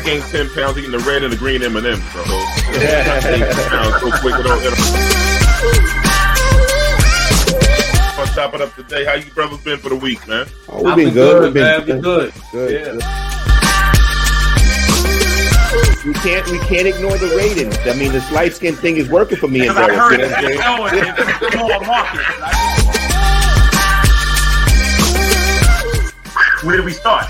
I gained ten pounds eating the red and the green M and M's, bro. So, pounds so quick. It'll, it'll... I'll chop it up today. How you brothers been for the week, man? Oh, we've been, been, good. good we've been, been good. Good. Yeah. good. We can't we can't ignore the ratings. I mean, this light skin thing is working for me and Derek. I heard it. Where do we start?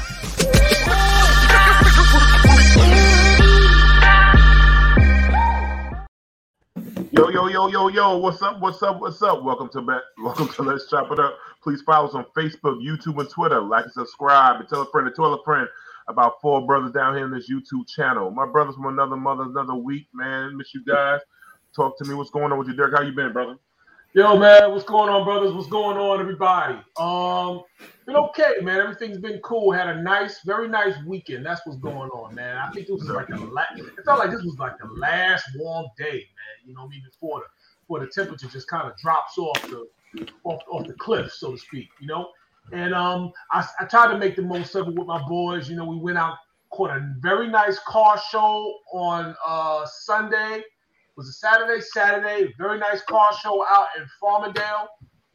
Yo, yo, yo, yo, yo, what's up? What's up? What's up? Welcome to back. Welcome to Let's Chop It Up. Please follow us on Facebook, YouTube, and Twitter. Like and subscribe and tell a friend to tell a friend about four brothers down here in this YouTube channel. My brothers from another mother, another week, man. Miss you guys. Talk to me. What's going on with you, Derek? How you been, brother? Yo, man, what's going on, brothers? What's going on, everybody? Um, been okay, man. Everything's been cool. Had a nice, very nice weekend. That's what's going on, man. I think it was like the last. It felt like this was like the last warm day, man. You know, I mean, before the before the temperature just kind of drops off the off, off the cliff, so to speak. You know, and um, I, I tried to make the most of it with my boys. You know, we went out, caught a very nice car show on uh Sunday was a Saturday, Saturday, very nice car show out in Farmingdale.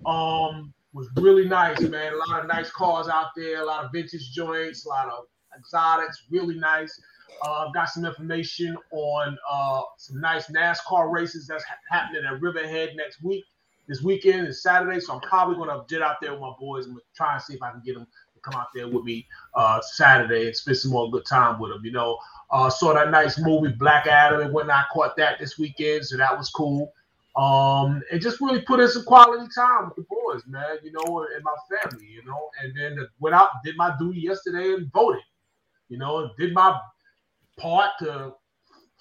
Um, was really nice, man. A lot of nice cars out there, a lot of vintage joints, a lot of exotics, really nice. Uh, I've got some information on uh, some nice NASCAR races that's ha- happening at Riverhead next week. This weekend is Saturday, so I'm probably going to get out there with my boys and try and see if I can get them to come out there with me uh, Saturday and spend some more good time with them. You know, uh, saw that nice movie Black Adam and whatnot. Caught that this weekend, so that was cool. Um, and just really put in some quality time with the boys, man. You know, and my family. You know, and then went out, did my duty yesterday, and voted. You know, did my part to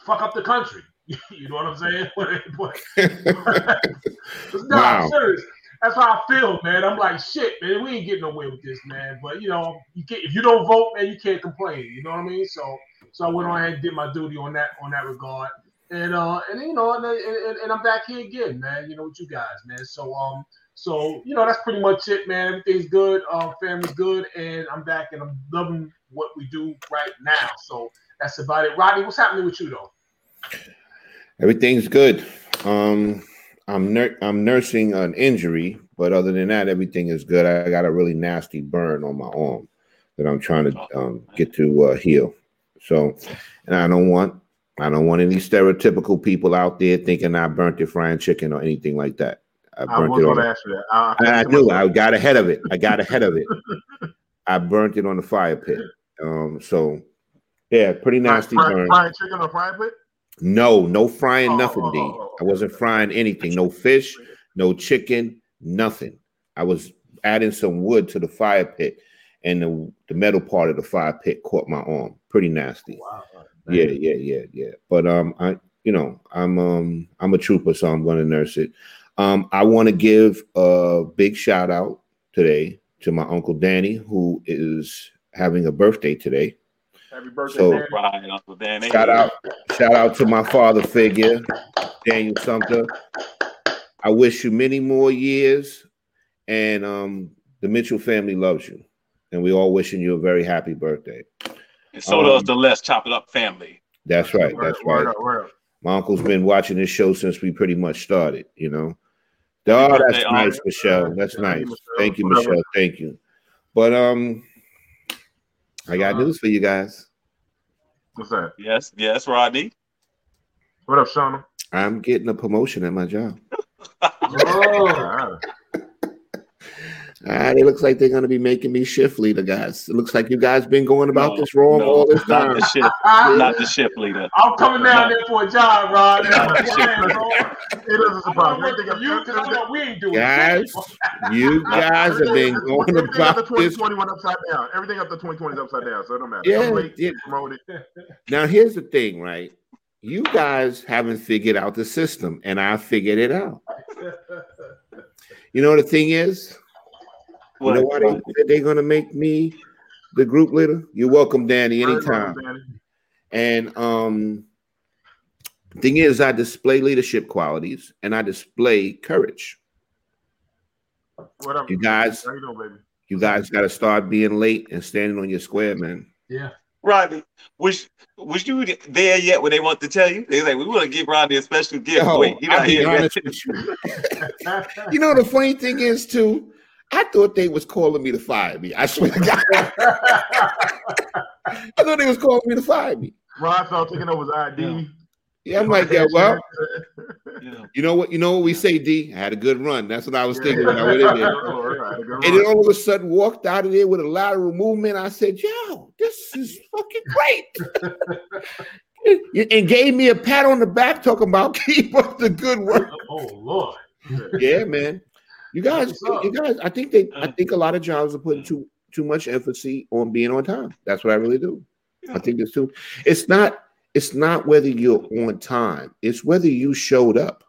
fuck up the country. you know what I'm saying? but, no, wow. I'm serious. That's how I feel, man. I'm like, shit, man. We ain't getting away with this, man. But you know, you can if you don't vote, man, you can't complain. You know what I mean? So so I went on and did my duty on that on that regard. And uh and you know and, and, and I'm back here again, man. You know with you guys, man. So um so you know that's pretty much it, man. Everything's good, uh, family's good, and I'm back and I'm loving what we do right now. So that's about it. Rodney, what's happening with you though? Everything's good. Um I'm ner- I'm nursing an injury, but other than that, everything is good. I got a really nasty burn on my arm that I'm trying to um, get to uh, heal. So, and I don't want I don't want any stereotypical people out there thinking I burnt the frying chicken or anything like that. I burnt I it on. That. I, I, I do. I got ahead of it. I got ahead of it. I burnt it on the fire pit. Um, so yeah, pretty nasty fry, burn. Frying chicken on fire pit? No, no frying oh, nothing, oh, D. Oh, oh, I wasn't frying anything. No fish, no chicken, nothing. I was adding some wood to the fire pit and the, the metal part of the fire pit caught my arm. Pretty nasty. Wow. Yeah, yeah, yeah, yeah. But um, I, you know, I'm um, I'm a trooper, so I'm going to nurse it. Um, I want to give a big shout out today to my uncle Danny, who is having a birthday today. Happy birthday, so, Danny. Right, Uncle Danny. Shout out, shout out to my father figure, Daniel Sumter. I wish you many more years, and um, the Mitchell family loves you and we all wishing you a very happy birthday. And so um, does the Let's Chop It Up family. That's right. That's right. My uncle's been watching this show since we pretty much started. You know. Oh, that's nice, Michelle. That's nice. Thank you, Michelle. Thank you. But um, I got news for you guys. What's that? Yes, yes, Rodney. What up, Shauna? I'm getting a promotion at my job. oh, Ah, it looks like they're going to be making me shift leader, guys. It looks like you guys been going about no, this wrong no, all this time. Not the shift, not the shift leader. I'm coming down there for a job, Rod. it doesn't surprise me. Guys, you guys have been going Everything about the 2020 went upside down. Everything up to 2020 is upside down, so it don't matter. Yeah, late, yeah. promoted. Now here's the thing, right? You guys haven't figured out the system, and I figured it out. You know what the thing is you know why they said they're gonna make me the group leader? You're welcome, Danny, anytime. Danny. And um thing is, I display leadership qualities and I display courage. What up? You guys, you, doing, you guys got to start being late and standing on your square, man. Yeah. Rodney, was was you there yet when they want to tell you? They like, we want to give Rodney a special gift. Yo, Wait, he not here yet. you. You know the funny thing is too. I thought they was calling me to fire me. I swear to God, I thought they was calling me to fire me. Ron started taking over his ID. Yeah, I'm like, yeah, well, Yeah. you know what? You know what we say, D. I had a good run. That's what I was thinking when I went in there. Right, And then all of a sudden walked out of there with a lateral movement. I said, yo, this is fucking great. and gave me a pat on the back talking about keep up the good work. Oh Lord. Yeah, man. You guys, you guys, I think they I think a lot of jobs are putting too too much emphasis on being on time. That's what I really do. I think it's too it's not it's not whether you're on time, it's whether you showed up.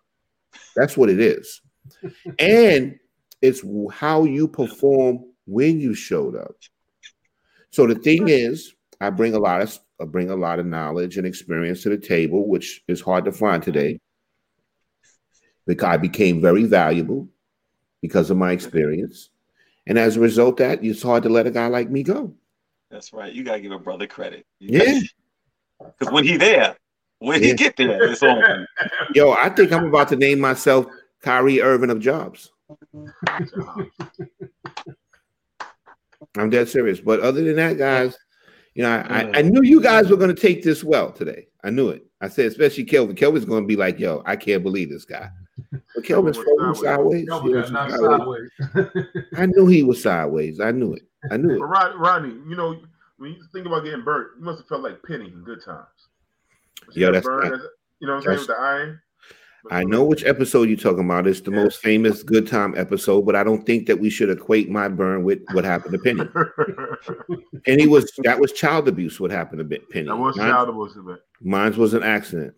That's what it is. and it's how you perform when you showed up. So the thing is, I bring a lot of I bring a lot of knowledge and experience to the table, which is hard to find today. Because I became very valuable because of my experience. And as a result, that it's hard to let a guy like me go. That's right. You gotta give a brother credit. Yeah. Because when he there, when Yeah. he get there, it's on. Yo, I think I'm about to name myself Kyrie Irving of jobs. I'm dead serious. But other than that, guys, you know, I, I, I knew you guys were going to take this well today. I knew it. I said, especially Kelvin. Kelvin's going to be like, yo, I can't believe this guy. But Kelvin's Kelvin floating sideways. No, He got not sideways. sideways. I knew he was sideways. I knew it. I knew it. Rod, Rodney, you know, when you think about getting burnt, you must have felt like Penny in good times. Yo, that's burned as- you know what I'm saying with the iron. I know which episode you're talking about. It's the Yeah. most famous good time episode, but I don't think that we should equate my burn with what happened to Penny. Penny was that was child abuse. What happened to Penny? that was Mine- child abuse, but Mine was an accident.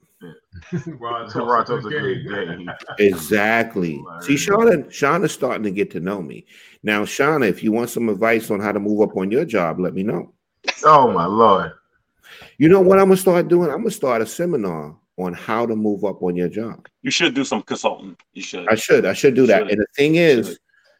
Rod so Tubbs Rod is a gay. good game. Exactly. See, Shauna, Shauna's starting to get to know me. Now, Shauna, if you want some advice on how to move up on your job, let me know. Oh my lord! You know what I'm gonna start doing? I'm gonna start a seminar on how to move up on your job. You should do some consulting. You should. I should. I should do that. Should. And the thing is,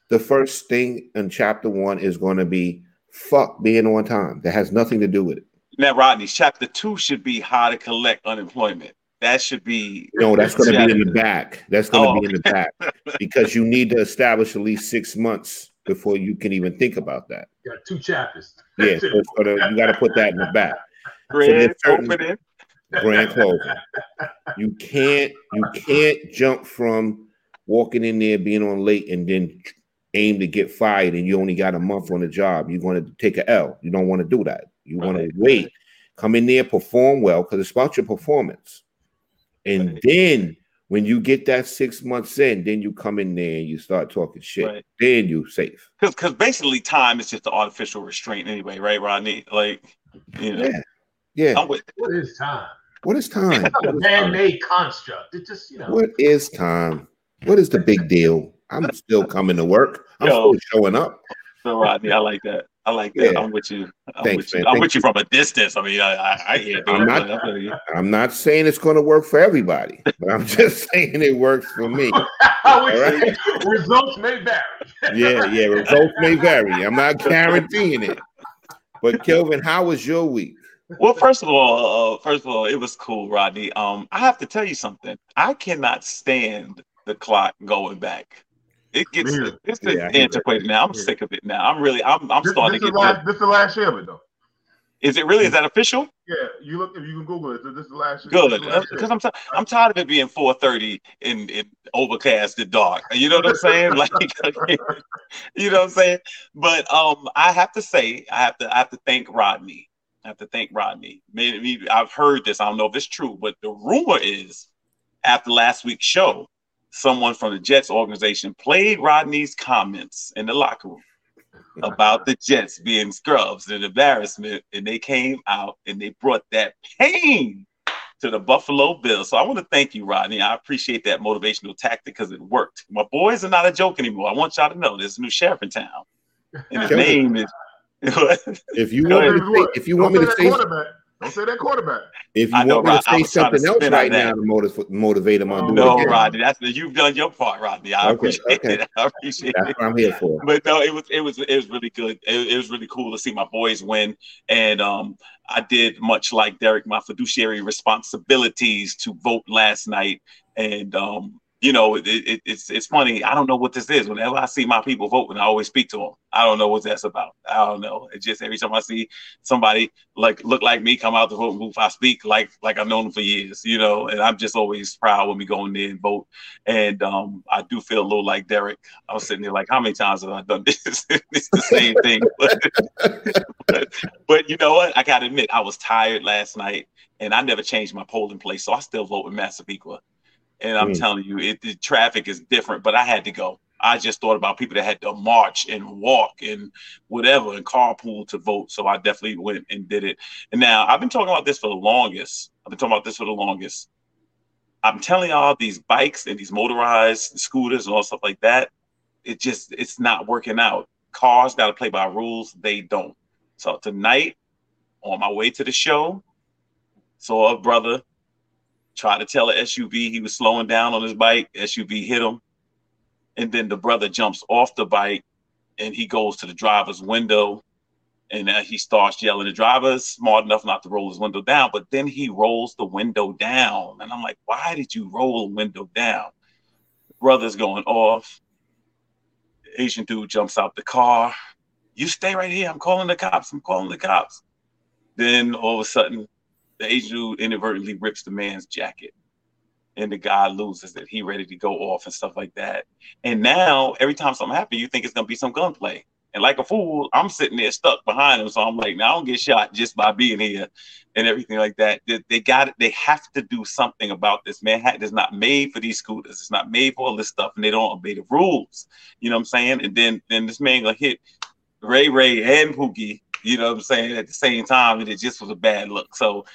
the first thing in chapter one is going to be fuck being on time. That has nothing to do with it. Now, Rodney, chapter two should be how to collect unemployment. That should be No, that's going to be in the back. That's going to Oh, be in the oh. back because you need to establish at least six months before you can even think about that. Got two chapters. Yeah, so it's gonna, you got to put that in the back. grand there's certain- opening. Grand closing. You can't you can't jump from walking in there being on late and then aim to get fired and you only got a month on the job. You're going to take a L. You don't want to do that. You want to wait, come in there, perform well because it's about your performance. And Right. then when you get that six months in, then you come in there and you start talking shit. Right. Then you safe. Because because basically time is just an artificial restraint anyway, right, Rodney? Like, you know, Yeah. Yeah. I'm with What is time? What is time? It's not a What is time? man-made construct. It just, you know. What is time? What is the big deal? I'm still coming to work. I'm Yo. still showing up. so Rodney. I like that. I like that. Yeah. I'm with you. I'm Thanks, with you. man. I'm with you from a distance. I mean, I I, I hear I'm not- I feel you. I'm not saying it's going to work for everybody, but I'm just saying it works for me. I would All say results may vary. Yeah, yeah. Results may vary. I'm not guaranteeing it. But Kelvin, how was your week? Well, first of all, uh, first of all, it was cool, Rodney. Um, I have to tell you something. I cannot stand the clock going back. It gets Me either. it's Yeah, I that. antiquated now. I'm Yeah. sick of it now. I'm really I'm I'm This, starting this to get. last, this is the last year of it though. Is it really? Is that official? Yeah, you look if you can Google it. This is the last year. Good, this is the last year. because I'm t- I'm tired of it being 4:30 in in overcast and dark. You know what I'm saying? Like, you know what I'm saying? But um, I have to say, I have to I have to thank Rodney. I have to thank Rodney. Maybe, maybe I've heard this. I don't know if it's true, but the rumor is after last week's show, someone from the Jets organization played Rodney's comments in the locker room about the Jets being scrubs and embarrassment, and they came out and they brought that pain to the Buffalo Bills. So I want to thank you, Rodney. I appreciate that motivational tactic because it worked. My boys are not a joke anymore. I want y'all to know there's a new sheriff in town, and his Kelvin. name is. If you want me to say, if you want me to say say, quarterback. Don't say that quarterback. If you know, want me to say something else right now to motivate, motivate him on doing no, it. Rodney, that's you've done your part, Rodney. I okay, appreciate okay. it. I appreciate that's it. what I'm here for. But no, it was it was it was really good. It, it was really cool to see my boys win, and um, I did much like Derek, my fiduciary responsibilities to vote last night, and um, you know, it, it, it's it's funny. I don't know what this is. Whenever I see my people voting, I always speak to them. I don't know what that's about. I don't know. It's just every time I see somebody like look like me come out the voting booth, I speak like like I've known them for years. You know, and I'm just always proud when we go in there and vote. And um, I do feel a little like Derek. I was sitting there like, how many times have I done this? it's the same thing. but, but, but you know what? I got to admit, I was tired last night, and I never changed my polling place, so I still vote in Massapequa. And I'm mm. telling you, it, the traffic is different, but I had to go. I just thought about people that had to march and walk and whatever and carpool to vote. So I definitely went and did it. And now I've been talking about this for the longest. I've been talking about this for the longest. I'm telling y'all these bikes and these motorized scooters and all stuff like that, it just it's not working out. Cars got to play by rules. They don't. So tonight, on my way to the show, saw a brother tried to tell an SUV he was slowing down on his bike. SUV hit him. And then the brother jumps off the bike and he goes to the driver's window and uh, he starts yelling. The driver's smart enough not to roll his window down, but then he rolls the window down. And I'm like, why did you roll the window down? Brother's going off. Asian dude jumps out the car. You stay right here. I'm calling the cops. I'm calling the cops. Then all of a sudden, the Asian dude inadvertently rips the man's jacket and the guy loses it. He ready to go off and stuff like that. And now every time something happens, you think it's gonna be some gunplay. And like a fool, I'm sitting there stuck behind him. So I'm like, now I don't get shot just by being here and everything like that. They, they got it. They have to do something about this. Manhattan is not made for these scooters. It's not made for all this stuff, and they don't obey the rules. You know what I'm saying? And then then this man gonna hit Ray Ray and Pookie you know what I'm saying, at the same time, and it just was a bad look. So,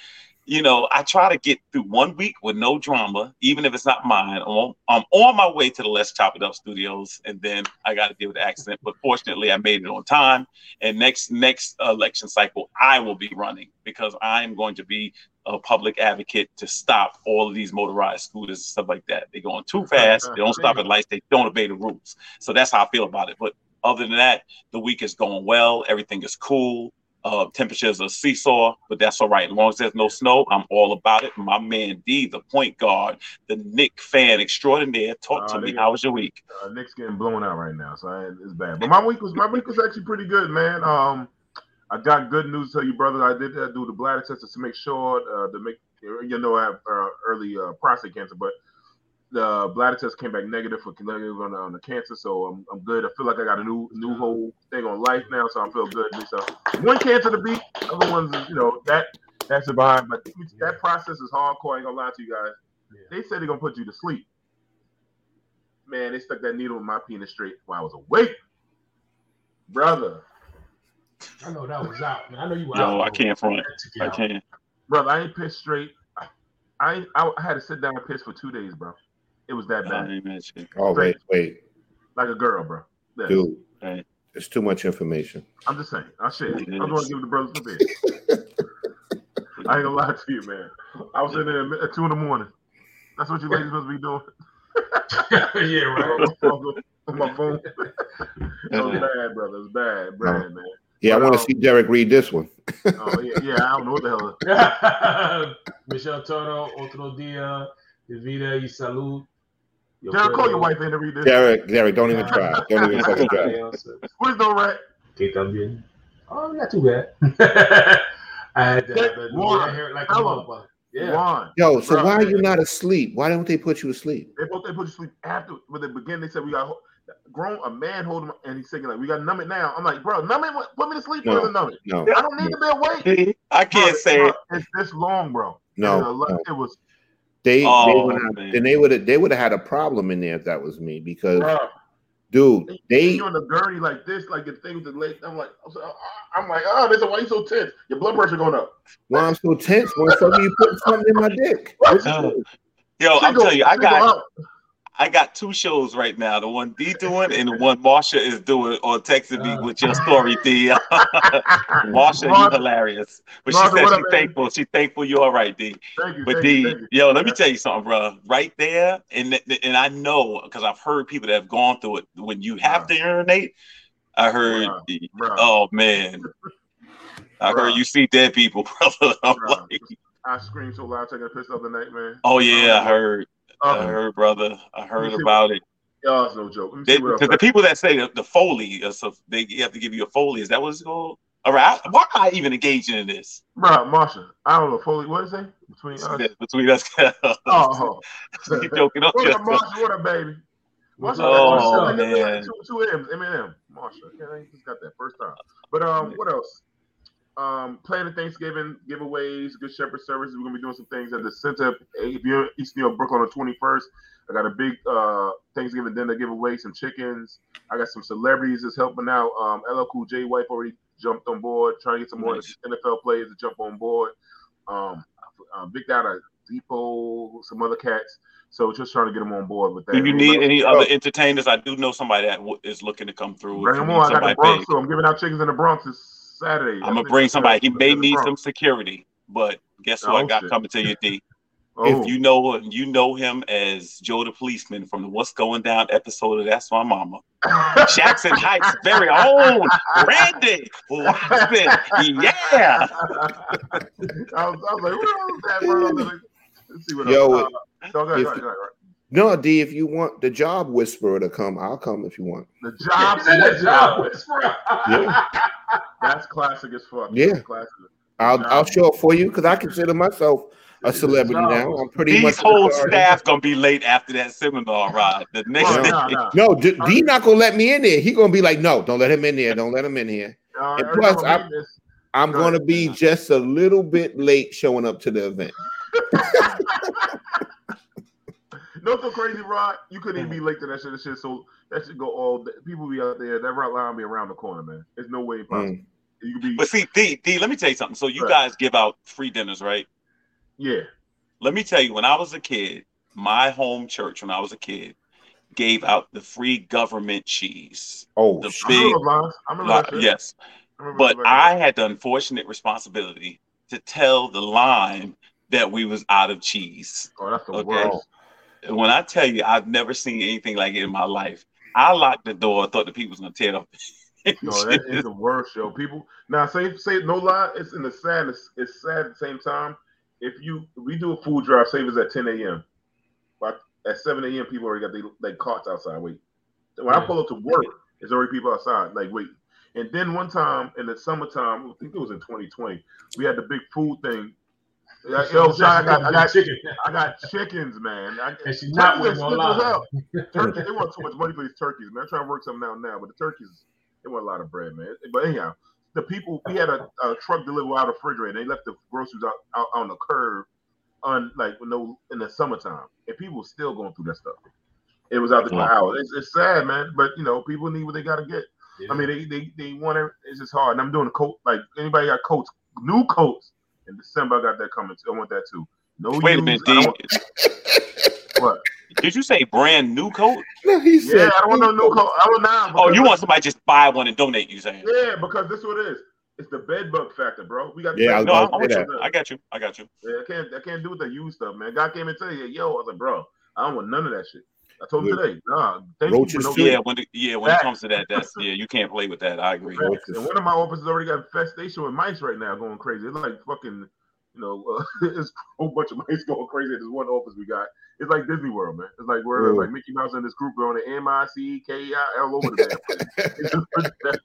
you know, I try to get through one week with no drama, even if it's not mine. I'm on, my way to the Let's Chop It Up studios, and then I got to deal with the accident. But fortunately, I made it on time. And next next election cycle, I will be running because I'm going to be a public advocate to stop all of these motorized scooters and stuff like that. They're going too fast. They don't stop at lights. They don't obey the rules. So that's how I feel about it. But other than that, the week is going well. Everything is cool. Uh, temperatures are seesaw, but that's all right. As long as there's no snow, I'm all about it. My man D, the point guard, the Knick fan extraordinaire, talk to uh, me. How was your week? Uh, Knick's getting blown out right now, so I, it's bad. But my week was my week was actually pretty good, man. Um, I got good news to tell you, brother. I did uh, do the bladder test to make sure uh, to make you know I have uh, early uh, prostate cancer, but the bladder test came back negative for negative on, on the cancer, so I'm, I'm good. I feel like I got a new new whole thing on life now, so I feel good. So uh, one cancer to beat, other ones, you know, that that's behind. But that process is hardcore. I ain't gonna lie to you guys. Yeah. They said they're gonna put you to sleep. Man, they stuck that needle in my penis straight while I was awake, brother. I know that was out. Man. I know you were Yo, out. I can't front. I can't. Brother, I ain't pissed straight. I, I I had to sit down and piss for two days, bro. It was that bad. Oh wait, wait. Like a girl, bro. Yeah. Dude, right. it's too much information. I'm just saying. I share. I just want to give the brothers a bit. I ain't gonna lie to you, man. I was in there at two in the morning. That's what you ladies must be doing. yeah, right. on my phone. it was bad, brother. It was bad, bad, man. Yeah, but, I want to um, see Derek read this one. oh yeah, yeah. I don't know what the hell. Michelle Toro, otro día de vida y salud. Derek, call your wife in to read this. Derek, Derek, don't even try. Don't even fucking try. What is no right? Que también. Oh, not too bad. I had uh, the, the hair like a motherfucker. Yeah. One. Yo, so Bro, why are you not asleep? Why don't they put you to sleep? They both they put you to sleep after when they begin. They said we got grown a man holding and he's saying like we got numb it now. I'm like, bro, numb it, put me to sleep no, numb it. No, I don't need no. to be awake. I can't bro, say bro, it. It's this long, bro. No, it, no. it was they, oh, they would have, then they would have they would have had a problem in there if that was me because Bro. dude, they you on the gurney like this, like the thing with the leg. I'm like, I'm like, oh, this is why you so tense. Your blood pressure going up. Why I'm so tense? Why are you putting something in my dick? yo, I'm telling you, I got I got two shows right now. The one D doing and the one Marsha is doing or texting me with your story, D. Marsha, you hilarious. But she said she's thankful. She's thankful you're all right, D. Thank you. But thank D, you, you. yo, let me tell you something, bro. Right there, and and I know because I've heard people that have gone through it. When you have to urinate, I heard, oh man. I heard you see dead people, brother. Like, I screamed so loud taking a piss the other night, man. Oh yeah, I heard. I uh-huh. heard, brother. I heard about it. Yeah, it's no joke. Because the people that say the, the Foley, uh, so they have to give you a Foley. Is that what it's called? All right. Why am I even engaging in this? Bro, Marsha, I don't know. Foley, what is it? Between us. Yeah, Between us. oh, you joking up. What up, Marsha? What up, baby? Marsha, oh, Marsha, man. Two, two M's, Eminem. Marsha. Yeah, I just got that first time. But um, what else? Um, planning Thanksgiving giveaways, Good Shepherd services. We're gonna be doing some things at the center. If you're East New York, Brooklyn on the 21st, I got a big uh, Thanksgiving dinner giveaway, some chickens. I got some celebrities that's helping out. Um, LL Cool J wife already jumped on board, trying to get some more nice. NFL players to jump on board. Um, uh, Big Data, Depot, some other cats. So just trying to get them on board with that. Do you need any other entertainers? I do know somebody that is looking to come through. Bring them on. I got the Bronx, so I'm giving out chickens in the Bronx. It's Saturday. I'm gonna bring somebody. He may need some security, but guess what? Oh, I got shit. coming to you, D. oh. If you know him, you know him as Joe the policeman from the What's Going Down episode of That's My Mama. Jackson Heights' very own Randy Watson. Yeah. I was, I was like, what that, bro? Let's see what Yo, else. Uh, go ahead, go ahead, go ahead. No, D, if you want the job whisperer to come, I'll come if you want. The job, the job whisperer. yeah. That's classic as fuck. Yeah. Classic. I'll I'll show up for you because I consider myself a celebrity now. I'm pretty These much whole staff gonna be late after that seminar, Rod. The next well, day. No, no. no D, D, not gonna let me in there. He gonna be like, no, don't let him in there. Don't let him in here. Uh, and plus, I'm, I'm gonna be just a little bit late showing up to the event. no, so crazy, Rod. You couldn't even be late to that shit. That shit so that should go all. Day. People be out there. That route line be around the corner, man. There's no way possible. Mm. You be, but see, D, D, let me tell you something. So you right. guys give out free dinners, right? Yeah. Let me tell you, when I was a kid, my home church, when I was a kid, gave out the free government cheese. Oh, the big, I yes. I but I had the unfortunate responsibility to tell the line that we was out of cheese. Oh, that's the okay? worst. When I tell you, I've never seen anything like it in my life. I locked the door. I thought the people was gonna tear it up. no, that is the worst, yo. People now say say no lie. It's in the sadness. It's sad at the same time. If you we do a food drive, save us at 10 a.m. But at 7 a.m. people already got their like carts outside waiting. When yeah. I pull up to work, there's already people outside like waiting. And then one time in the summertime, I think it was in 2020, we had the big food thing yeah, yo, so I, got, I got chicken. I got chickens, man. I, and she's not with Turkey, they want too much money for these turkeys, man. I'm trying to work something out now, but the turkeys, they want a lot of bread, man. But anyhow, the people we had a, a truck deliver out of refrigerator. They left the groceries out, out on the curb, on like no in the summertime, and people were still going through that stuff. It was out the cloud. It's, it's sad, man. But you know, people need what they got to get. Yeah. I mean, they they they want it. It's just hard. And I'm doing a coat. Like anybody got coats, new coats in December, I got that coming. Too. I want that too. No. Wait a minute, D. what? Did you say brand new coat? No, he said. Yeah, I don't want no new coat. I want now. Oh, you want somebody just buy one and donate? You saying? Yeah, because this is what it is. It's the bed bug factor, bro. We got. Yeah, I, no, I, I, got you. I got you. Yeah, I can't. I can't do with the used stuff, man. God came and tell you, yo, I was like, bro, I don't want none of that shit. I told him today, nah, thank Roaches you. yeah, when the, yeah, when it comes to that, that's yeah, you can't play with that. I agree. And one of my offices already got infestation with mice right now, going crazy. It's like fucking you know, uh, it's a whole bunch of mice going crazy at this one office we got. It's like Disney World, man. It's like we're like Mickey Mouse and this group going to M I C K I all over the damn place.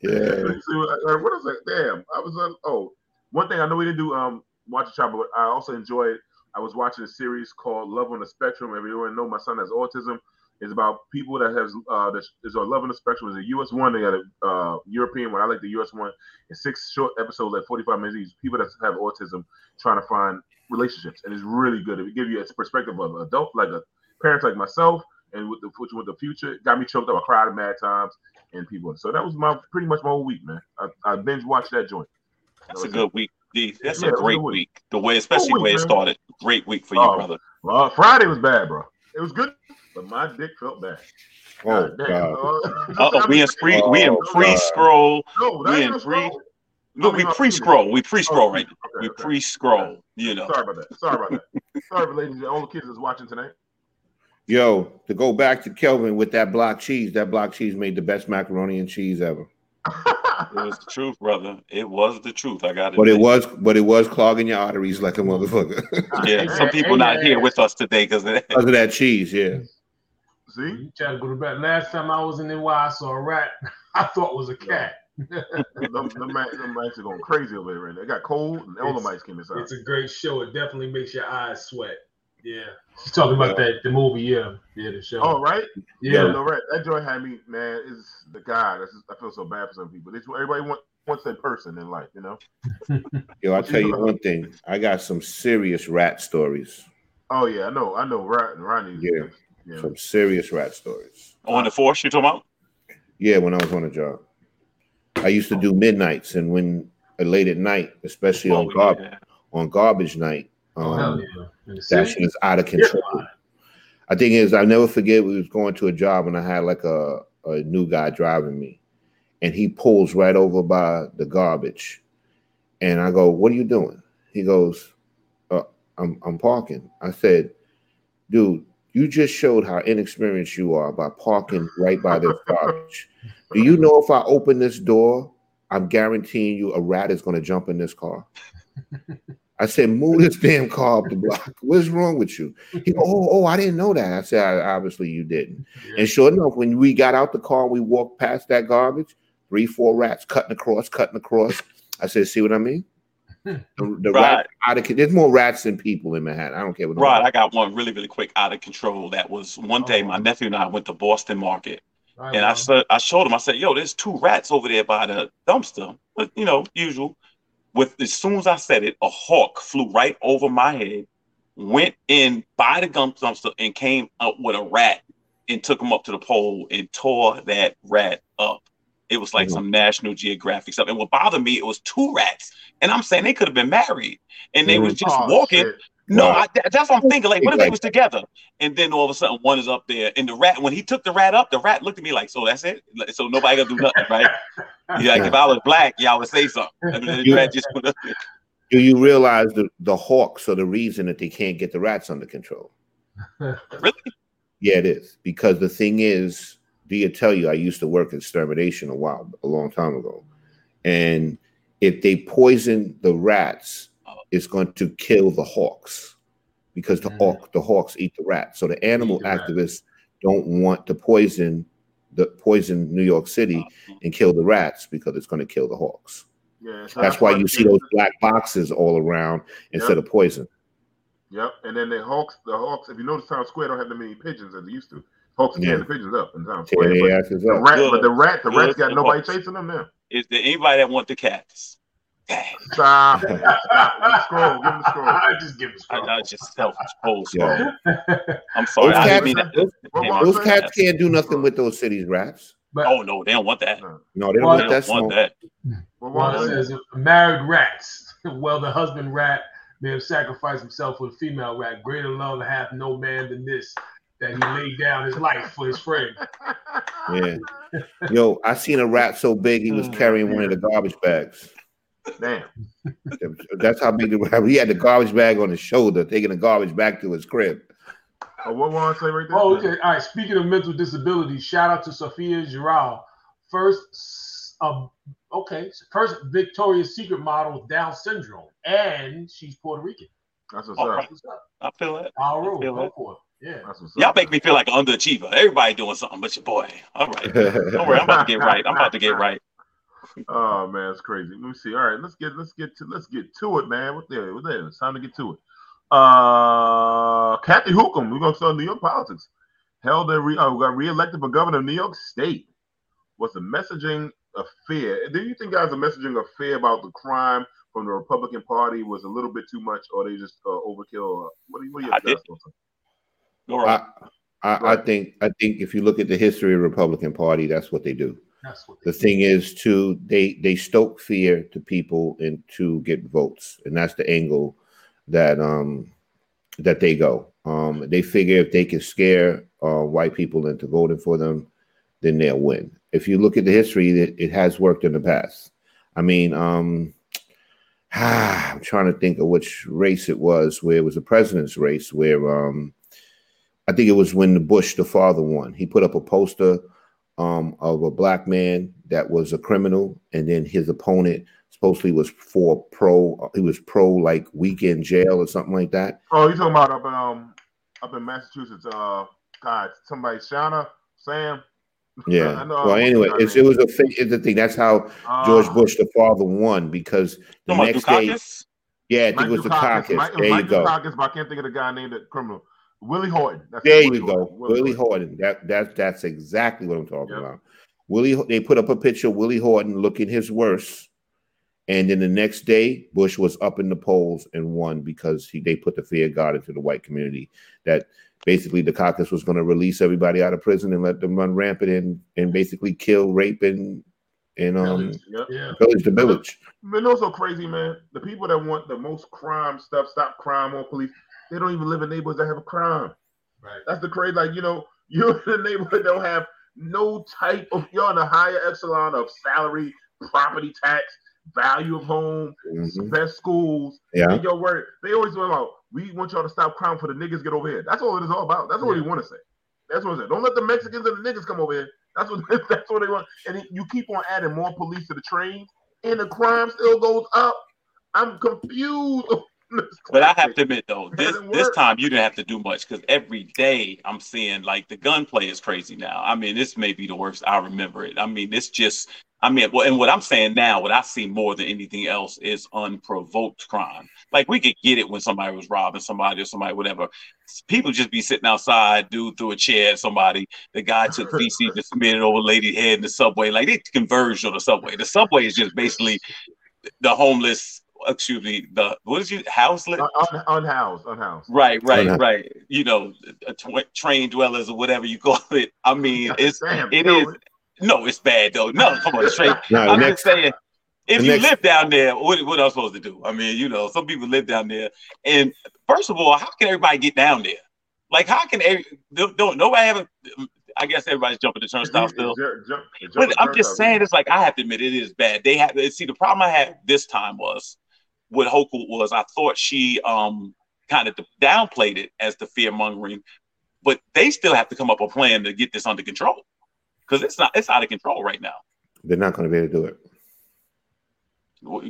yeah. uh, what is that? Damn, I was on. Uh, oh, one thing I know we didn't do um watch a chop, but I also enjoyed. I was watching a series called Love on the Spectrum. Everyone know my son has autism It's about people that has uh that is on Love on the Spectrum. Is a US one. They got a uh, European one. I like the US one. It's six short episodes, like 45 minutes each. People that have autism trying to find relationships, and it's really good. It give you a perspective of adult, like a parents like myself, and with the with the future. Got me choked up. I cried mad times, and people. So that was my pretty much my whole week, man. I, I binge watched that joint. That's that a good it. week. D. That's yeah, a great week. week. The way, especially the way it started. Great week for you, oh, brother. Well, Friday was bad, bro. It was good, but my dick felt bad. Oh, God. Uh-oh, we in free, we in oh, pre scroll. No, we in no pre. scroll. No, I we pre scroll. We pre scroll Oh, right. okay, We okay. pre scroll. You know. Sorry about that. Sorry about that. Sorry for ladies and all the kids that's watching tonight. Yo, to go back to Kelvin with that block cheese, that block cheese made the best macaroni and cheese ever. It was the truth, brother. It was the truth. I got it. But it was, but it was clogging your arteries like a motherfucker Yeah, some people not here with us today because of that. because of that cheese. Yeah. See? You try to go to bed. Last time I was in NY, I saw a rat. I thought it was a cat. Them, them, mice, them mice are going crazy over there right now. It got cold and all the mice came inside. It's a great show. It definitely makes your eyes sweat. Yeah. Oh, She's talking about that the movie, yeah. Yeah, the show. Oh, right? yeah. no, right. That joint had me, man. Is the guy. That's just, I feel so bad for some people. They, everybody want, wants that person in life, you know? Yo, I'll tell you one thing. I got some serious rat stories. Oh, yeah, I know. I know. Right, Ronnie. Yeah. Yeah. Some serious rat stories. On the force, you talking about? Yeah, when I was on a job, I used to do midnights, and when uh, late at night, especially Oh, on garbage yeah. on garbage night, Oh, um, yeah. That shit is out of control. I think is I never forget we was going to a job and I had like a, a new guy driving me, and he pulls right over by the garbage, and I go, "What are you doing?" He goes, uh, "I'm I'm parking." I said, "Dude, you just showed how inexperienced you are by parking right by this garbage. Do you know if I open this door, I'm guaranteeing you a rat is going to jump in this car?" I said, move this damn car up the block. What's wrong with you? He go, oh, oh, I didn't know that. I said, "I- obviously you didn't. And sure enough, when we got out the car, we walked past that garbage, three, four rats cutting across, cutting across. I said, see what I mean? The, the Right. rat out of there's more rats than people in Manhattan. I don't care what. Right, I got one really, really quick out of control. That was one oh. day Oh. my nephew and I went to Boston Market, All right, and I said, I showed him. I said, "Yo, there's two rats over there by the dumpster." But you know, usual. With as soon as I said it, a hawk flew right over my head, went in by the gum dumpster, and came up with a rat and took him up to the pole and tore that rat up. It was like Mhm. some National Geographic stuff. And what bothered me, it was two rats, and I'm saying they could have been married, and they was just Oh, walking. shit. No. I, that's what I'm thinking. Like, what if they was together? And then all of a sudden, one is up there, and the rat. When he took the rat up, the rat looked at me like, "So that's it? So nobody gonna do nothing, right?" Yeah, like if I was black, y'all would say something. The rat just went up there. Do you realize the, the hawks are the reason that they can't get the rats under control? Really? Yeah, it is. Because the thing is, do you tell you I used to work in extermination a while, a long time ago. And if they poison the rats, it's going to kill the hawks because the Mhm. hawk the hawks eat the rats. So the animal Eat the rat. activists don't want to poison the poison New York City and kill the rats because it's going to kill the hawks. Yeah, so That's why you see those black boxes all around instead of poison. Yep, and then the Hawks, the Hawks. If you notice, Times Square don't have that many pigeons as they used to. Hawks are Yeah. tearing the pigeons up in Times Square. their But the up. rat, but the rat, the Good rats got for nobody Hawks. chasing them now. Is there anybody that want the cats? Dang, Stop. Stop. Give him scroll. Give him the scroll. I just give him I, scroll. I just selfish post. Yeah. I'm sorry. Those I cats, mean that. those, What Hey, was those I cats can't do nothing with those cities rats. But Oh no, they don't want that. No, they don't want They that don't want smoke. that. What Well, was it I says married rats. Well, the husband rat may have sacrificed himself for the female rat. Greater love hath no man than this, that he laid down his life for his friend. Yeah. Yo, I seen a rat so big he was carrying one of the garbage bags. Damn. That's how big the. He had the garbage bag on his shoulder, taking the garbage back to his crib. Oh, what want to say right there? Oh, okay. All right. Speaking of mental disabilities, shout out to Sofía Jirau. First, um, okay, first Victoria's Secret model with Down syndrome, and she's Puerto Rican. That's what's All up. right. What's up? I feel that. Our rule. feel Go it. for it. Yeah. Y'all make me feel like an underachiever. Everybody doing something, but your boy. All right. Don't worry, I'm about to get right. I'm about to get right. Oh man, it's crazy. Let me see. All right, let's get let's get to let's get to it, man. What there? What there? It's time to get to it. Uh, Kathy Hochul, we're gonna start New York politics. Held a re, uh, got reelected for governor of New York State. Was the messaging of fear? Do you think, guys, the messaging of fear about the crime from the Republican Party was a little bit too much, or they just uh, overkill? Uh, what do you, what do you I thoughts on? All right. I, I, I think I think if you look at the history of the Republican Party, that's what they do. The thing is to they they stoke fear to people and to get votes, and that's the angle that um that they go. Um, they figure if they can scare uh, white people into voting for them, then they'll win. If you look at the history, it, it has worked in the past. I mean, um, ah, I'm trying to think of which race it was where it was a president's race where um, I think it was when the Bush, the father, won. He put up a poster um, of a black man that was a criminal, and then his opponent supposedly was for pro. He was pro like weekend jail or something like that. Oh, you talking about up in um up in Massachusetts? Uh, God, somebody, Shauna, Sam. Yeah. well, anyway, it's, it was a it's the thing. That's how uh, George Bush, the father, won because the next day. Yeah, I think Mike it was Dukakis. Mike, there Mike you go. Dukakis, but I can't think of the guy named the criminal. Willie Horton. That's there you go. Horton. Willie, Willie Horton. That that that's exactly what I'm talking yep. about. Willie. They put up a picture of Willie Horton looking his worst, and then the next day, Bush was up in the polls and won because he they put the fear of God into the white community. That basically Dukakis was going to release everybody out of prison and let them run rampant and and basically kill, rape, and and um yeah. village to village. Man, also crazy, man. The people that want the most crime stuff, stop crime on police, they don't even live in neighborhoods that have a crime. Right. That's the crazy. Like you know, you're in a neighborhood that don't have no type of. You're in a higher echelon of salary, property tax, value of home, mm-hmm. best schools. Yeah. And your word, they always talk about we want y'all to stop crime for the niggas get over here. That's all it is all about. That's what yeah. want to say. That's what it is. Don't let the Mexicans and the niggas come over here. That's what that's what they want. And you keep on adding more police to the train, and the crime still goes up. I'm confused. but I have to admit though, this this time you didn't have to do much because every day I'm seeing like the gunplay is crazy now. I mean, this may be the worst I remember it. I mean, it's just I mean, well, and what I'm saying now, what I see more than anything else is unprovoked crime. Like we could get it when somebody was robbing somebody or somebody, whatever. People just be sitting outside, dude threw a chair at somebody. The guy took feces and smeared it over lady's head in the subway. Like they converged on the subway. The subway is just basically the homeless excuse me, the what is you houseless? Un, unhoused, unhoused. Right, right, unhoused. right. You know, tw- train dwellers or whatever you call it. I mean, it's Damn, it is. No, it's bad though. No, come on, straight. no, I'm next, just saying. If you next, live down there, what what am I supposed to do? I mean, you know, some people live down there, and first of all, how can everybody get down there? Like, how can every, don't, don't nobody have a I guess everybody's jumping the turnstile still. but I'm just saying, it's like I have to admit it is bad. They have see the problem I had this time was what Hochul was. I thought she um kind of downplayed it as the fear mongering, but they still have to come up a plan to get this under control because it's not it's out of control right now. They're not going to be able to do it.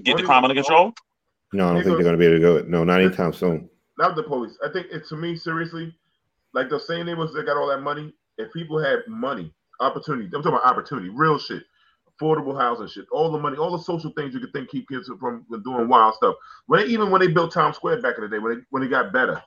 Get the crime under control. No, I don't think they're going to be able to do it. No, not anytime soon. Not the police. I think it to me seriously, like they're saying they was they got all that money. If people had money, opportunity, I'm talking about opportunity, real shit affordable housing shit, all the money, all the social things you could think keep kids from doing wild stuff. When they, even when they built Times Square back in the day, when they when it got better,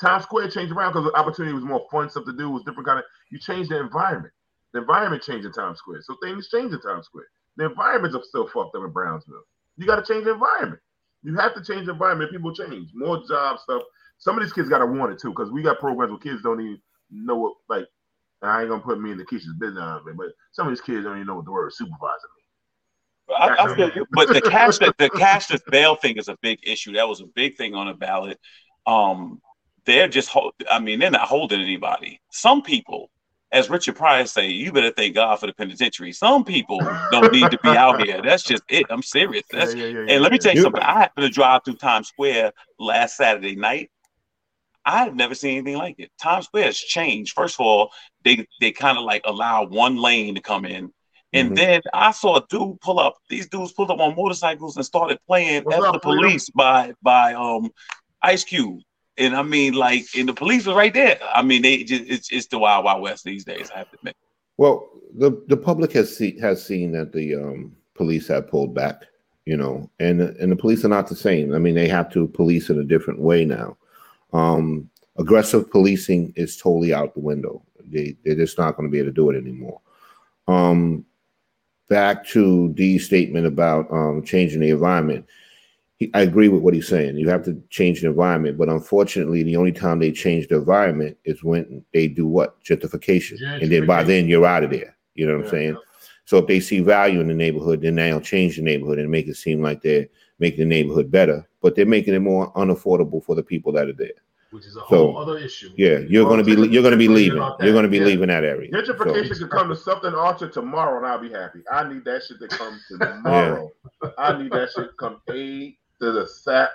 Times Square changed around because the opportunity was more fun stuff to do, was different kind of. You change the environment. The environment changed in Times Square, so things change in Times Square. The environments are still fucked up in Brownsville. You got to change the environment. You have to change the environment. People change. More job stuff. Some of these kids got to want it too, because we got programs where kids don't even know what like I ain't gonna put me in the kitchen's business it, but some of these kids don't even know what the word supervisor means. I, I feel you, but the cash the cashless bail thing is a big issue. That was a big thing on the ballot. Um, they're just hold, I mean, they're not holding anybody. Some people, as Richard Pryor say, you better thank God for the penitentiary. Some people don't need to be out here. That's just it. I'm serious. That's yeah, yeah, yeah, and let me tell you something. I happened to drive through Times Square last Saturday night I've never seen anything like it. Times Square has changed. First of all, they they kind of like allow one lane to come in. And mm-hmm. then I saw a dude pull up. These dudes pulled up on motorcycles and started playing What's up, the police by by um Ice Cube. And I mean, like, and the police was right there. I mean, they just it's it's the wild wild west these days. I have to admit. Well, the the public has see, has seen that the um, police have pulled back, you know, and and the police are not the same. I mean, they have to police in a different way now. Um, aggressive policing is totally out the window. They they're just not going to be able to do it anymore. Um, back to D's statement about um, changing the environment. I agree with what he's saying. You have to change the environment, but unfortunately, the only time they change the environment is when they do what gentrification, and then by then you're out of there. You know what yeah, I'm saying? Yeah. So if they see value in the neighborhood, then they'll change the neighborhood and make it seem like they're making the neighborhood better, but they're making it more unaffordable for the people that are there. which is a So, whole other issue. Yeah, you're gonna be you're gonna be leaving. You're gonna be yeah. leaving that area. Gentrification So, could come to something Archer tomorrow, and I'll be happy. I need that shit to come tomorrow. I need that shit to come A to the sap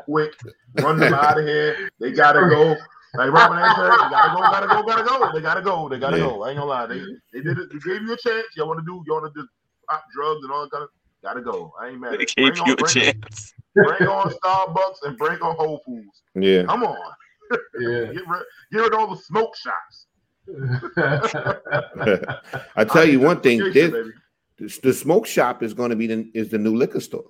quick. Run them out of here. They gotta go. Like Robin A said, they gotta go, gotta go, gotta go. They gotta go. They gotta Yeah. go. I ain't gonna lie. They they did it. They gave you a chance. Y'all want to do? y'all want to do pop drugs and all that kind of? Gotta go. I ain't mad. They gave Bring you on- a bring- chance. Bring on Starbucks and bring on Whole Foods. yeah. Come on. Yeah. Get rid, get rid of all the smoke shops. I tell you one thing. This, baby. this- the smoke shop is going to be the is the new liquor store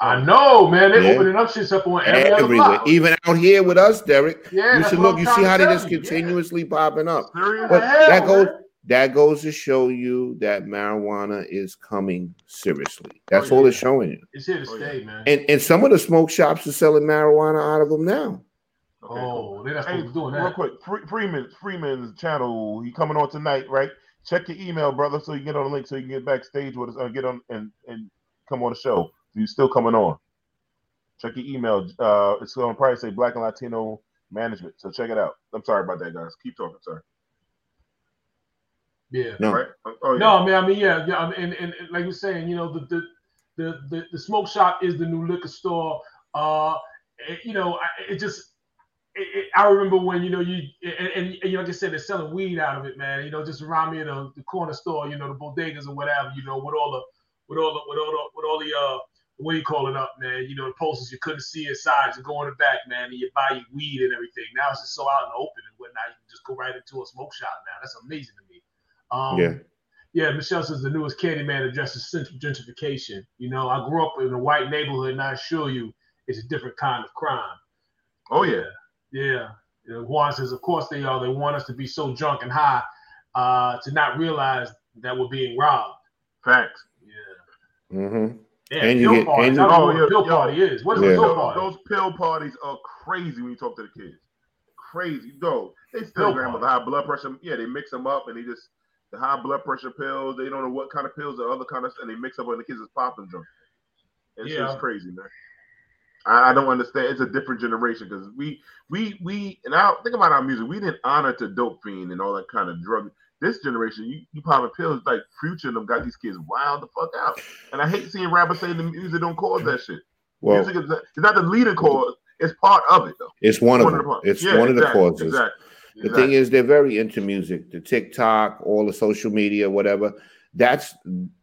I know, man. They're Yeah. opening up shit up on every other everywhere. block. Even out here with us, Derek. Yeah, you that's should look. I'm You see how they tell just you, yeah. continuously popping up. Serious? But hell, that goes man? that goes to show you that marijuana is coming seriously. That's Oh, all it's showing you. It's here to Oh, yeah. stay, man. And and some of the smoke shops are selling marijuana out of them now. Okay, cool. oh, they're not Hey, supposed to be doing real that. quick, Freeman, Freeman's channel. He coming on tonight, right? Check your email, brother, so you get on the link, so you can get backstage with us, uh, get on and and come on the show. You still coming on? Check your email. Uh, it's going to probably say Black and Latino Management. So check it out. I'm sorry about that, guys. Keep talking, sorry. Yeah. No. Right? Oh, yeah. No, man. I mean, yeah, yeah. I mean, and, and, and like you're saying, you know, the the, the the the smoke shop is the new liquor store. Uh, it- you know, I- it just. It, it, I remember when you know you and, and, and, you know, like I said, they're selling weed out of it, man. You know, just remind me of the, the corner store, you know, the bodegas or whatever, you know, with all the with all the with all the with all the uh what do you call it up, man? You know, the posters you couldn't see inside, you go in the back, man, and you buy your weed and everything. Now it's just so out in the open and whatnot. You can just go right into a smoke shop now. That's amazing to me. Um, Yeah. yeah, Michelle says the newest Candyman addresses cent- gentrification. You know, I grew up in a white neighborhood, and I assure you, it's a different kind of crime. Oh yeah. Yeah. You know, Juan says, of course they are. They want us to be so drunk and high uh, to not realize that we're being robbed. Facts. Yeah. Mm-hmm. Yeah, And you pill get- parties. and I you- don't know Oh, what yeah, pill yo. party is. What is Yeah. a pill Those, party? those pill parties are crazy when you talk to the kids. Crazy, though. They still grandma the high blood pressure. Yeah, they mix them up and they just the high blood pressure pills. They don't know what kind of pills or other kind of, and they mix up when the kids is popping them. It's Yeah. just crazy, man. I, I don't understand. It's a different generation because we we we and I think about our music. We didn't honor to dope fiend and all that kind of drug. This generation, you, you popping pills like Future and them got these kids wild the fuck out. And I hate seeing rappers say the music don't cause that shit. Well, music is not, it's not the leading cause. It's part of it though. it's one of them. parts. It's Yeah, one of the causes. Exactly. The thing is, they're very into music. The TikTok, all the social media, whatever. That's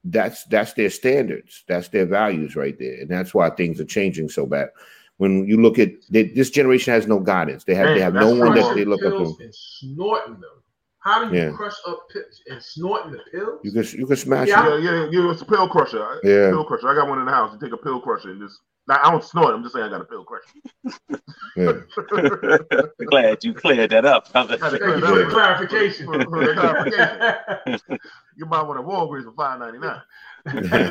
that's that's their standards. That's their values right there, and that's why things are changing so bad. When you look at they, this generation, has no guidance. They have they have no one that they look up to. snorting them. How do you Yeah. crush up pills and snorting the pills? You can you can smash Yeah. it. yeah, yeah, yeah. It's a pill crusher. I- Yeah. Pill crusher. I got one in the house. You take a pill crusher and just. Now, I don't snort. I'm just saying I got a pill crusher. Yeah. Glad you cleared that up, Thank you for the that clarification. For- for the clarification. You buy one at Walgreens for five ninety nine.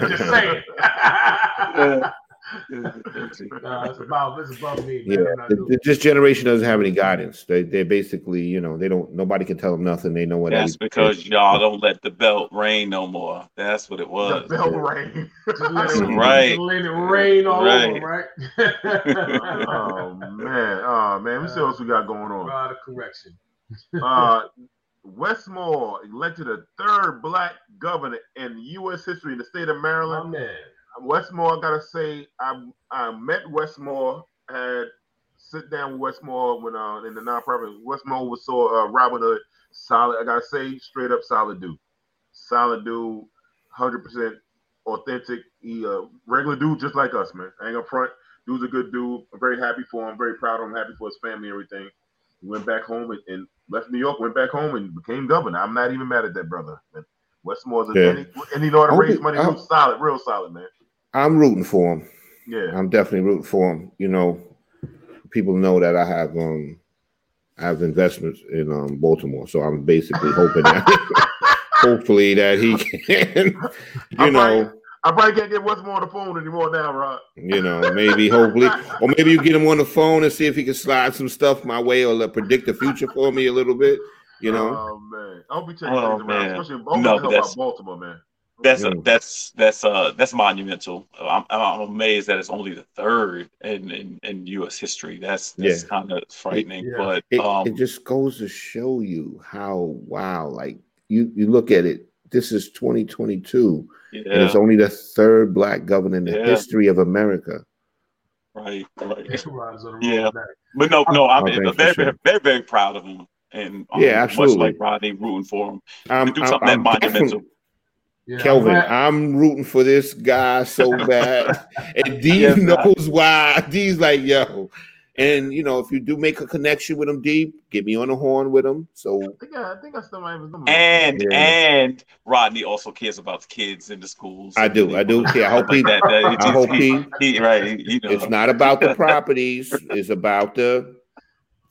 Just saying. Yeah. nah, it's about it's above me. Yeah, Man. I'm not th- doing th- this generation doesn't have any guidance. They they basically, you know, they don't. Nobody can tell them nothing. They know what. That's every- because y'all don't let the belt rain no more. That's what it The was. bell ring. Just let it, Right. just let it rain all Right. over, right? oh man, oh man. We see what else we got going on. Right, a correction. Uh, Wes Moore elected a third black governor in U.S. history in the state of My Maryland. man. Wes Moore, I gotta say, I I met Wes Moore, had sit down with Wes Moore when uh in the nonprofit. Wes Moore was so uh, Robin Hood solid. I gotta say, straight up solid dude, solid dude, hundred percent authentic. He uh regular dude just like us, man. I ain't gonna front. Dude's a good dude. I'm very happy for him. Very proud of him. Happy for his family and everything. He went back home and, and left New York. Went back home and became governor. I'm not even mad at that brother. Man. Wes Moore's a Yeah. and, he, and he know how to raise money. Real solid, real solid, man. I'm rooting for him. Yeah. I'm definitely rooting for him. You know, people know that I have um I have investments in um Baltimore, so I'm basically hoping that hopefully that he can, you I'm know, I probably can't get Wes Moore on the phone anymore now, Rod. you know, maybe hopefully, or maybe you get him on the phone and see if he can slide some stuff my way or let predict the future for me a little bit. You know, Oh man, I hope he takes Oh, things around, man. especially in Baltimore. No, help Baltimore, man. That's a, that's that's uh that's monumental. I'm, I'm amazed that it's only the third in in, in U.S. history. That's that's yeah. kind of frightening, it, but it, um, it just goes to show you how wow, like you you look at it. This is 2022, yeah. and it's only the third black governor in the yeah. history of America. Right, right. yeah, but no, no, I'm oh, very, sure. very, very proud of him, and um, yeah, absolutely. Much like Rodney, rooting for him. Um, do something I'm, that monumental. Yeah, Kelvin, I'm rooting for this guy so bad, and D yeah, knows why. D's like, yo, and you know, if you do make a connection with him, D, get me on the horn with him. So I think I, I think I still might have And yeah. and Rodney also cares about the kids in the schools. I do, I do. Yeah, I hope he. that, that, I hope he, he, right. You know, it's not about the properties. it's about the,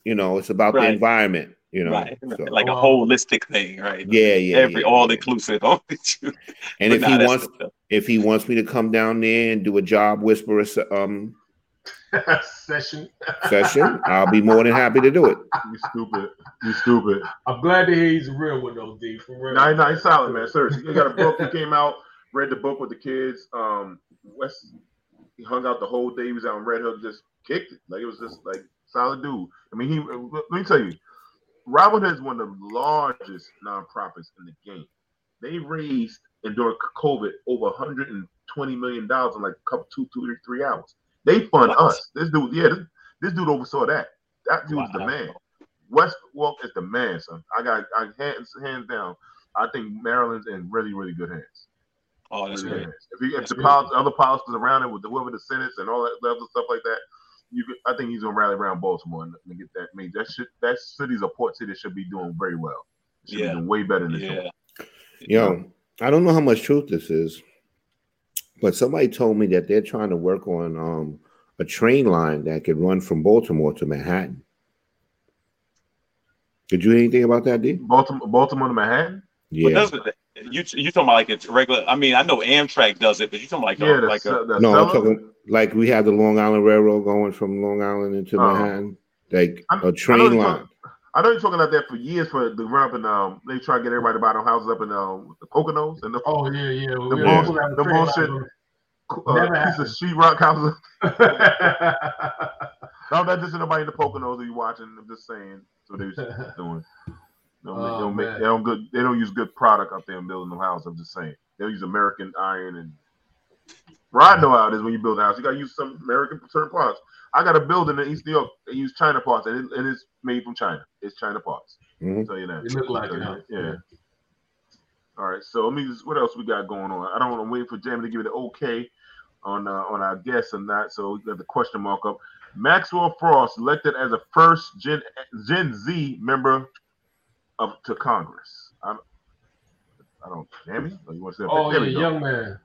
you know, it's about right. the environment you know, right. so. like a holistic thing, right? Yeah, yeah, every yeah, all yeah. inclusive. and if he wants, if he wants me to come down there and do a job whisperer um session, session, I'll be more than happy to do it. You stupid, you stupid. I'm glad to hear he's real with though, D. For real. Nah, nah, he's solid, man. Seriously, he got a book. He came out, read the book with the kids. Um, West, he hung out the whole day. He was out in Red Hook, just kicked it. Like it was just like solid dude. I mean, he. Let me tell you Robin Hood is one of the largest nonprofits in the game. They raised and during COVID over 120 million dollars in like a couple two, two, three hours. They fund what? us. This dude, yeah, this, this, dude oversaw that. That dude's wow. the man. Westwalk is the man, son. I got I hands hands down. I think Maryland's in really, really good hands. Oh, that's really great. If, he, if the poli- other politics around it with the whoever the Senate and all that other stuff like that, you could, I think he's gonna rally around Baltimore and, and get that made. That should that city's a port city should be doing very well. Should yeah. be doing way better than yeah. Yo, I don't know how much truth this is, but somebody told me that they're trying to work on um, a train line that could run from Baltimore to Manhattan. Did you hear anything about that, D? Baltimore, Baltimore to Manhattan. Yeah. You you talking about like it's regular? I mean, I know Amtrak does it, but you talking like yeah, a, like a, no, I'm talking like we have the Long Island Railroad going from Long Island into uh, Manhattan, like I'm, a train I line. Talking, I know you're talking about that for years for the run and um they try to get everybody to buy their houses up in um the Poconos and the oh yeah yeah the yeah, bullshit, the bullshit uh, piece of sheetrock houses. no, that just nobody in the Poconos that you watching. I'm just saying. So they was doing. They don't, make, oh, they, don't make, they don't good. They don't use good product up there in building the house. I'm just saying they'll use American iron and. Rod know how it is when you build a house. You gotta use some American certain parts. I got a building in East New York. They use China parts, and, it, and it's made from China. It's China parts. Mm-hmm. So you know, it look like so, it. Huh? Yeah. All right. So let me just. What else we got going on? I don't want to wait for Jamie to give it an okay on uh, on our guests and that. So we got the question mark up. Maxwell Frost elected as a first Gen Gen Z member of to Congress. I'm, I don't, Jamie? Or you want to say? Oh, yeah, young man.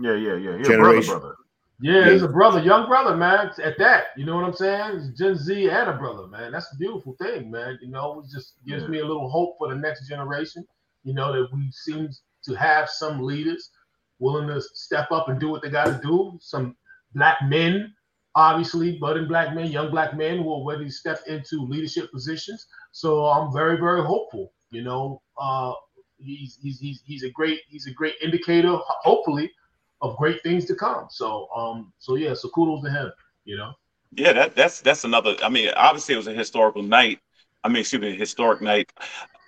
Yeah, yeah, yeah. He's Generation. brother, brother. Yeah, he's a brother, young brother, man. At that, you know what I'm saying? It's Gen Z and a brother, man. That's the beautiful thing, man. You know, it just gives yeah. me a little hope for the next generation. You know that we seem to have some leaders willing to step up and do what they got to do. Some black men obviously budding black men, young black men who already stepped into leadership positions. So I'm very, very hopeful. You know, uh, he's, he's he's he's a great he's a great indicator, hopefully, of great things to come. So um so yeah, so kudos to him. You know. Yeah, that that's that's another. I mean, obviously it was a historical night. I mean, excuse me, a historic night.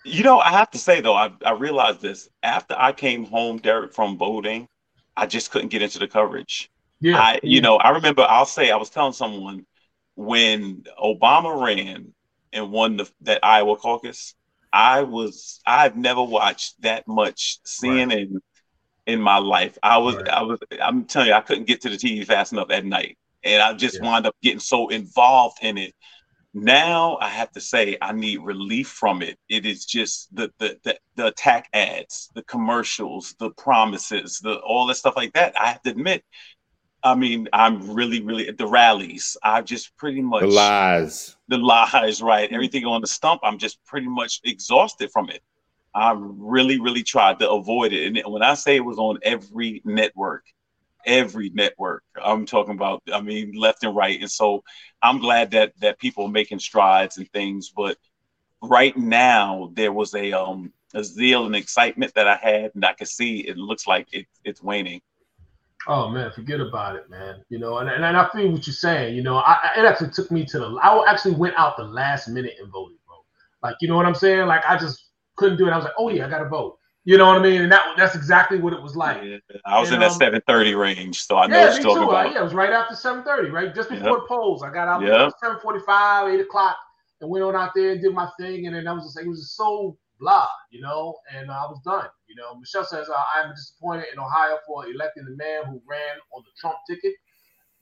You know, I have to say though, I, I realized this after I came home, Derek, from voting, I just couldn't get into the coverage. Yeah. I, you know, I remember I'll say I was telling someone when Obama ran and won the, that Iowa caucus, I was I've never watched that much CNN right. In my life. I was right. I was I'm telling you I couldn't get to the TV fast enough at night, and I just yeah. wound up getting so involved in it. Now I have to say I need relief from it. It is just the the the, the attack ads, the commercials, the promises, the all that stuff like that. I have to admit I mean, I'm really, really at the rallies. I've just pretty much the lies, the lies, right? Mm-hmm. Everything on the stump. I'm just pretty much exhausted from it. I really, really tried to avoid it. And when I say it was on every network, every network, I'm talking about. I mean, left and right. And so I'm glad that that people are making strides and things. But right now, there was a um a zeal and excitement that I had, and I could see it looks like it, it's waning. Oh man, forget about it, man. You know, and, and, I feel what you're saying. You know, I, it actually took me to the. I actually went out the last minute and voted, bro. Like, you know what I'm saying? Like, I just couldn't do it. I was like, oh yeah, I got to vote. You know what I mean? And that that's exactly what it was like. Yeah, I was and, in that um, 7:30 range, so I know yeah, me too. Uh, yeah, it was right after 7:30, right just before yep. the polls. I got out yep. 7:45, 8 o'clock, and went on out there and did my thing. And then I was just like, it was just so blah, you know, and I was done. You know, Michelle says, uh, I am disappointed in Ohio for electing the man who ran on the Trump ticket.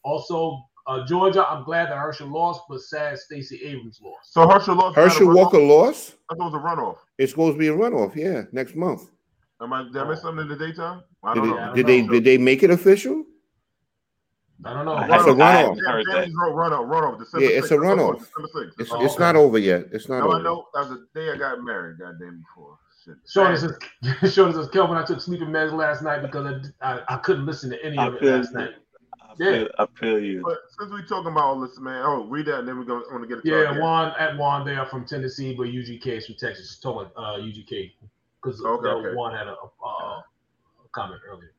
Also, uh, Georgia, I'm glad that Herschel lost, but sad Stacey Abrams lost. So Herschel lost. Herschel Walker lost. I thought it was a runoff. It's supposed to be a runoff. Yeah, next month. Am I, did I miss something in the daytime? I did, it, did they did they make it official? I don't know. It's a runoff. runoff, runoff. December yeah, it's 6th. a runoff. It's, oh, it's okay. not over yet. It's not over. no, over. I know. That was the day I got married. Goddamn before. Sean says, Sean says, Kelvin, I took sleeping meds last night because I, I, I couldn't listen to any of it last night. I yeah, feel, I feel you. But since we talking about all this, man, oh, read that, and then we're gonna want to get. A yeah, Juan at Juan, they are from Tennessee, but UGK is from Texas. Talking uh, UGK because okay, okay. Juan had a, a, a comment earlier.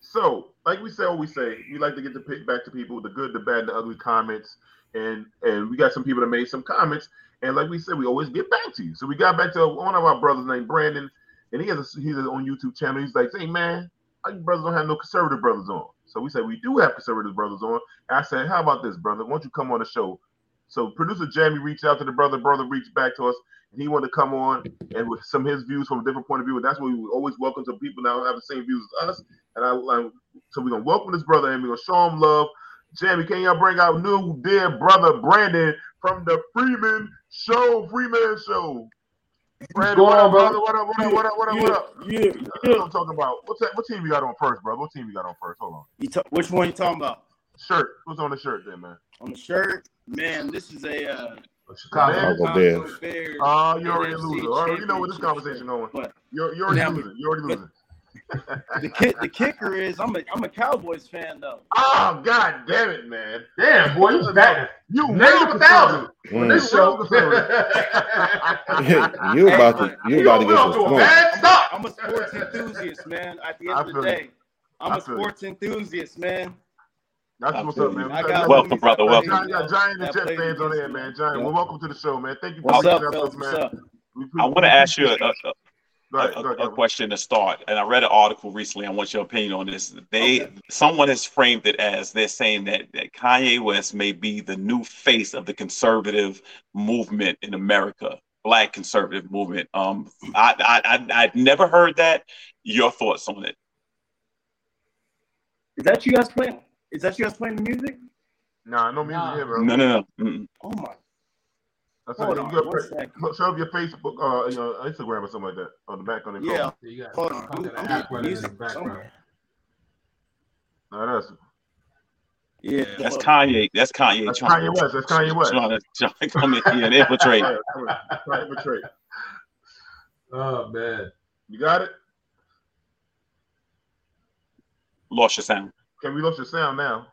So, like we say, always say, we like to get to pick back to people the good, the bad, the ugly comments, and and we got some people that made some comments, and like we said, we always get back to you. So we got back to one of our brothers named Brandon, and he has a, he's on YouTube channel. He's like, "Hey man, our brothers don't have no conservative brothers on." So we said we do have conservative brothers on. I said, "How about this, brother? Why don't you come on the show?" So producer Jamie reached out to the brother. Brother reached back to us, and he wanted to come on and with some of his views from a different point of view. And that's what we always welcome to people now have the same views as us. And I, I so we're gonna welcome this brother and we're gonna show him love. Jamie, can y'all bring out new dear brother Brandon from the Freeman Show, Freeman Show? Brandon, what up, brother? What up, what up, what up, what up, what up? Yeah, yeah. What I'm talking about. What's that, what team you got on first, bro? What team you got on first? Hold on. You t- which one you talking about? Shirt. What's on the shirt then, man? On the shirt, man. This is a uh, Chicago, Chicago Bears. Bears. Oh, you're already a loser. All right, you know where this conversation going. But, you're, you're already losing. You're already losing the kick, the kicker is I'm a I'm a Cowboys fan though. Oh god damn it, man! Damn boy, you that you negative a thousand. Mm. This show. you about to you about to get some smoke. I'm a sports enthusiast, man. At the end of the day, I'm a sports enthusiast, man. That's what's up, man. welcome, brother. Welcome. We got Giant and Jet fans on there, man. Giant, well, welcome to the show, man. Thank you for what's up, us, man. I want to ask you a, a, Right, a, a, question to start, and I read an article recently. I want your opinion on this. They okay. someone has framed it as they're saying that, that Kanye West may be the new face of the conservative movement in America, Black conservative movement. Um, I I I would never heard that. Your thoughts on it? Is that you guys playing? Is that you guys playing the music? Nah, no music nah. here, bro. No, no, no. Mm-mm. Oh my Hold on, you show up your Facebook, uh, you know, Instagram or something like that on the back on the yeah. You Hold on, I'm music somewhere. No, that's yeah, that's Kanye. That's Kanye. That's Kanye West. That's Kanye West. Trying to, trying to come in here and infiltrate. Trying infiltrate. Oh man, you got it. Lost your sound. Can we lose your sound now?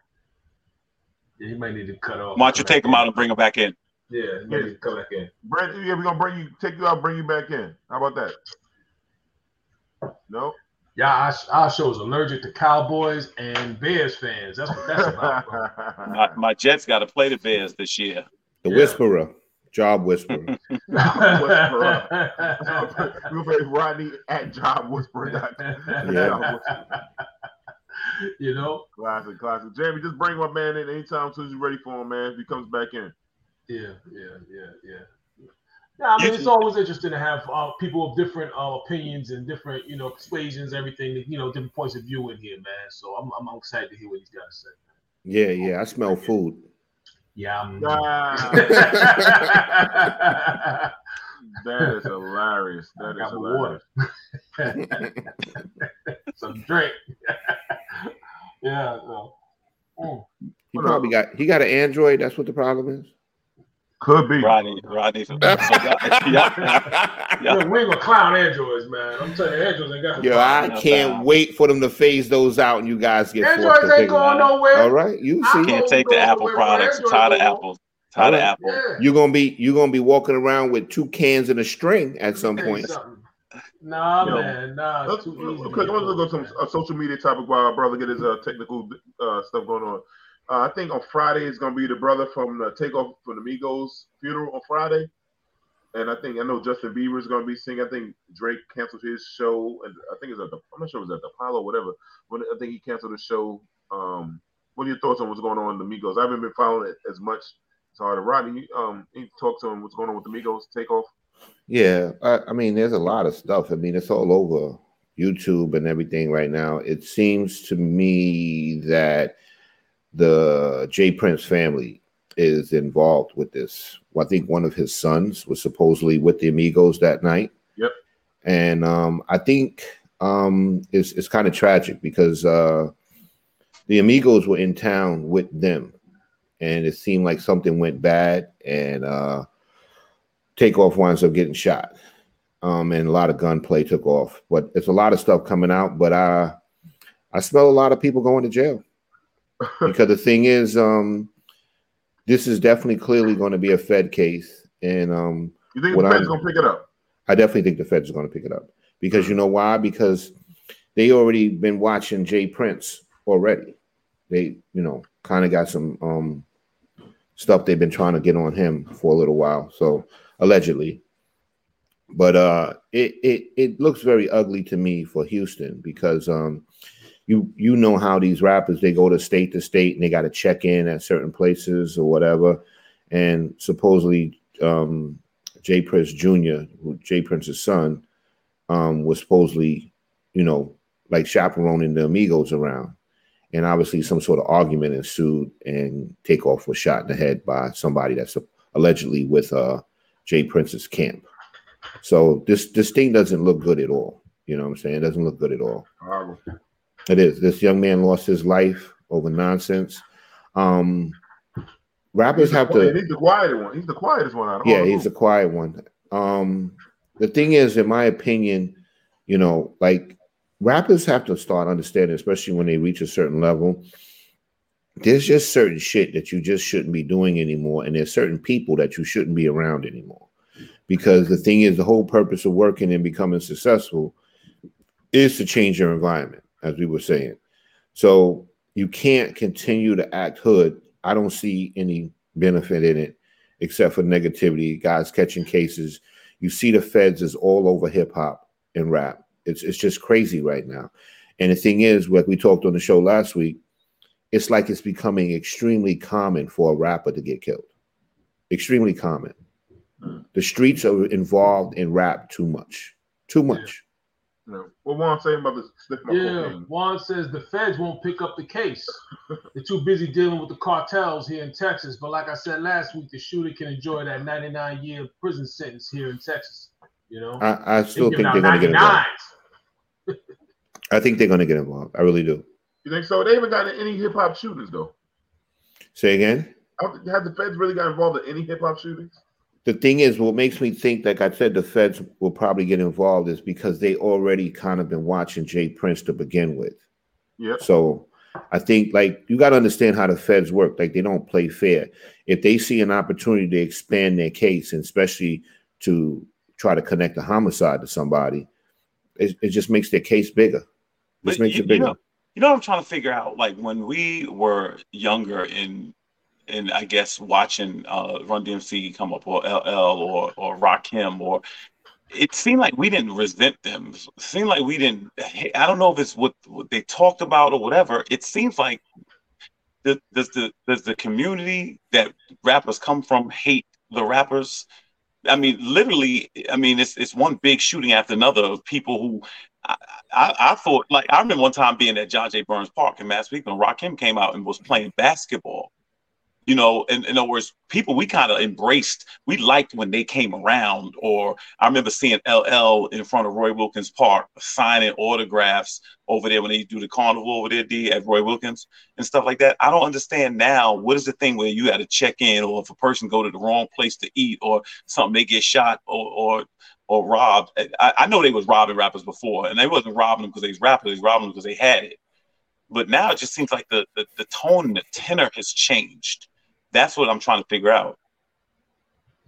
Yeah, he might need to cut off. Why don't you take him out and bring him back in? Yeah, maybe come back in. Brent, yeah, we're gonna bring you, take you out, bring you back in. How about that? No. Yeah, our, our show is allergic to Cowboys and Bears fans. That's what that's about. my, my, Jets got to play the Bears this year. The yeah. Whisperer, Job Whisperer. Whisperer. we'll play Rodney at Job Whisperer. yeah. you know, classic, classic. Jamie, just bring my man in anytime soon as you're ready for him, man. If he comes back in. Yeah, yeah, yeah, yeah. Yeah, I mean, it's always interesting to have uh, people of different uh, opinions and different, you know, persuasions, everything, you know, different points of view in here, man. So I'm, I'm excited to hear what he's got to say. Yeah, yeah, I smell food. Yeah, I'm... that is hilarious. That is hilarious. Some drink. yeah. So. Mm. He probably got he got an Android. That's what the problem is. Could be. Rodney, Rodney. yeah, yeah. we ain't gonna clown androids, man. I'm telling you, androids ain't got. Yo, I can't wait for them to phase those out, and you guys get. Androids ain't going nowhere. All right, you see. I Can't take the Apple products. Tired of apples. Tired of Apple. You're gonna be you're gonna be walking around with two cans and a string at some point. Nah, you know, man, nah. Let's, too easy okay, let's go to some uh, social media topic while our brother get his uh, technical uh, stuff going on. Uh, I think on Friday is going to be the brother from the takeoff from the Migos funeral on Friday, and I think I know Justin Bieber is going to be singing. I think Drake canceled his show, and I think it's at the I'm not sure it was at the Apollo whatever. When I think he canceled the show. Um, what are your thoughts on what's going on in the Migos? I haven't been following it as much. To Rodney, um, you talk to him. What's going on with the Migos takeoff? Yeah, I, I mean, there's a lot of stuff. I mean, it's all over YouTube and everything right now. It seems to me that the J Prince family is involved with this. Well, I think one of his sons was supposedly with the Amigos that night. Yep. And um, I think um, it's it's kind of tragic because uh, the Amigos were in town with them, and it seemed like something went bad, and uh, Takeoff winds up getting shot. Um, and a lot of gunplay took off. But it's a lot of stuff coming out. But I I smell a lot of people going to jail. Because the thing is, um, this is definitely clearly going to be a Fed case. And um you think the Fed's I'm, gonna pick it up? I definitely think the Fed's gonna pick it up. Because you know why? Because they already been watching J Prince already. They, you know, kind of got some um stuff they've been trying to get on him for a little while. So allegedly. But uh, it it it looks very ugly to me for Houston because um, you you know how these rappers they go to state to state and they got to check in at certain places or whatever, and supposedly um, J Prince Jr., J Prince's son, um, was supposedly, you know, like chaperoning the amigos around. And obviously, some sort of argument ensued, and Takeoff was shot in the head by somebody that's allegedly with uh, J Prince's camp. So this this thing doesn't look good at all. You know what I'm saying? It doesn't look good at all. It is. This young man lost his life over nonsense. Um rappers have to he's the quiet one. He's the quietest one out of Yeah, he's the quiet one. Um the thing is, in my opinion, you know, like rappers have to start understanding, especially when they reach a certain level, there's just certain shit that you just shouldn't be doing anymore and there's certain people that you shouldn't be around anymore because the thing is the whole purpose of working and becoming successful is to change your environment as we were saying so you can't continue to act hood i don't see any benefit in it except for negativity guys catching cases you see the feds is all over hip-hop and rap it's, it's just crazy right now and the thing is like we talked on the show last week it's like it's becoming extremely common for a rapper to get killed. Extremely common. Mm. The streets are involved in rap too much. Too much. Yeah. What Juan saying about this? Yeah, cocaine? Juan says the feds won't pick up the case. They're too busy dealing with the cartels here in Texas. But like I said last week, the shooter can enjoy that 99 year prison sentence here in Texas. You know, I, I still think they're going to get involved. I think they're going to get involved. I really do. You think so? They haven't gotten any hip hop shootings though. Say again. Have the feds really got involved in any hip hop shootings? The thing is, what makes me think, like I said, the feds will probably get involved is because they already kind of been watching J Prince to begin with. Yeah. So I think like you got to understand how the feds work. Like they don't play fair. If they see an opportunity to expand their case, and especially to try to connect a homicide to somebody, it, it just makes their case bigger. Just but makes you, it bigger. You know, you know what I'm trying to figure out? Like when we were younger in and I guess watching uh, Run DMC come up or LL or or Rakim or it seemed like we didn't resent them. It seemed like we didn't. I don't know if it's what, what they talked about or whatever. It seems like the, does the does the community that rappers come from hate the rappers? I mean, literally. I mean, it's it's one big shooting after another of people who I, I, thought like I remember one time being at John J. Burns Park in when Rakim came out and was playing basketball. You know, in, in other words, people we kind of embraced, we liked when they came around. Or I remember seeing LL in front of Roy Wilkins Park signing autographs over there when they do the carnival over there D, at Roy Wilkins and stuff like that. I don't understand now what is the thing where you had to check in or if a person go to the wrong place to eat or something they get shot or, or or robbed. I, I, know they was robbing rappers before, and they wasn't robbing them because they was rappers. They was robbing them because they had it. But now it just seems like the, the the tone and the tenor has changed. That's what I'm trying to figure out.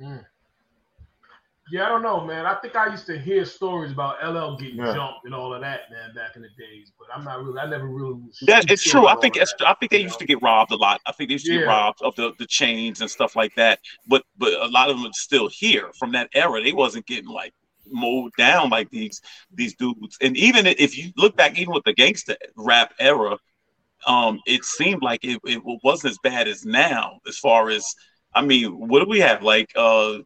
Mm. Yeah, I don't know, man. I think I used to hear stories about LL getting yeah. jumped and all of that, man, back in the days. But I'm not really. I never really. Yeah, it's true. I think it's. I think they used to get robbed a lot. I think they used to yeah. get robbed of the, the chains and stuff like that. But but a lot of them are still here from that era. They wasn't getting like mowed down like these these dudes. And even if you look back, even with the gangster rap era, um, it seemed like it, it wasn't as bad as now. As far as I mean, what do we have? Like uh,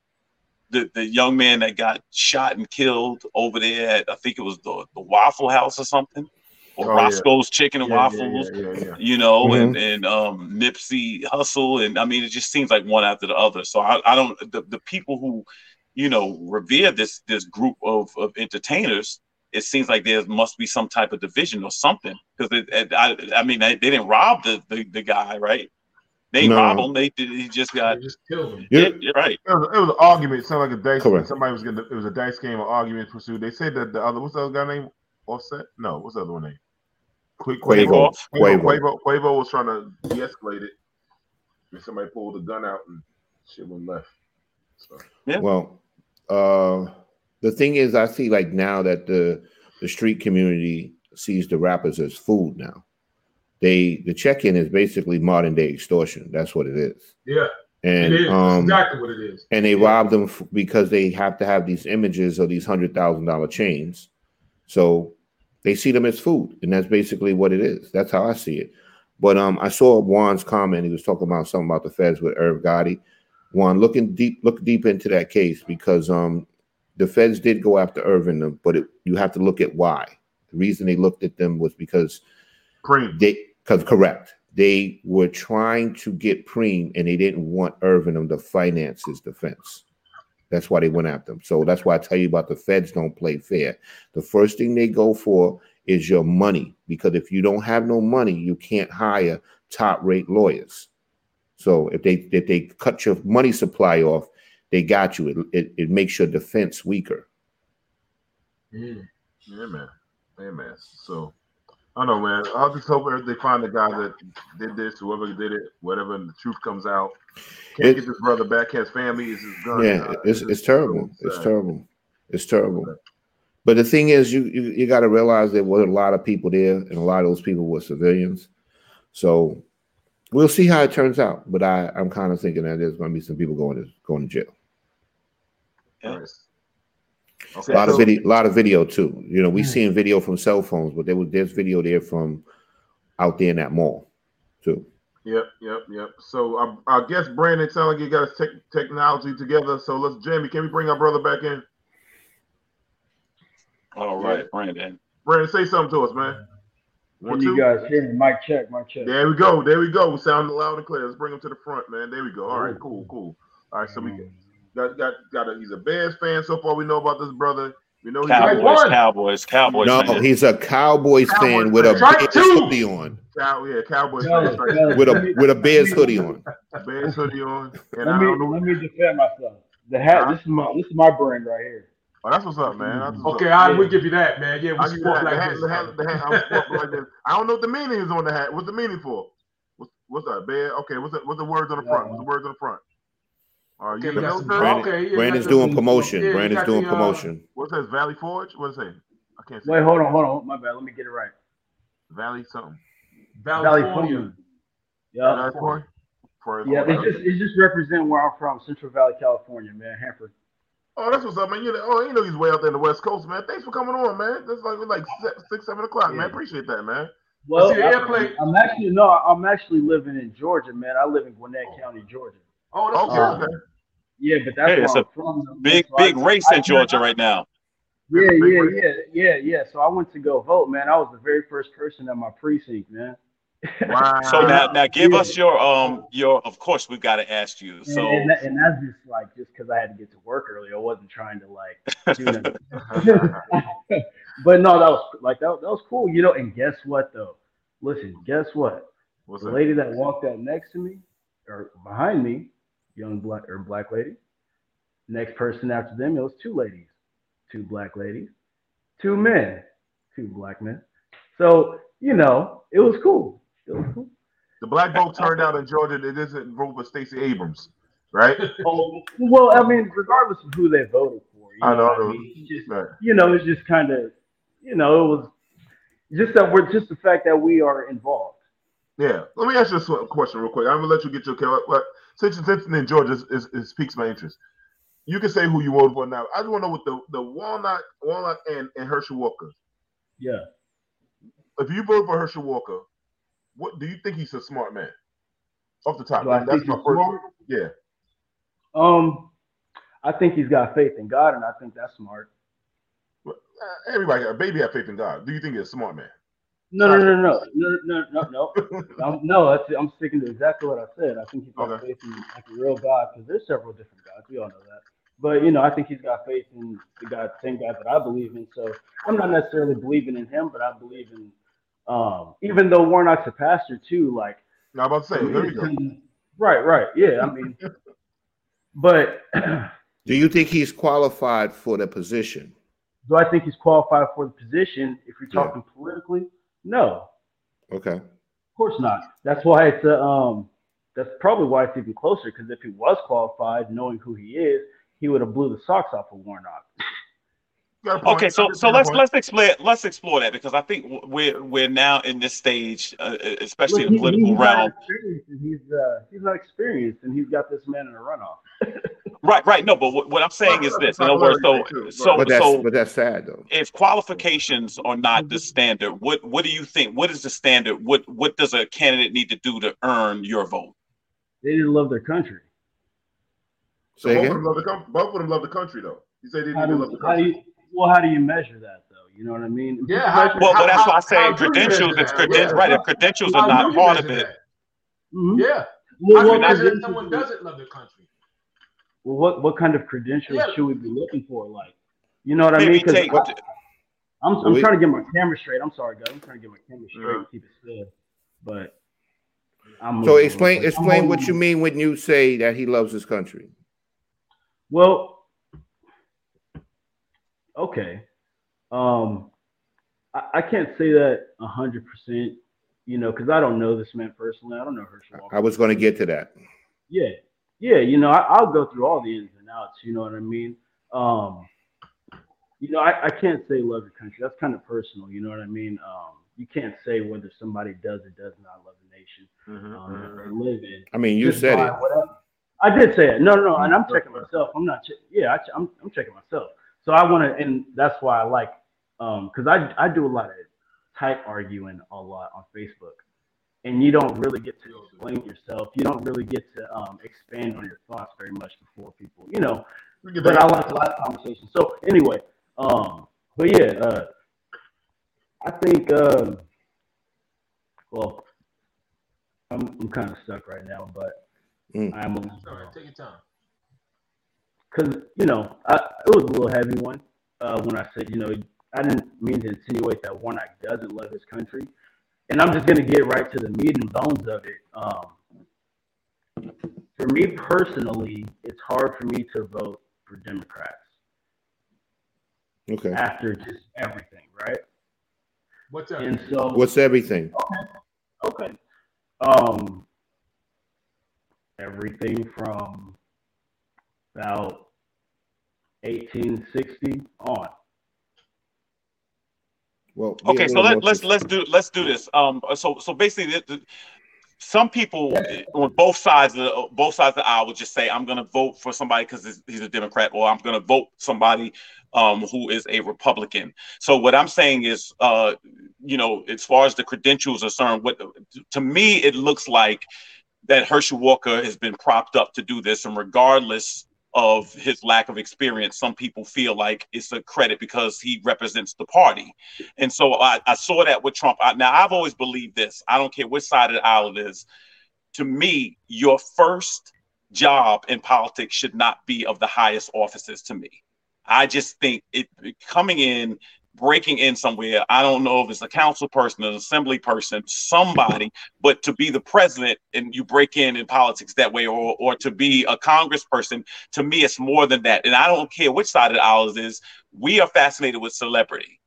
the the young man that got shot and killed over there at I think it was the, the Waffle House or something. Or oh, Roscoe's yeah. Chicken and yeah, Waffles, yeah, you know, mm-hmm. and and um, Nipsey Hussle, and I mean, it just seems like one after the other. So I, I don't the, the people who, you know, revere this this group of of entertainers, it seems like there must be some type of division or something because I, I mean they, they didn't rob the, the, the guy right they no. robbed him they did he just got they just killed him yeah, yeah right it was, it was, an argument it sounded like a dice Correct. somebody was getting it was a dice game of argument pursued they said that the other what's the other guy name offset no what's the other one name Qu- Quavo. Quavo. Quavo. Quavo was trying to de-escalate it and somebody pulled the gun out and shit went left so. yeah. well uh the thing is, I see like now that the the street community sees the rappers as food now. They the check-in is basically modern day extortion. That's what it is. Yeah. And um, exactly what it is. And they yeah. rob them f- because they have to have these images of these hundred thousand dollar chains. So they see them as food, and that's basically what it is. That's how I see it. But um, I saw Juan's comment. He was talking about something about the feds with Irv Gotti. Juan, looking deep, look deep into that case because um, the feds did go after Irvin, but it, you have to look at why. The reason they looked at them was because Preme. they because correct. They were trying to get Preme and they didn't want Irvin to finance his defense. That's why they went after him. So that's why I tell you about the feds don't play fair. The first thing they go for is your money because if you don't have no money, you can't hire top rate lawyers. So if they if they cut your money supply off, they got you. It, it, it makes your defense weaker. Mm. Yeah, man. Yeah, man. So I don't know, man. I'll just hope they find the guy that did this, whoever did it, whatever, and the truth comes out. Can't it, get this brother back. His family is his gun. Yeah, it's, it's, it's terrible. It's terrible. It's terrible. But the thing is, you you, you got to realize there were a lot of people there, and a lot of those people were civilians. So we'll see how it turns out. But I I'm kind of thinking that there's going to be some people going to going to jail. Yeah. Okay. A lot of video, a lot of video too. You know, we mm. seeing video from cell phones, but there was there's video there from out there in that mall too. Yep, yep, yep. So I, I guess Brandon sounds like you got his te- technology together. So let's, Jamie, can we bring our brother back in? All right, yeah. Brandon. Brandon, say something to us, man. One, can you two? guys hear me? Mic check, mic check. There we go. There we go. We sound loud and clear. Let's bring him to the front, man. There we go. All right, cool, cool. All right, so we can Got got got a, he's a Bears fan. So far, we know about this brother. We know Cowboys, he's Cowboys, Cowboys. No, fan. he's a Cowboys, Cowboys fan with a Bears hoodie on. Cow, yeah, Cowboys no, fan. No, with a with a Bears hoodie on. Bears hoodie on. And let me let me defend myself. The hat. This is my this is my brand right here. Oh, that's what's up, man. That's okay, I will give you that, man. Yeah, we sport like this. I don't know what the meaning is on the hat. What's the meaning for? What's, what's that? Bear? Okay, what's the, what's the words on the front? What's the words on the front? Are you Brandon, okay, yeah, Brandon's doing promotion. Yeah, Brandon's doing the, uh, promotion. What says Valley Forge? What is it? I can't. Wait, hold on, hold on. My bad. Let me get it right. Valley something. Valley, Valley Forge. Yeah. Valley Forge. Yeah, it's just it's just represent where I'm from, Central Valley, California, man, Hanford. Oh, that's what's up, man. You know, oh, you know he's way out there in the West Coast, man. Thanks for coming on, man. That's like like six, seven o'clock, yeah. man. Appreciate that, man. Well, I, I'm actually no, I'm actually living in Georgia, man. I live in Gwinnett oh. County, Georgia. Oh, that's okay. okay. Yeah, but that's hey, it's a from, big, so big I, race I, in Georgia right now. Yeah, yeah, yeah, yeah, yeah. So I went to go vote, man. I was the very first person at my precinct, man. Wow. so now, now give yeah. us your um your. Of course, we've got to ask you. So and, and, that, and that's just like just because I had to get to work early. I wasn't trying to like do but no, that was like that, that was cool, you know. And guess what though? Listen, guess what? What's the that? lady that walked out next to me or behind me young black or black lady. Next person after them, it was two ladies, two black ladies, two men, two black men. So you know, it was cool. It was cool. The black vote turned out in Georgia. It isn't vote for Stacey Abrams, right? oh, well, I mean, regardless of who they voted for, You I know. know I mean? just, right. You know, it's just kind of, you know, it was just that we're just the fact that we are involved. Yeah. Let me ask you a question real quick. I'm gonna let you get your since since in Georgia is, is, is piques my interest. You can say who you voted for now. I just want to know what the the Walnut Walnut and, and Herschel Walker. Yeah. If you vote for Herschel Walker, what do you think he's a smart man? Off the top, that's my first. Smart? Yeah. Um, I think he's got faith in God, and I think that's smart. Everybody, a baby have faith in God. Do you think he's a smart man? No, no, no, no, no, no, no, no. I'm, no, I'm sticking to exactly what I said. I think he's got okay. faith in like a real God because there's several different gods. We all know that. But you know, I think he's got faith in the God, same God that I believe in. So I'm not necessarily believing in him, but I believe in. Um, even though Warnock's a pastor too, like. I'm about to say, there you go. Right, right, yeah. I mean, but. Do you think he's qualified for the position? Do I think he's qualified for the position? If you're talking yeah. politically, no. Okay. Of course not. That's why it's a, um. That's probably why it's even closer because if he was qualified, knowing who he is, he would have blew the socks off of Warnock. Okay, so so let's let's explore let's explore that because I think we're we're now in this stage, uh, especially Look, in the political he's realm. He's uh, he's not experienced, and he's got this man in a runoff. right, right. No, but what, what I'm saying is this. In other words, so so but that's, so but that's sad though. If qualifications are not the standard, what what do you think? What is the standard? What what does a candidate need to do to earn your vote? They didn't love their country. So both of, them love the, both of them love the country, though. You say they didn't do, love the country. You, well, how do you measure that, though? You know what I mean? Yeah. How, well, well, that's why I say credentials. It's credentials, yeah. right? If credentials are not part of it. Mm-hmm. Yeah. Well, I imagine if someone doesn't love their country. Well, what what kind of credentials yeah. should we be looking for? Like, you know what Maybe I mean? Take, I, I'm, I'm trying to get my camera straight. I'm sorry, guys. I'm trying to get my camera straight yeah. and keep it still. But I'm so explain explain what you mean when you say that he loves his country. Well, okay. Um, I, I can't say that a hundred percent, you know, because I don't know this man personally. I don't know Herschel. Walker. I was going to get to that. Yeah, yeah. You know, I, will go through all the ins and outs. You know what I mean? Um, you know, I, I can't say love your country. That's kind of personal. You know what I mean? Um, you can't say whether somebody does or does not love the nation mm-hmm, um, mm-hmm. or live in. I mean, you said it. Whatever. I did say it. No, no, no. And I'm checking myself. I'm not. Che- yeah, I, am I'm, I'm checking myself. So I want to, and that's why I like, um, because I I do a lot of type arguing a lot on Facebook, and you don't really get to explain yourself. You don't really get to um, expand on your thoughts very much before people, you know. But I like a lot of conversations. So anyway, um, but yeah, uh, I think, um, well, I'm I'm kind of stuck right now, but Mm. I'm All right, take your time. Because you know, I, it was a little heavy one uh, when I said, you know, I didn't mean to insinuate that Warnock doesn't love his country, and I'm just gonna get right to the meat and bones of it. Um, for me personally, it's hard for me to vote for Democrats. Okay. After just everything, right? What's that? And so what's everything? Okay. Okay. Um, everything from about 1860 on. Well, okay, so let, let's let's do let's do this. Um, so so basically, the, the, some people on both sides of the, both sides of the aisle would just say, "I'm going to vote for somebody because he's a Democrat," or "I'm going to vote somebody um, who is a Republican." So what I'm saying is, uh, you know, as far as the credentials are concerned, what to me it looks like that Herschel Walker has been propped up to do this, and regardless of his lack of experience, some people feel like it's a credit because he represents the party. And so I, I saw that with Trump. I, now, I've always believed this. I don't care which side of the aisle it is. To me, your first job in politics should not be of the highest offices to me. I just think it coming in breaking in somewhere. I don't know if it's a council person, an assembly person, somebody, but to be the president and you break in in politics that way, or or to be a congressperson, to me, it's more than that. And I don't care which side of the aisle is. We are fascinated with celebrity.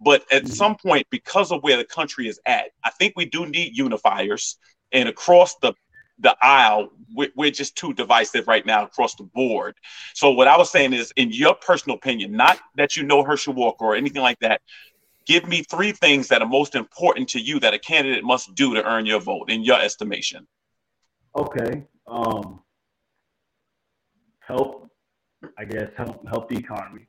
But at mm-hmm. some point, because of where the country is at, I think we do need unifiers. And across the the aisle, we're, we're just too divisive right now across the board. So what I was saying is, in your personal opinion, not that you know Herschel Walker or anything like that, give me three things that are most important to you that a candidate must do to earn your vote in your estimation. Okay. Um, help, I guess, help help the economy.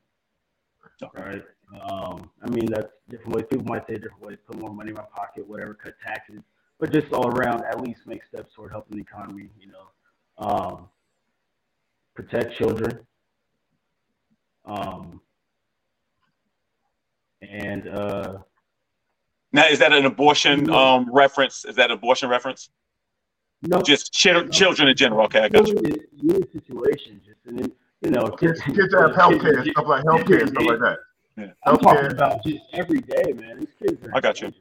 Right. Um, I mean, that's different ways. People might say different ways. Put more money in my pocket, whatever. Cut taxes, but just all around, at least make steps toward helping the economy. You know, um, protect children. Um, and uh, now, is that an abortion um, reference? Is that abortion reference? No, just ch- children in general. Okay, I got you. Unique situations, just and then, you know, kids, kids have healthcare and stuff like healthcare and stuff like that. Yeah. I'm talking about just every day, man. These kids I got you.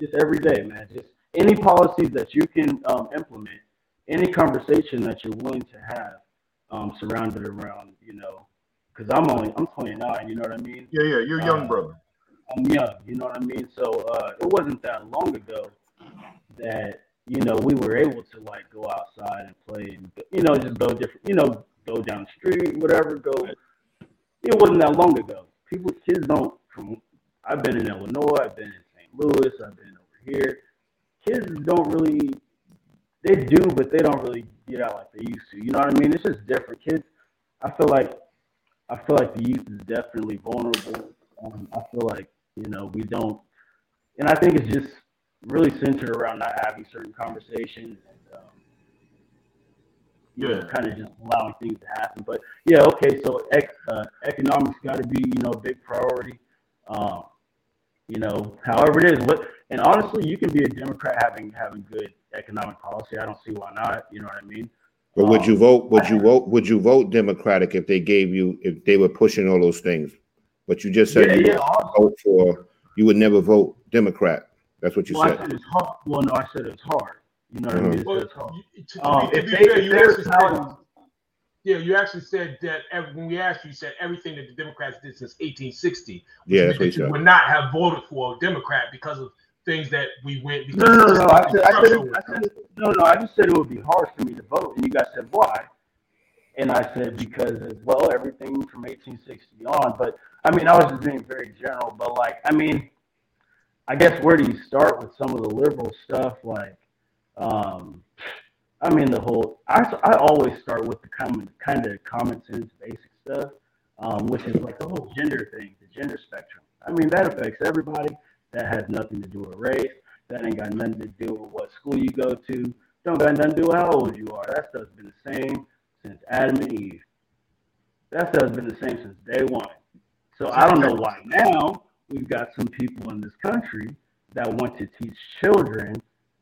Just every day, man. Just any policies that you can um, implement, any conversation that you're willing to have, um, surrounded around, you know, because I'm only I'm 29. You know what I mean? Yeah, yeah. You're young, uh, brother. I'm young. You know what I mean? So uh, it wasn't that long ago that you know we were able to like go outside and play and you know just go different. You know, go down the street, whatever. Go. It wasn't that long ago people, kids don't. From I've been in Illinois, I've been in St. Louis, I've been over here. Kids don't really. They do, but they don't really get out like they used to. You know what I mean? It's just different. Kids, I feel like, I feel like the youth is definitely vulnerable. Um, I feel like you know we don't, and I think it's just really centered around not having certain conversations and um, you yeah, kind of just allowing things to happen. But yeah, okay, so ec- uh, economics got to be you know a big priority. Um, you know, however it is, what and honestly, you can be a Democrat having having good economic policy. I don't see why not. You know what I mean? But um, would you vote? Would you vote? Would you vote Democratic if they gave you if they were pushing all those things? But you just said yeah, you yeah, would vote for. You would never vote Democrat. That's what you well, said. I said it's hard. Well, no, I said it's hard. You know what mm-hmm. I mean? Well, it's hard. To, um, if they, fair, if you yeah, you actually said that every, when we asked you, you said everything that the Democrats did since 1860. Yeah, that you would not have voted for a Democrat because of things that we went. No, no, no, no. I said, I said, it, I said no, no. I just said it would be hard for me to vote, and you guys said why? And I said because as well, everything from 1860 on. But I mean, I was just being very general. But like, I mean, I guess where do you start with some of the liberal stuff? Like, um, I mean, the whole, I, I always start with the common, kind of common sense, basic stuff, um, which is like the whole gender thing, the gender spectrum. I mean, that affects everybody. That has nothing to do with race. That ain't got nothing to do with what school you go to. Don't got nothing to do with how old you are. That stuff's been the same since Adam and Eve. That stuff's been the same since day one. So I don't know why now we've got some people in this country that want to teach children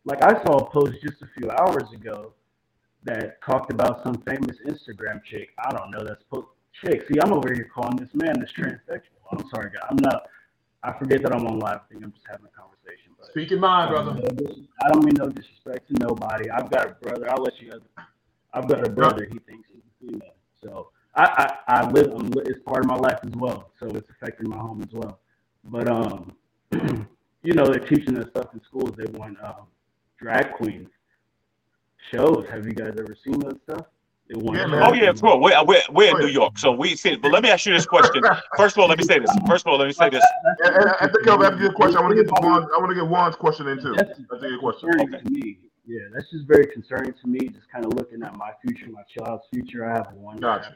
like I saw a post just a few hours ago that talked about some famous Instagram chick. I don't know that's po- chick. See, I'm over here calling this man this transsexual. I'm sorry, guy. I'm not. I forget that I'm on live thing. I'm just having a conversation. But Speak your mind, brother. I don't mean no disrespect to nobody. I've got a brother. I'll let you. Guys. I've got a brother. He thinks he's a female. So I, I, I live. I'm, It's part of my life as well. So it's affecting my home as well. But um, you know, they're teaching this stuff in schools. They want um drag queens shows. Have you guys ever seen those stuff? Yeah, oh yeah, cool. We're, we're, we're in New York, so we see. But let me ask you this question. First of all, let me say this. First of all, let me say this. And, and I think you your question, I want to get Juan. I want to get Juan's question in too. That's, that's your question. Okay. To me. Yeah, that's just very concerning to me. Just kind of looking at my future, my child's future. I have one gotcha.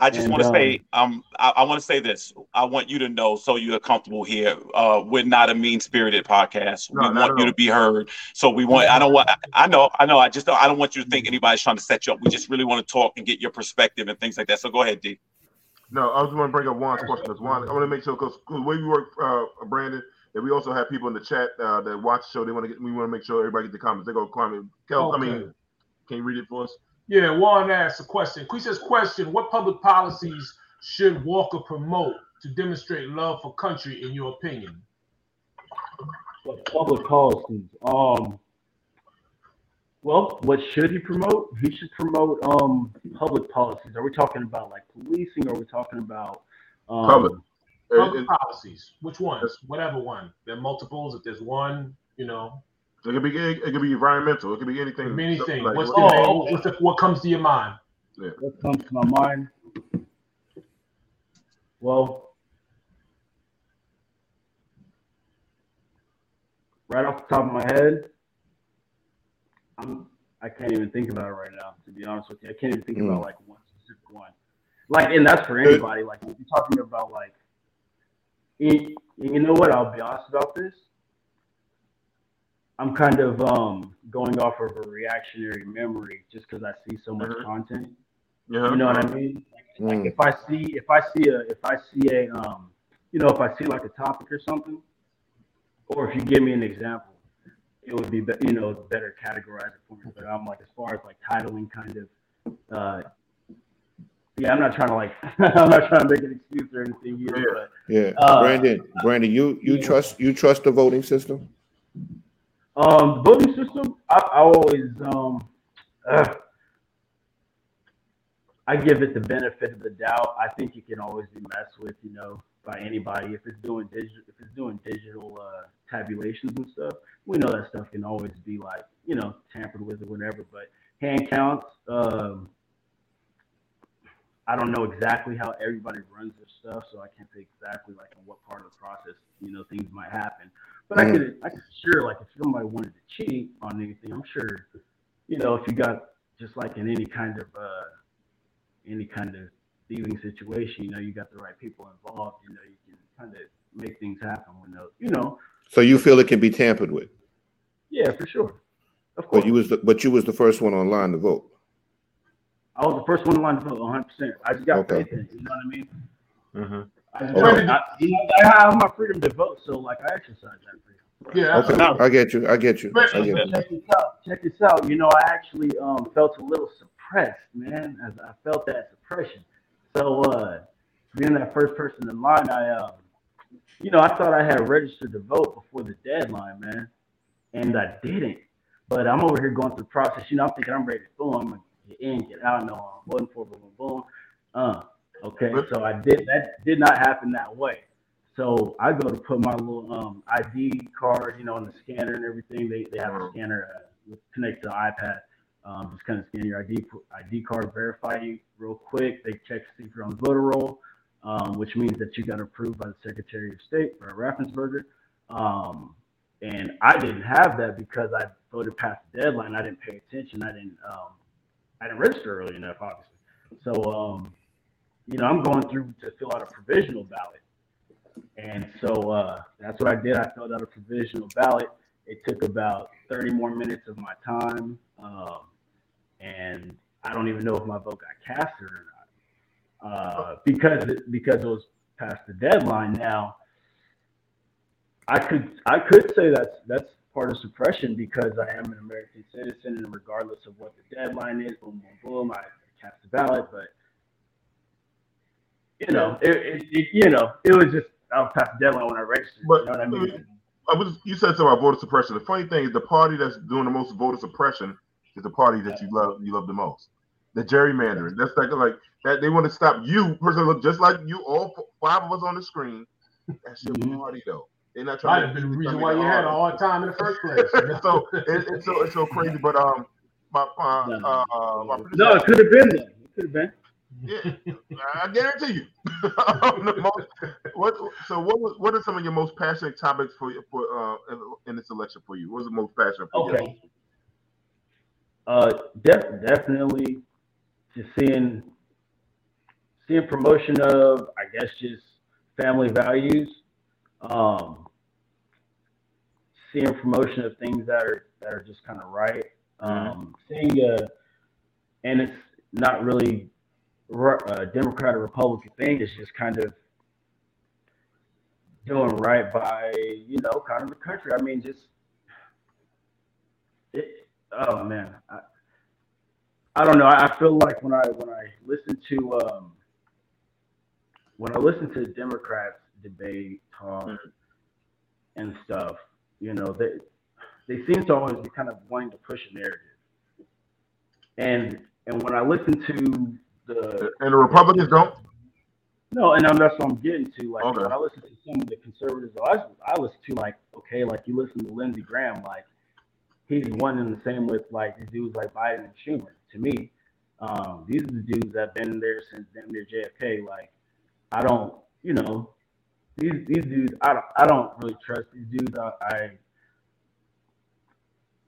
I just want to um, say, um, I, I want to say this. I want you to know, so you're comfortable here. Uh, we're not a mean spirited podcast. No, we want you to be heard. So we want. I don't want. I know. I know. I just. Don't, I don't want you to think anybody's trying to set you up. We just really want to talk and get your perspective and things like that. So go ahead, D. No, I just want to bring up Juan's question because Juan, I want to make sure because the way we work, uh, Brandon, that we also have people in the chat uh, that watch the show. They want to get. We want to make sure everybody gets the comments. They go comment. Kel, okay. I mean, can you read it for us? Yeah, Juan asked a question. He says, question, what public policies should Walker promote to demonstrate love for country, in your opinion? What public policies? Um, well, what should he promote? He should promote um public policies. Are we talking about like policing? Or are we talking about um, public public policies? Which ones? Whatever one. There are multiples. If there's one, you know. It could be it, could be environmental. It could be anything. Could be anything. Like, what's, what, the, oh, what's the, what comes to your mind? Yeah. What comes to my mind? Well, right off the top of my head, I'm I can't even think about it right now. To be honest with you, I can't even think mm. about like one specific one. Like, and that's for anybody. Like, if you're talking about like, you know what? I'll be honest about this. I'm kind of um, going off of a reactionary memory just because I see so much mm-hmm. content. Yeah. You know what I mean? Like, mm. if I see if I see a if I see a um, you know if I see like a topic or something, or if you give me an example, it would be, you know better categorized for me. But I'm like as far as like titling kind of. Uh, yeah, I'm not trying to like. I'm not trying to make an excuse or anything here. But, yeah, uh, Brandon, Brandon, you you yeah. trust you trust the voting system? Um, the voting system, I, I always um, uh, I give it the benefit of the doubt. I think it can always be messed with, you know, by anybody if it's doing digital if it's doing digital uh, tabulations and stuff. We know that stuff can always be like you know tampered with or whatever. But hand counts, um, I don't know exactly how everybody runs their stuff, so I can't say exactly like in what part of the process you know things might happen. But mm-hmm. I could I could sure like if somebody wanted to cheat on anything, I'm sure you know if you got just like in any kind of uh, any kind of thieving situation, you know, you got the right people involved, you know, you can kind of make things happen when those, you know. So you feel it can be tampered with? Yeah, for sure. Of course. But you was the, but you was the first one online to vote. I was the first one online to vote 100. percent I just got okay. faith in it. You know what I mean? Mm-hmm. I, okay. I, you know, I have my freedom to vote, so like I exercise that freedom. Yeah, okay. I get you. I get you. I get you. Check this out. Check this out. You know, I actually um, felt a little suppressed, man. As I felt that suppression. So uh, being that first person in line, I um, you know, I thought I had registered to vote before the deadline, man, and I didn't. But I'm over here going through the process. You know, I'm thinking I'm ready. to Boom, I'm gonna get in, get out. No, I'm voting for boom, boom, boom. Uh, okay. So I did that. Did not happen that way. So I go to put my little um, ID card, you know, in the scanner and everything. They, they have a scanner uh, connected to the iPad. Um, just kind of scan your ID ID card, verify you real quick. They check to see if you're on the voter roll, um, which means that you got approved by the Secretary of State for a Raffensperger. Um, and I didn't have that because I voted past the deadline. I didn't pay attention. I didn't um, I didn't register early enough, obviously. So um, you know, I'm going through to fill out a provisional ballot. And so uh, that's what I did. I filled out a provisional ballot. It took about 30 more minutes of my time. Um, and I don't even know if my vote got casted or not uh, because because it was past the deadline. Now, I could I could say that's that's part of suppression because I am an American citizen, and regardless of what the deadline is, boom, boom, boom, I cast the ballot. But you know, it, it, it you know, it was just I was past the deadline when I registered. But, you know what I mean? I was, you said something about voter suppression. The funny thing is, the party that's doing the most voter suppression is the party that you love you love the most. The gerrymandering. That's like like that they want to stop you personally look just like you all five of us on the screen. That's your mm-hmm. party though. They're not trying Might to be the reason why you had a hard time in the first place. so it, it's so it's so crazy. But um my uh, uh, my no it could have been that. It could have been. Yeah, I guarantee you. most, what, so, what was, what are some of your most passionate topics for for uh, in, this election for you? What's the most passionate for okay. you? Uh, def- definitely just seeing seeing promotion of, I guess, just family values. Um, seeing promotion of things that are that are just kind of right. Mm-hmm. Um, seeing uh, and it's not really a Democrat or Republican thing. It's just kind of doing right by you know kind of the country. I mean, just it, oh man, I, I don't know. I feel like when I when I listen to um, when I listen to Democrats debate talk mm-hmm. and stuff, you know, they they seem to always be kind of wanting to push a narrative. And and when I listen to the and the Republicans don't. No, and that's what I'm getting to. Like okay. when I listen to some of the conservatives, I I listen to like okay, like you listen to Lindsey Graham, like he's one and the same with like the dudes like Biden and Schumer. To me, um, these are the dudes that have been there since then. They're JFK. Like, I don't, you know, these these dudes, I don't, I don't really trust these dudes. I, I,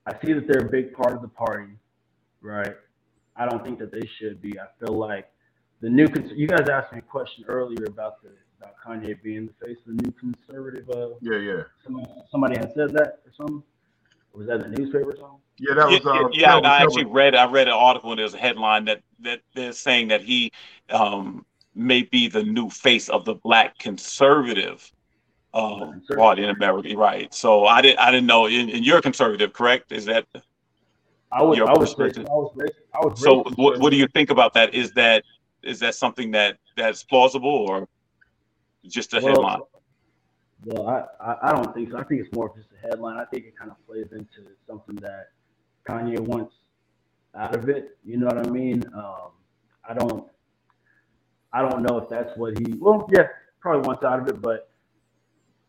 I see that they're a big part of the party, right? I don't think that they should be. I feel like the new. You guys asked me a question earlier about the about Kanye being the face of the new conservative. Uh, yeah, yeah. Somebody, somebody had said that or something. Or was that in the newspaper or something? Yeah, that was. Yeah, uh, yeah, that I was- actually read. I read an article and there's a headline that that they're saying that he um, may be the new face of the black conservative um, party in America. Right. So I didn't. I didn't know. And, and you're conservative, correct? Is that I was, I was. I was, I was. so? What, what do you think about that? Is that is that something that that's plausible or just a Well, headline? Well, I, I, I don't think so. I think it's more of just a headline. I think it kind of plays into something that Kanye wants out of it. You know what I mean? Um, I don't I don't know if that's what he well, yeah, probably wants out of it, but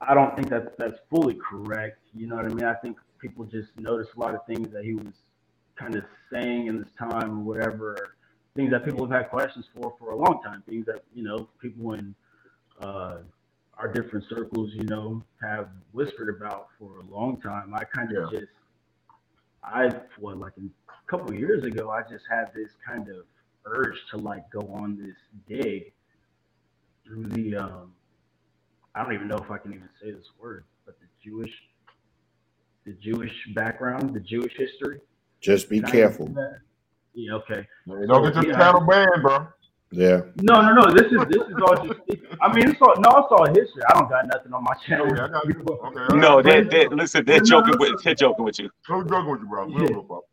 I don't think that that's fully correct. You know what I mean? I think people just notice a lot of things that he was kind of saying in this time or whatever, things that people have had questions for for a long time, things that, you know, people in uh, our different circles, you know, have whispered about for a long time. I kind of Yeah. just, I, what, like a couple of years ago, I just had this kind of urge to like go on this dig through the, um, I don't even know if I can even say this word, but the Jewish, the Jewish background, the Jewish history. Just be Can careful. do that? Yeah, okay. Don't get your Yeah. channel banned, bro. Yeah. No, no, no. This is this is all just. I mean, it's all no, it's all history. I don't got nothing on my channel. Yeah, I got you. Okay. No, they they they listen. They're joking with they're joking with you. I'm joking with you, bro. We don't give a fuck.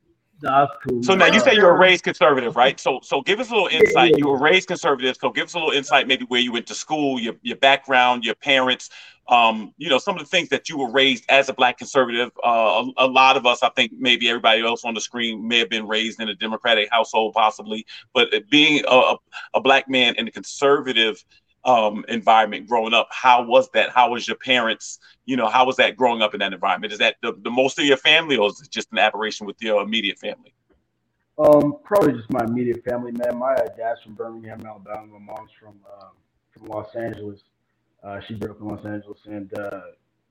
That's cool. So now you say you were raised conservative, right? So so give us a little Yeah, insight. yeah, You were raised conservative, so give us a little insight, maybe where you went to school, your your background, your parents, um, you know, some of the things that you were raised as a black conservative. Uh, a, a lot of us, I think, maybe everybody else on the screen may have been raised in a Democratic household, possibly, but being a, a, black man in a conservative um, environment growing up, how was that? How was your parents? You know, how was that growing up in that environment? Is that the, the most of your family, or is it just an aberration with your immediate family? Um, probably just my immediate family, man. My uh, dad's from Birmingham, Alabama. My mom's from um, from Los Angeles. Uh, she grew up in Los Angeles, and uh,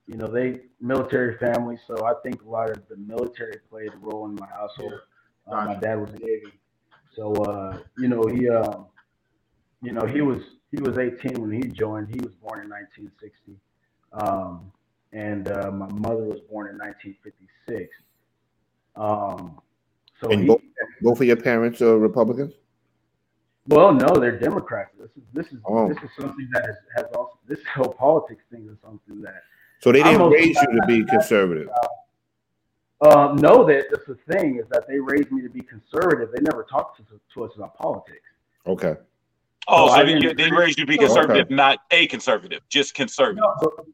you know they military family. So I think a lot of the military played a role in my household. Uh, my dad was Navy, so uh, you know he, um, you know he was he was 18 when he joined. He was born in 1960, um, and uh, my mother was born in 1956. Um, so And he, both, both of your parents are Republicans? Well, no, they're Democrats. This is this is Oh. this is something that is, has also this whole politics thing is something that So they didn't raise you to be conservative. um no that that's the thing is that they raised me to be conservative. They never talked to, to us about politics. Okay. Oh, So so they, didn't- they raised you to be Okay. conservative, not a conservative, just conservative. No, but-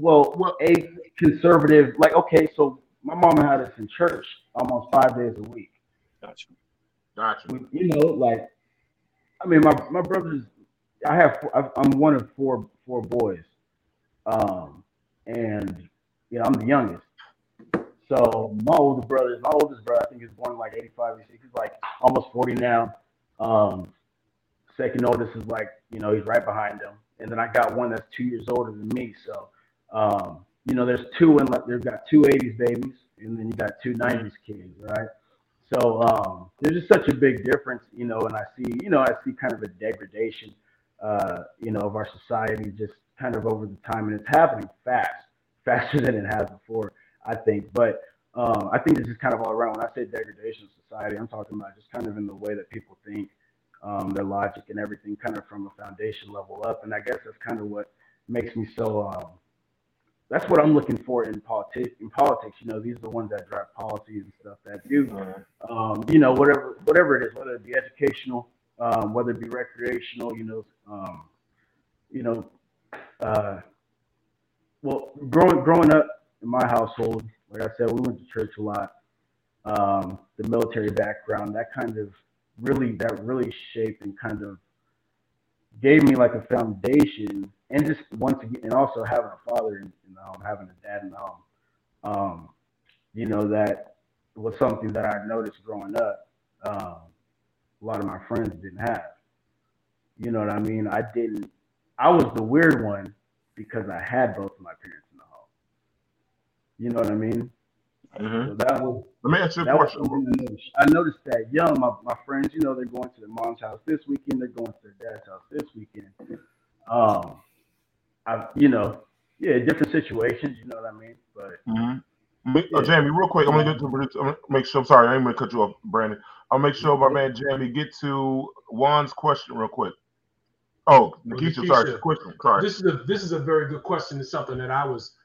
well, a conservative like okay, so my mom had us in church almost five days a week. Gotcha. Gotcha. We- you know, like I mean, my my brothers. I have I'm one of four four boys, um, and you know I'm the youngest. So my older brother, is my oldest brother, I think is born like '85. He's like almost 40 now. Um, second oldest is like you know he's right behind him, and then I got one that's two years older than me. So um, you know there's two and like they've got two 80s babies, and then you got two 90s kids, right? So um, there's just such a big difference, you know, and I see, you know, I see kind of a degradation, uh, you know, of our society just kind of over the time, and it's happening fast, faster than it has before, I think. But um, I think this is kind of all around. When I say degradation of society, I'm talking about just kind of in the way that people think, um, their logic and everything, kind of from a foundation level up. And I guess that's kind of what makes me so. That's what I'm looking for in politics. In politics, you know, these are the ones that drive policies and stuff that do um, you know, whatever whatever it is, whether it be educational, um, whether it be recreational, you know, um, you know, uh, well, growing growing up in my household, like I said, we went to church a lot. Um, the military background, that kind of really that really shaped and kind of gave me like a foundation, and just once again, and also having a father in, in the home, having a dad in the home. Um, you know, that was something that I noticed growing up. Um, a lot of my friends didn't have. You know what I mean? I didn't. I was the weird one because I had both of my parents in the home. You know what I mean? Mm-hmm. So that was. Let me ask you a question. I noticed. I noticed that young, my, my friends, you know, they're going to their mom's house this weekend. They're going to their dad's house this weekend. Um, I, you know, yeah, different situations. You know what I mean? But. Mm-hmm. Uh, Jamie, real quick, I'm gonna get to I'm gonna make sure. I'm sorry, I'm gonna cut you off, Brandon. I'll make sure my man Jamie get to Juan's question real quick. Oh, Nikisha, sorry, question. Sorry. This is a this is a very good question. It's something that I was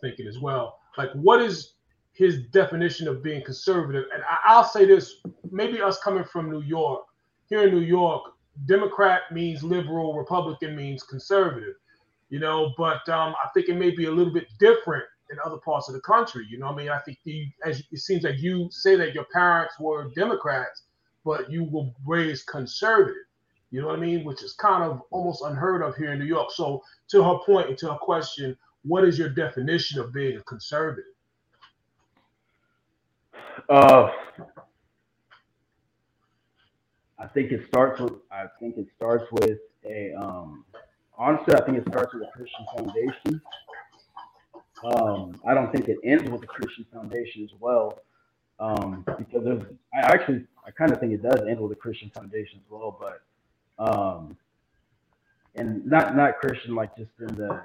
thinking as well. Like, what is his definition of being conservative? And I, will say this: maybe us coming from New York, here in New York, Democrat means liberal, Republican means conservative. You know, but um, I think it may be a little bit different in other parts of the country. You know, I mean, I think the, as it seems like you say that your parents were Democrats, but you were raised conservative. You know what I mean? Which is kind of almost unheard of here in New York. So, to her point and to her question, what is your definition of being a conservative? Uh, I think it starts with. I think it starts with a. Um, honestly, I think it starts with a Christian foundation. Um, I don't think it ends with a Christian foundation as well, um, because there's. I actually, I kind of think it does end with a Christian foundation as well, but um, and not not Christian like just in the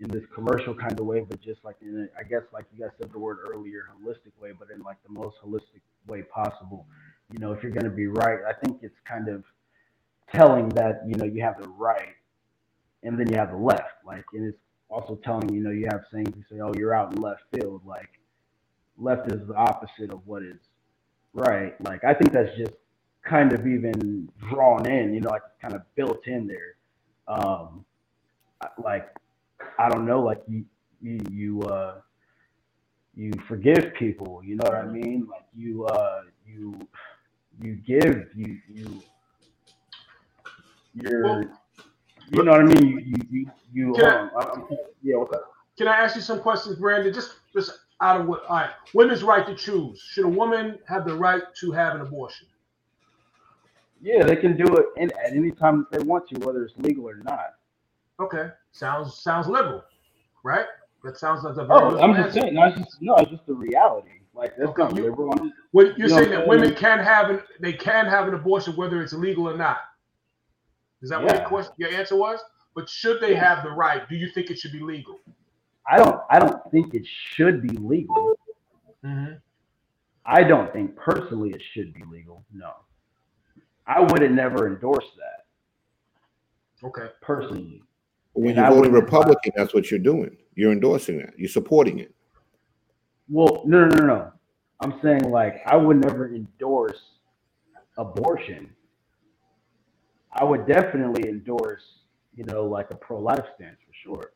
in this commercial kind of way, but just like in a, I guess like you guys said the word earlier, holistic way, but in like the most holistic way possible. You know, if you're going to be right, I think it's kind of telling that you know you have the right, and then you have the left. Like, and it's also telling you know you have sayings you say, oh, you're out in left field. Like, left is the opposite of what is right. Like, I think that's just kind of even drawn in, you know, like kind of built in there. Um, like I don't know, like you you you uh you forgive people, you know what I mean? Like you uh you you give you you you're you know what I mean? You you you, you um, I, I'm, yeah, what's up? Can I ask you some questions, Brandon? Just just out of what all right, women's right to choose. Should a woman have the right to have an abortion? Yeah, they can do it in, at any time they want to, whether it's legal or not. Okay, sounds sounds liberal, right? That sounds like a very. Oh, I'm just saying, not just no, it's just the reality. Like that's okay. not liberal. Just, well, you're you saying that women can have an they can have an abortion whether it's legal or not. Is that yeah. what your question, your answer was? But should they have the right? Do you think it should be legal? I don't. I don't think it should be legal. Mm-hmm. I don't think personally it should be legal. No. I would have never endorsed that. Okay. Personally. When you vote Republican, that's what you're doing. You're endorsing that. You're supporting it. Well, no, no, no, no. I'm saying like I would never endorse abortion. I would definitely endorse, you know, like a pro-life stance for sure.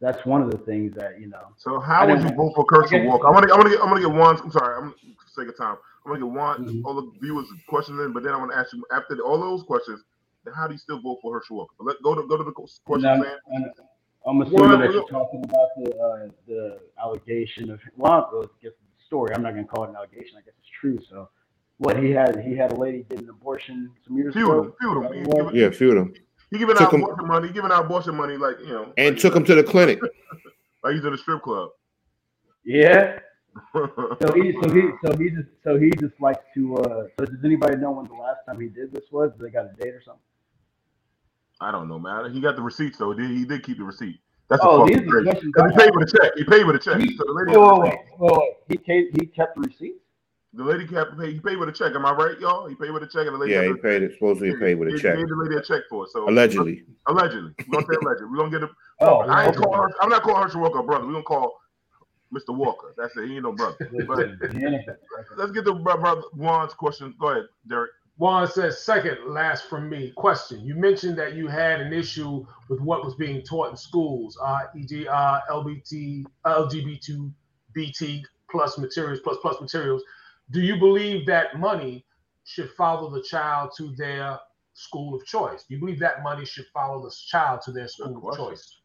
That's one of the things that you know. So how would you vote for Herschel Walker? I'm gonna, I'm gonna get, I'm gonna get one. I'm sorry. I'm gonna sake of time. I'm gonna get one mm-hmm. all the viewers questions in, but then I'm gonna ask you after all those questions, then how do you still vote for Herschel Walker? Let go to go to the question. I'm, I'm assuming well, that you're talking about the uh, the allegation of well, let's get the story. I'm not gonna call it an allegation. I guess it's true. So, what he had he had a lady did an abortion some years feud ago. Him, feud him. Yeah, feud him. He giving took out him, abortion money. Giving out abortion money, like you know, and like, took him to the clinic. like he's in a strip club. Yeah, so he so he so he just so he just likes to uh so does anybody know when the last time he did this was? Did they got a date or something? I don't know, man. He got the receipts though. Did he did keep the receipt. That's oh, these are He paid with a check. He paid with a check. He, so the lady wait, wait, wait, wait. He paid, he kept the receipts. The lady kept pay. He paid with a check. Am I right, y'all? He paid with a check, and the lady. Yeah, he paid it. Supposedly he paid with a check. He gave the lady a check for it. So allegedly. Allegedly, we gonna say allegedly. We gonna get a. Oh, I ain't call her, I'm not calling Herschel Walker brother. We gonna call Mr. Walker. That's it. He ain't no brother. But let's get to brother Juan's question. Go ahead, Derek. Juan says, second last from me. Question. You mentioned that you had an issue with what was being taught in schools, uh, e.g., uh, LBT, LGBT, BT plus materials, plus plus materials. Do you believe that money should follow the child to their school of choice? Do you believe that money should follow the child to their school of choice?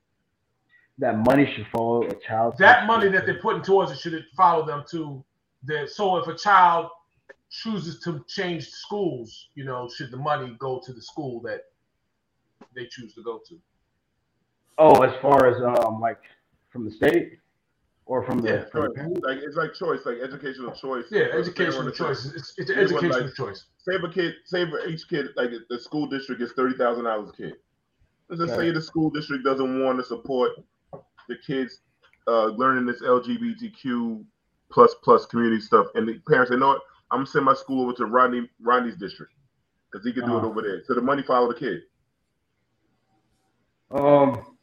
that money should follow a child. That money that they're putting towards it should follow them to the. So if a child chooses to change schools, you know, should the money go to the school that they choose to go to? Oh, as far as um, like from the state or from yeah, the from like it's like choice, like educational choice. Yeah, educational choice. It's, it's an educational like, choice. Save a kid, save for each kid, like the school district gets thirty thousand dollars a kid. Let's just okay. say the school district doesn't want to support the kids uh, learning this LGBTQ plus plus community stuff, and the parents say, "No, what? I'm gonna send my school over to Rodney Rodney's district because he can do uh, it over there." So the money follow the kid. Um,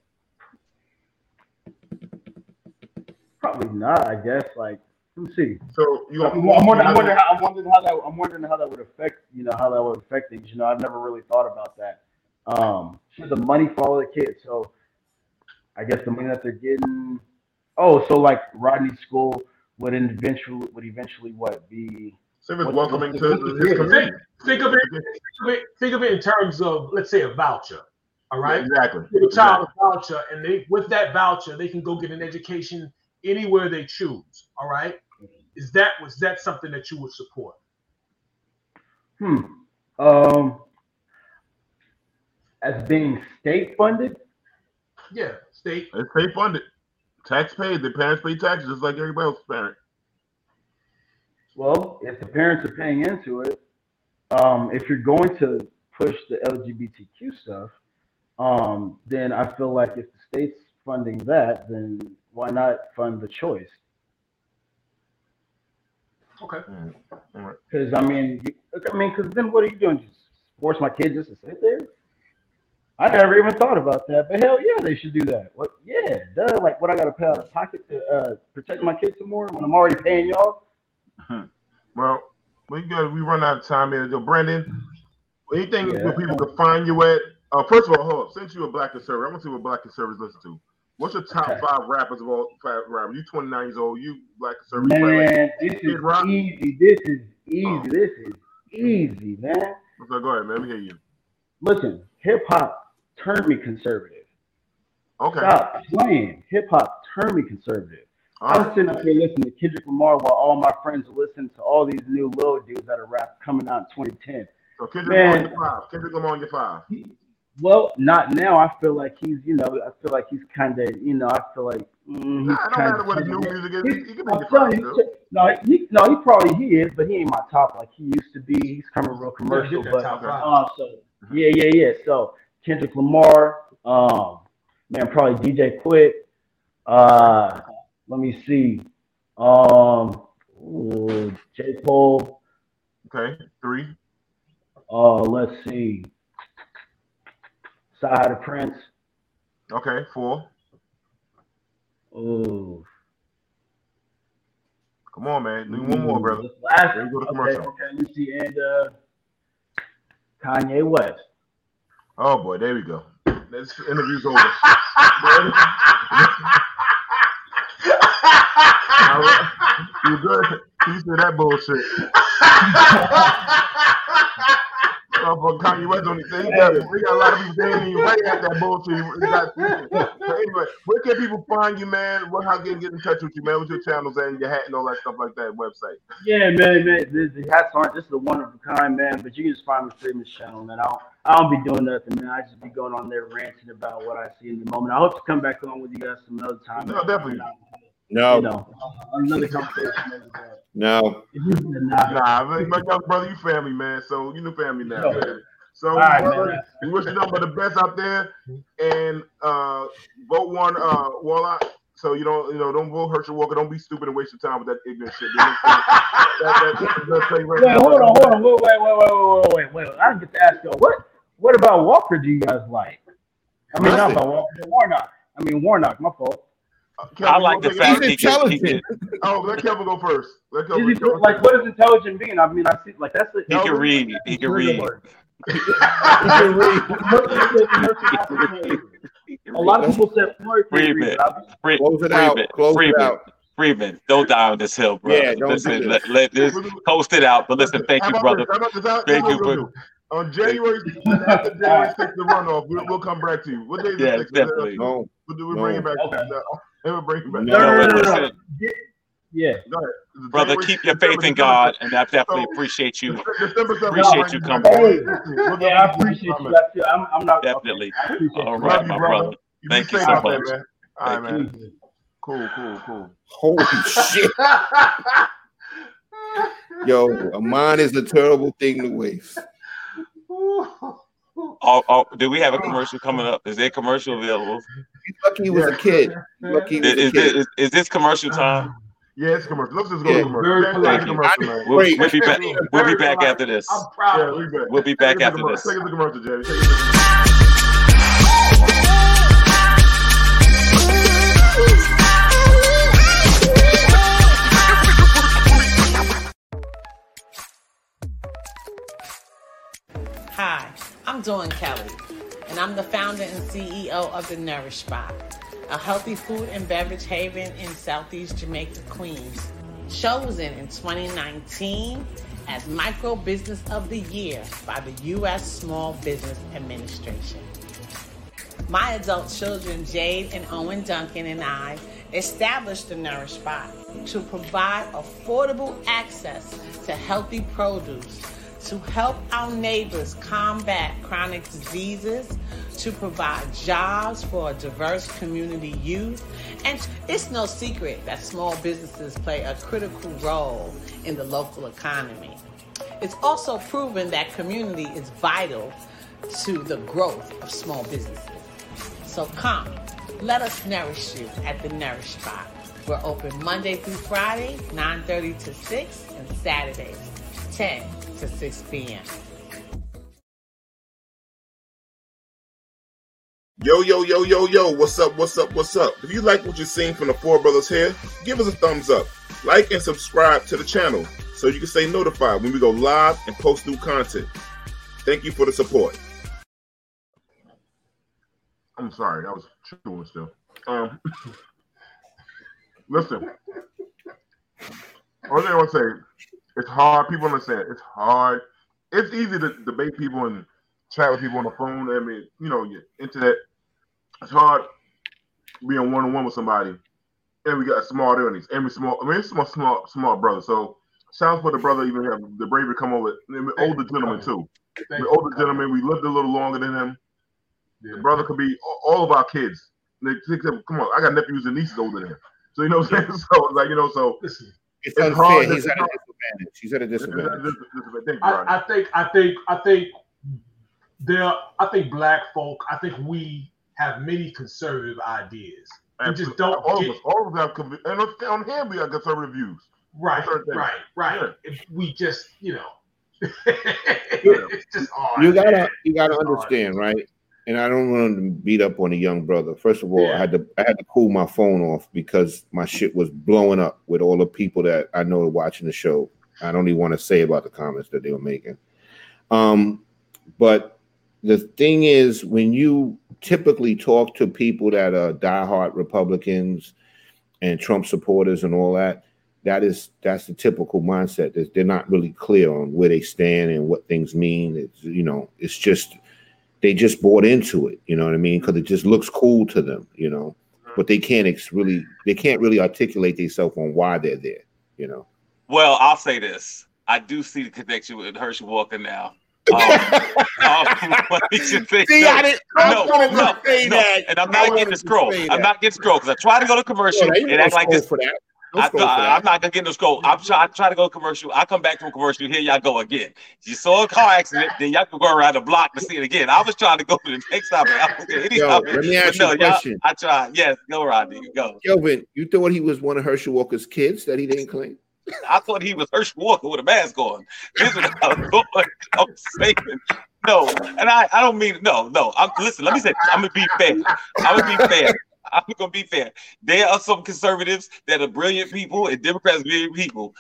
probably not. I guess. Like, let me see. So you, I'm, I'm, wondering, I'm, wondering how, I'm wondering how that I'm wondering how that would affect you know how that would affect things. You know, I've never really thought about that. Um, should the money follow the kid? So I guess the money that they're getting. Oh, so like Rodney's school would eventually would eventually what be? Same as welcoming to his community. Think of it. Think of it. Think of it in terms of let's say a voucher. All right. Exactly. Give a child exactly. a voucher, and they with that voucher they can go get an education anywhere they choose. All right. Is that was that something that you would support? Hmm. Um. As being state funded. Yeah, state. It's state funded. Tax paid. The parents pay taxes just like everybody else parent. Well, if the parents are paying into it, um, if you're going to push the LGBTQ stuff, um, then I feel like if the state's funding that, then why not fund the choice? Okay. Because I mean, I mean, because then what are you doing? Just force my kids just to sit there? I never even thought about that, but hell yeah, they should do that. What? Yeah, duh. Like, what I got to pay out of pocket to uh, protect my kids some more when I'm already paying y'all? Well, we got we run out of time here. So, Brandon, anything yeah. where people can find you at? Uh, first of all, hold up. Since you're a black conservative, I want to see what black conservatives listen to. What's your top okay. five rappers of all five rappers? You 29 years old. You black conservative. Man, this is rock? easy. This is easy. Oh. This is easy, man. So go ahead, man. Let me hear you. Listen, hip hop turned me conservative. Okay. Stop playing. Hip hop turned me conservative. All I was sitting up here listening Kendrick Lamar while all my friends are listening to all these new little dudes that are rap coming out in 2010. So Kendrick Man, Lamar on your five. Kendrick Lamar on your five. Well, not now. I feel like he's, you know, I feel like he's kind of, you know, I feel like mm, he's nah, kind of. what his new music is. He, he can make no, he, no, he probably he is, but he ain't my top like he used to be. He's coming real commercial, but uh, so yeah, yeah, yeah. So Kendrick Lamar, um, man, probably DJ Quik. Uh, let me see, um, ooh, J Cole. Okay, three. Uh, let's see. Side of Prince. Okay, four. Ooh. Come on, man. Do one more, brother. Last, go to commercial. Okay, okay, let me see. And uh, Kanye West. Oh boy, there we go. This interview's over. you good? You said that bullshit. motherfucker Kanye West on the thing. We got a lot of people saying you right at that bullshit. so anyway, where can people find you, man? What how can get in touch with you, man? What's your channels and your hat and all that stuff like that website? Yeah, man, man. The, the hats aren't just the one of a kind, man. But you can just find me streaming this channel, man. I don't, I don't be doing nothing, man. I just be going on there ranting about what I see in the moment. I hope to come back on with you guys some other time. No, definitely. No. You know, another conversation. No. nah, my young brother, you family, man. So you know family now, man. So right, brother, we wish you nothing but the best out there, and uh, vote one uh, Warnock. So you don't, you know, don't vote Herschel Walker. Don't be stupid and waste your time with that ignorant shit. that, that, wait, hold on, hold on, wait, wait, wait, wait, wait, wait, wait. I get to ask you, what, what about Walker? Do you guys like? I mean, not about Walker, Warnock. I mean Warnock. My fault. Kevin, I like the fact he can, he can. Oh, let Kevin go first. Let Kevin, he, like, what is intelligent being? I mean, I see, like, that's. A, he can read. He can read. he can read. A lot of people said Floyd Freeman. Free, Close it out. Close Freeman. it out. Freeman, don't die on this hill, bro. Yeah, don't listen, do let, let, this coast it out. But listen, thank you, brother. Thank you for On January, after January 6th, the runoff, we'll, we'll come back to you. What day is yeah, the 6th? definitely. No, We'll, we'll no. bring it back. Okay. No, we'll bring it back. No, No, no, no, no, no. Yeah. Go ahead. Is it Brother, keep your faith in God, and I definitely appreciate you. Appreciate you bring it coming. back. Hey, We'll Yeah, I appreciate you. comment. guys, too. I'm, I'm not Definitely. Okay. I appreciate All you. right, Love you, my brother. brother. Thank you so much. man. All right, Thank man. Cool, cool, cool. holy shit, yo, a mind is a terrible thing to waste. Oh, oh, do we have a commercial coming up? Is there a commercial available? He's lucky he was a kid. Lucky he was Is, a kid. is, is this commercial time? Yeah, it's commercial. Let's just go Yeah. to commercial. Very Yeah, polite. take the commercial, man. We'll, Wait. we'll be back. We'll be back after this. I'm proud Yeah, of we you. back. We'll be back Take us to after this. Take us to commercial, Jerry. Take us to commercial. Hi, I'm Dawn Kelly, and I'm the founder and CEO of The Nourish Spot, a healthy food and beverage haven in Southeast Jamaica, Queens. Chosen in 2019 as Micro Business of the Year by the U.S. Small Business Administration. My adult children, Jade and Owen Duncan, and I established the Nourish Spot to provide affordable access to healthy produce, to help our neighbors combat chronic diseases, to provide jobs for a diverse community youth. And it's no secret that small businesses play a critical role in the local economy. It's also proven that community is vital to the growth of small businesses. So come, let us nourish you at the Nourish Spot. We're open Monday through Friday, 9.30 to 6, and Saturdays, 10 to 6 p.m. Yo, yo, yo, yo, yo, what's up, what's up, what's up? If you like what you're seeing from the Four Brothers here, give us a thumbs up. Like and subscribe to the channel so you can stay notified when we go live and post new content. Thank you for the support. I'm sorry, I was chewing still. Um, listen, only thing I want to say, it's hard. People understand it's hard. It's easy to debate people and chat with people on the phone. I mean, you know, your internet. It's hard being one on one with somebody, and we got a small audience, and we small. I mean, it's small, small, small brother. So shout out for the brother even have the bravery come over. And older gentleman too. Thank We're older gentleman. We lived a little longer than him. you. The brother could be all of our kids. That, come on, I got nephews and nieces older than him. So you know what I'm saying? So like you know, so It's It's unfair. hard. He's at a disadvantage. He's at a this is- disadvantage. this is- this is- thank you, Rodney. I, I think I think I think there I think black folk I think we have many conservative ideas. We just don't All get- of us, all of us have, conv- and on- on him we got conservative views. Right, right, right. Yeah. If we just you know it's just hard. You gotta you gotta It's hard. understand, right? And I don't want to beat up on a young brother. First of all, Yeah. I had to I had to cool my phone off because my shit was blowing up with all the people that I know are watching the show. I don't even want to say about the comments that they were making. Um, but the thing is, when you typically talk to people that are diehard Republicans and Trump supporters and all that, that is that's the typical mindset that they're not really clear on where they stand and what things mean. It's you know, it's just they just bought into it. You know what I mean? Because it just looks cool to them. You know, but they can't ex- really they can't really articulate themselves on why they're there. You know. Well, I'll say this. I do see the connection with Herschel Walker now. Um, um, let me just say See, no, I didn't. I no, no, no, no, and I'm not getting the to scroll. I'm not getting scroll because I try to go to commercial Yo, and ain't act like this. for that. No I, am not gonna get no scroll. I'm try, I try to go commercial. I come back from commercial. Here y'all go again. You saw a car accident, then y'all can go around the block to see it again. I was trying to go to the next topic. I was any Yo, topic, let me but ask no, you a y'all- question. I tried. Yes, go Rodney. Go. Kelvin, you thought he was one of Herschel Walker's kids that he didn't claim? I thought he was Herschel Walker with a mask on. This is what I going. I'm saying. No, and I, I don't mean no, no. I'm listen. Let me say. I'm gonna be fair. I'm gonna be fair. I'm gonna be fair. There are some conservatives that are brilliant people and Democrats brilliant people.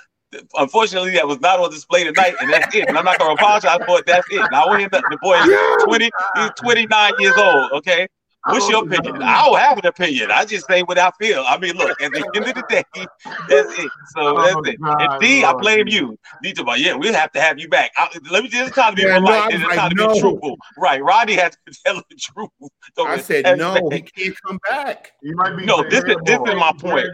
Unfortunately, that was not on display tonight, and that's it. And I'm not gonna apologize for it. That's it. Now, I want him. The boy is 20. He's 29 years old. Okay, What's your opinion? I don't have an opinion. I just say what I feel. I mean, look, at the end of the day, that's it. So oh that's it. God, and D, I blame you. D to yeah, we'll have to have you back. I, let me just try to be yeah, polite no, and try to no. be truthful. Right. Rodney has to tell the truth. So I said no, he can't come back. He might be no, this is this is my point.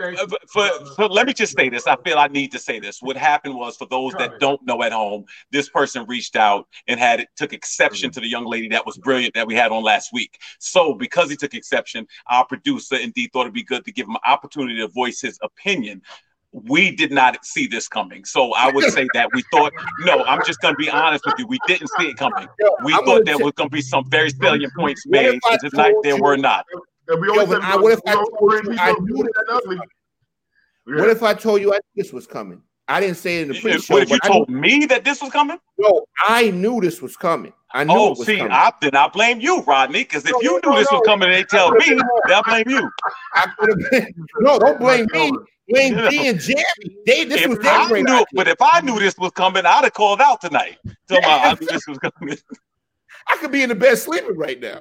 Uh, for, for, let me just say this. I feel I need to say this. What happened was, for those that don't know at home, this person reached out and had took exception mm-hmm. to the young lady that was brilliant that we had on last week. So, because he took exception, our producer indeed thought it'd be good to give him an opportunity to voice his opinion we did not see this coming. So I would say that we thought, no, I'm just going to be honest with you. We didn't see it coming. We I'm thought there was going to be some very salient points made. And tonight, there were not. And we always Yo, I, what if I told you I knew that What if I told you I this was coming? I didn't say it in the pre-show. What if you told me that this was coming? No, I knew this was coming. I knew. Oh, see, coming. I, then I blame you, Rodney. Because if no, you no, knew this no, was coming, and they tell me, then I blame you. I could have been. No, don't blame me. Blame me and Jerry. They, this if was their I knew, But if I knew this was coming, I'd have called out tonight. Tell I knew this was coming. I could be in the bed sleeping right now.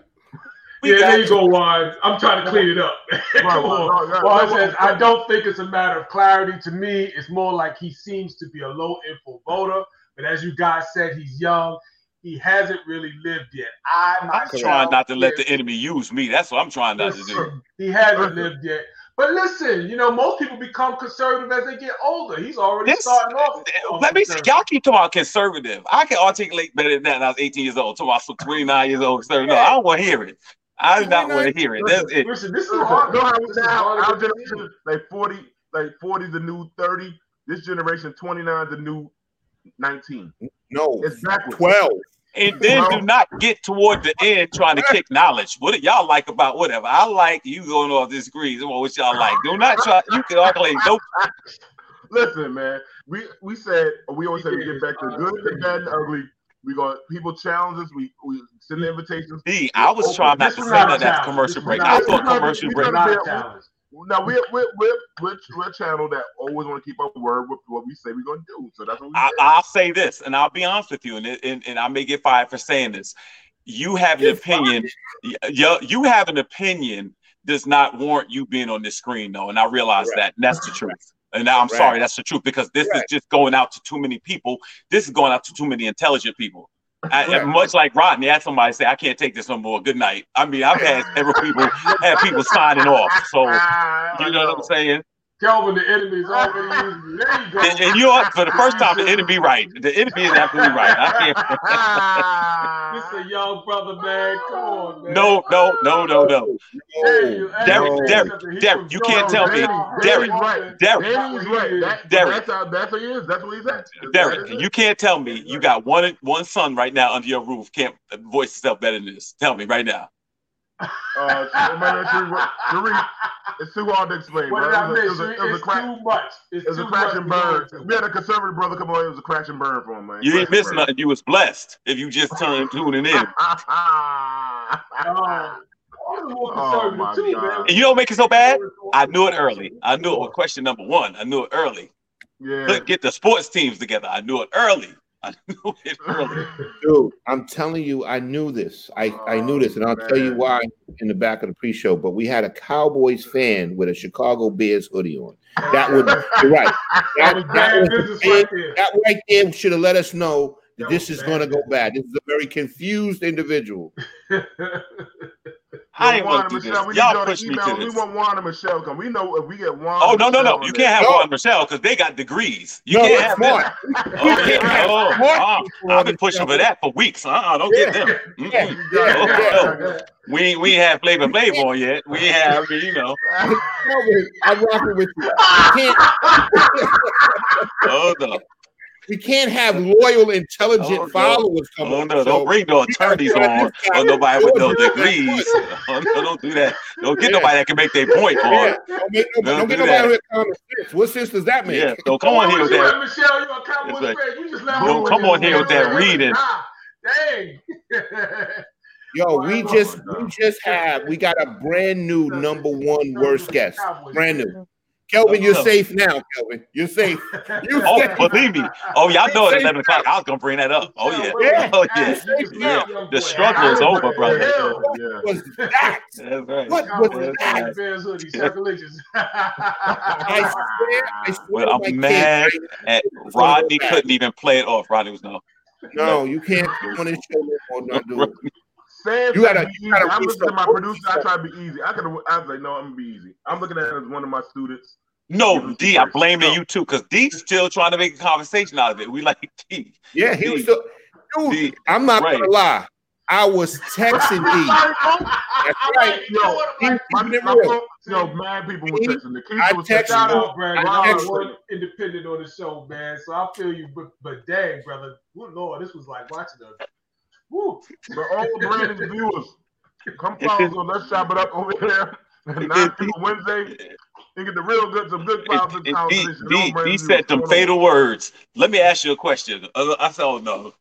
We yeah, there you go, Juan. I'm trying to clean it up. Come on. Juan says, I don't think it's a matter of clarity. To me, it's more like he seems to be a low info voter. But as you guys said, he's young. He hasn't really lived yet. I I'm trying not to let the enemy use me. That's what I'm trying not to do. He hasn't lived yet. But listen, you know, most people become conservative as they get older. He's already this, starting off. Let me see. Y'all keep talking about conservative. I can articulate better than that when I was 18 years old. Talking about 29 years old. No, I don't want to hear it. I do not want to hear it. That's it. Listen, this is hard. No, now our generation, like 40, like 40 the new 30. This generation, 29 the new 19. No, it's backwards. 12. And then do not get toward the end trying to kick knowledge. What do y'all like about whatever? I like you going off this grease. What y'all like? Do not try. You can articulate. Nope. Listen, man. We we said we always say we get back to good, the bad, and ugly. We got people challenge us. We we send the invitations. D, I was trying not to say that that's commercial break. I thought commercial break. Now we're we're, we're, we're, we're a channel that always want to keep up word with what we say we're going to do. So that's what we I, will say this, and I'll be honest with you, and, and and I may get fired for saying this. You have an it's opinion. You, you have an opinion does not warrant you being on this screen, though, and I realize right. that, and that's the truth. And now I'm right. sorry, that's the truth because this right. is just going out to too many people. This is going out to too many intelligent people. I, much like Rodney, I had somebody say, "I can't take this no more. Good night." I mean, I've had several people have people signing off. So you know what I'm saying. Kelvin, the enemy is already using me. There you go. And, and you are for the first time, the enemy right. The enemy is absolutely right. I can't. this a young brother, man. Come on, man. No, no, no, no, no. Hey, Derek, hey, Derek, Derek, you can't tell me, Derek, Derek, Derek. That's how that's what he is. That's what he's at. Derek, you can't tell me you got one one son right now under your roof can't voice yourself better than this. Tell me right now. Uh, it's too hard to explain. What bro. did I miss? It was, a, it was it's a crack, too much. It's it was a crash and burn. We had a conservative brother come on. It was a crash and burn for him, man. You ain't missing nothing. You was blessed if you just turned tuning in. oh, too, And you don't make it so bad. I knew it early. I knew it was question number one. I knew it early. Yeah. Get the sports teams together. I knew it early. I knew it early. Dude, I'm telling you, I knew this. I, oh, I knew this, and I'll man. tell you why in the back of the pre-show. But we had a Cowboys fan with a Chicago Bears hoodie on. That would you're right. That, that, that, right that right there should have let us know that this is going to go bad. This is a very confused individual. I ain't want to do this. Y'all push me to this. We want Juan and Michelle come. We know if we get Juan. Oh no no no! You can't have no. Juan and Michelle because they got degrees. You can't have that. oh, yeah. oh, I've been pushing for that for weeks. Uh-uh, don't get them. Yeah. Oh, no. We ain't we ain't had Flavor Flav on yet. We ain't have you know. I'm rocking with you. oh no. We can't have loyal, intelligent oh, followers come oh, on. No, don't bring no attorneys on or nobody with no degrees. Oh, no, don't do that. Don't get yeah. nobody that can make their point on. Yeah. Don't, make no, don't, don't get nobody with common sense. What sense does that make? Yeah, don't come on here with that. Michelle, you're a Cowboys like. You just don't come on here with that reading. Dang. Yo, we just we just have we got a brand new number one worst guest. Brand new. Kelvin, you're safe now, Kelvin. You're safe. You're oh, safe. believe me. Oh, y'all know at 11 o'clock, I was going to bring that up. Oh, yeah. Yeah. Oh, yeah. yeah. The struggle is over, brother. Yeah. was that? That's right. What was That's that? right. Bears hoodie, sacrilegious. I swear, I swear Well, to I'm mad at Rodney couldn't even play it off. Rodney was no. No, you can't come on this show no more, not do it. Sam You gotta- said you gotta easy. I'm listening to my some- producer. I try to be easy. I could. I was like, no, I'm gonna be easy. I'm looking at it as one of my students. No, D, I'm blaming you too, because D's still trying to make a conversation out of it. We like D. Yeah, he was still. Dude, D. I'm not Right. gonna lie. I was texting D. That's right. Yo, He- my, he my phone, yo, mad people were texting. The I was texted texting. Shout him. out, Brad. I Y'all texted one independent on the show, man. So I feel you, but but dang, brother, good lord, this was like watching a. Woo. But all Brandon's viewers, come follow us on Let's Chop It Up over here. Nine people Wednesday. You get the real good, some good files And- D, conversation. D, D said viewers. them Come on. fatal words. Let me ask you a question. Uh, I said, oh no,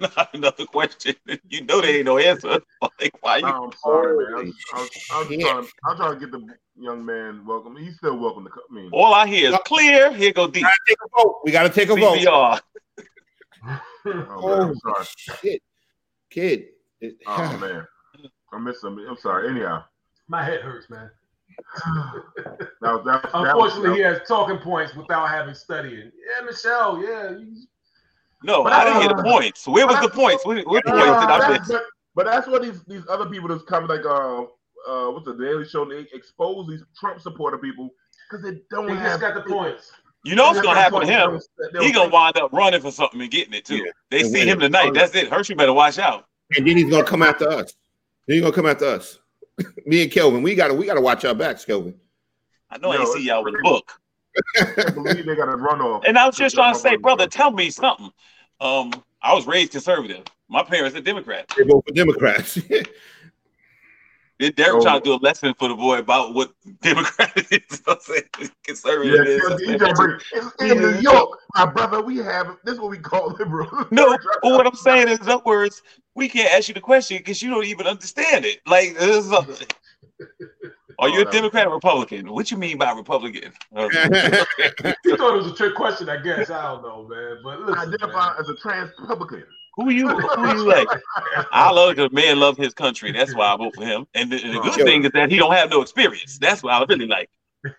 not another question. You know there ain't no answer. Like, why you? I'm sorry, man. I was, I was, I was Holy trying, I'm trying to get the young man welcome. He's still welcome to come. I mean, All I hear is clear. Here go D. We gotta take a vote. We gotta take a vote. Oh, man, Oh I'm sorry. shit, kid. It- Oh man, I missed him. I'm sorry. Anyhow, My head hurts, man. that was that. that Unfortunately, was, he has talking points without having studying. Yeah, Michelle. Yeah, you- No, But I didn't hear the uh, points. Where was the that's- points? Where, where the Yeah, points did I miss? but, but that's what these these other people that's coming like uh uh what's the Daily Show they expose these Trump supporter people because they don't he have just got the points. You know what's gonna happen to him. He gonna wind up running for something and getting it too. Yeah. They And see him tonight. That's it. Hershey better watch out. And then he's gonna come after us. Then he's gonna come after us. Me and Kelvin, we gotta we gotta watch our backs, Kelvin. I know I ain't see y'all with a book. I believe they got a runoff. And I was just trying to say, brother, tell me something. Um, I was raised conservative. My parents are Democrats. They vote for Democrats. Then Derek Oh. trying to do a lesson for the boy about what Democrat is. I'm saying Yeah, conservative is. yeah, you gotta bring- it's in New York, my brother. We have this is what we call liberal. No, but what I'm saying is, in other words, we can't ask you the question because you don't even understand it. Like, this is a- are you Oh, a Democrat or Republican? What you mean by Republican? He thought it was a trick question, I guess. I don't know, man. But look, I listen, identify man. as a trans Republican. Who you? Who you like? I love because man love his country. That's why I vote for him. And the, the good thing is that he don't have no experience. That's what I really like.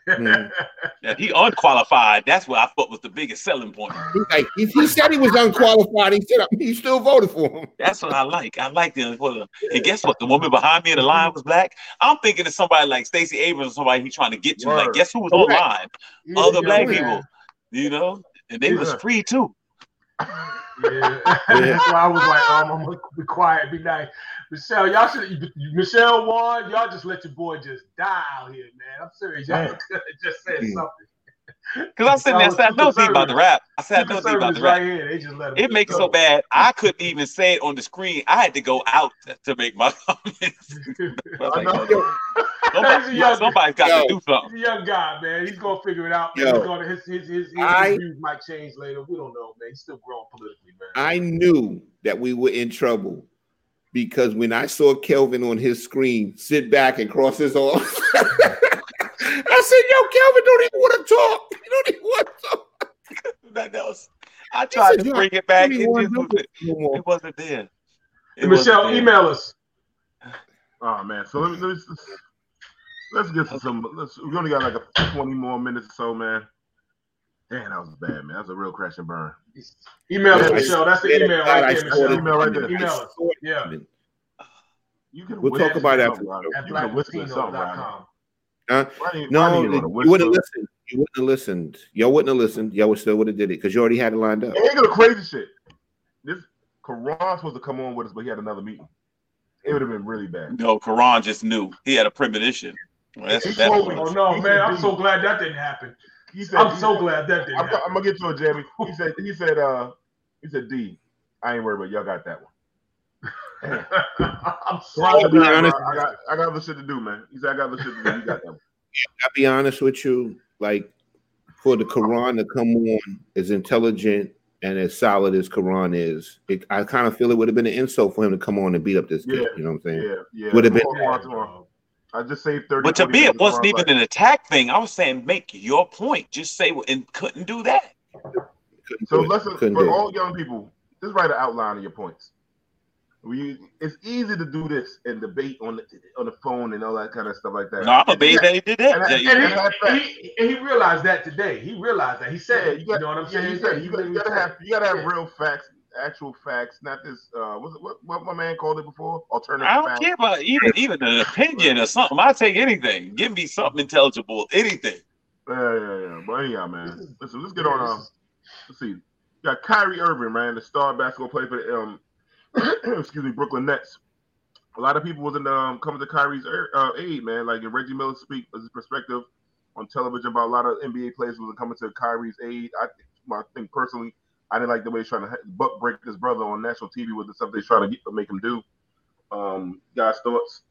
That he unqualified. That's what I thought was the biggest selling point. Like, he, he said he was unqualified. He said he still voted for him. That's what I like. I like the. And guess what? The woman behind me in the line was black. I'm thinking of somebody like Stacey Abrams, or somebody he's trying to get to. Like, guess who was Correct. online? Yeah, Other black man. people. You know, and they was free too. Yeah. That's why I was like, um, I'm gonna be quiet, be nice. Michelle, y'all should Michelle won. Y'all just let your boy just die out here, man. I'm serious. Y'all could have just said Mm. something. Because I'm sitting there, I said, I know D about the rap. I said, I Two know D about the rap. right here. They just let him It makes it so bad. I couldn't even say it on the screen. I had to go out to make my comments. I like, know. Nobody, young, nobody's got Yo. to do something. He's a young guy, man. He's gonna figure it out. Man. Yo. He's gonna his his his, his, I- views might change later. We don't know, man. He's still growing politically, man. I knew that we were in trouble because when I saw Kelvin on his screen sit back and cross his arms, I said, "Yo, Calvin, don't even want to talk. You don't even want to talk." Nothing else. I tried said, to bring it back. He It, just wasn't, it no more. it wasn't there. It Michelle, wasn't there. email us. Oh man, so let me, let's let's get to some. Let's, we only got like a twenty more minutes or so, man. Damn, that was bad, man. That's a real crash and burn. Email us, Yeah, Michelle. That's the email right there, Michelle. Email right there. Email us. Yeah. You can We'll talk about that. something, after. Ronnie. At You can whisper something, Ronnie. blacklatino.com. Huh? Ronnie- No, Ronnie you ain't wouldn't have listened. You wouldn't have listened. Y'all wouldn't have listened. Y'all would still would have did it because you already had it lined up. And here go the crazy shit. This Karan supposed to come on with us, but he had another meeting. It would have been really bad. No, Karan just knew. He had a premonition. Well, that's He what told me. Oh no, He man! I'm so glad that didn't happen. He said, I'm he so said- glad that didn't I'm, happen. I'm gonna get to it, Jamie. He said, he said, uh, he said, D, I ain't worried about it. y'all got that one. I'm so Karan said, be "Nah, bro, honest- I got, I got other shit to do, man. He said, I got other shit to do. You got that one. I'll be honest with you. Like for the Karan to come on as intelligent and as solid as Karan is, it, I kind of feel it would have been an insult for him to come on and beat up this kid. You know what I'm saying? Yeah, yeah. Would have been- Karan. I just saved 30. But to me, it wasn't even an attack thing. I was saying make your point. Just say and couldn't do that. Couldn't so listen for all young people, just write an outline of your points. We, it's easy to do this and debate on the on the phone and all that kind of stuff like that. No, I'm a baby that he did that. And, and, and, he, he, he, realized that today. He realized that. He said, yeah, you, got, you know what I'm saying? Yeah, said, you, got, you, gotta have you gotta have real facts, actual facts, not this. Uh, what's it, what what my man called it before? Alternative. I don't facts. care about even even an opinion or something. I take anything. Give me something intelligible. Anything. Yeah, yeah, yeah. But yeah, man. Listen, let's get on. Um, let's see. You got Kyrie Irving, man, the star basketball player for the um excuse me, Brooklyn Nets. A lot of people wasn't um, coming to Kyrie's uh, aid, man. Like Reggie Miller speak his perspective on television about a lot of NBA players wasn't coming to Kyrie's aid. I, I think personally, I didn't like the way he's trying to buck break his brother on national TV with the stuff they're trying to get, make him do. Um, guys' thoughts?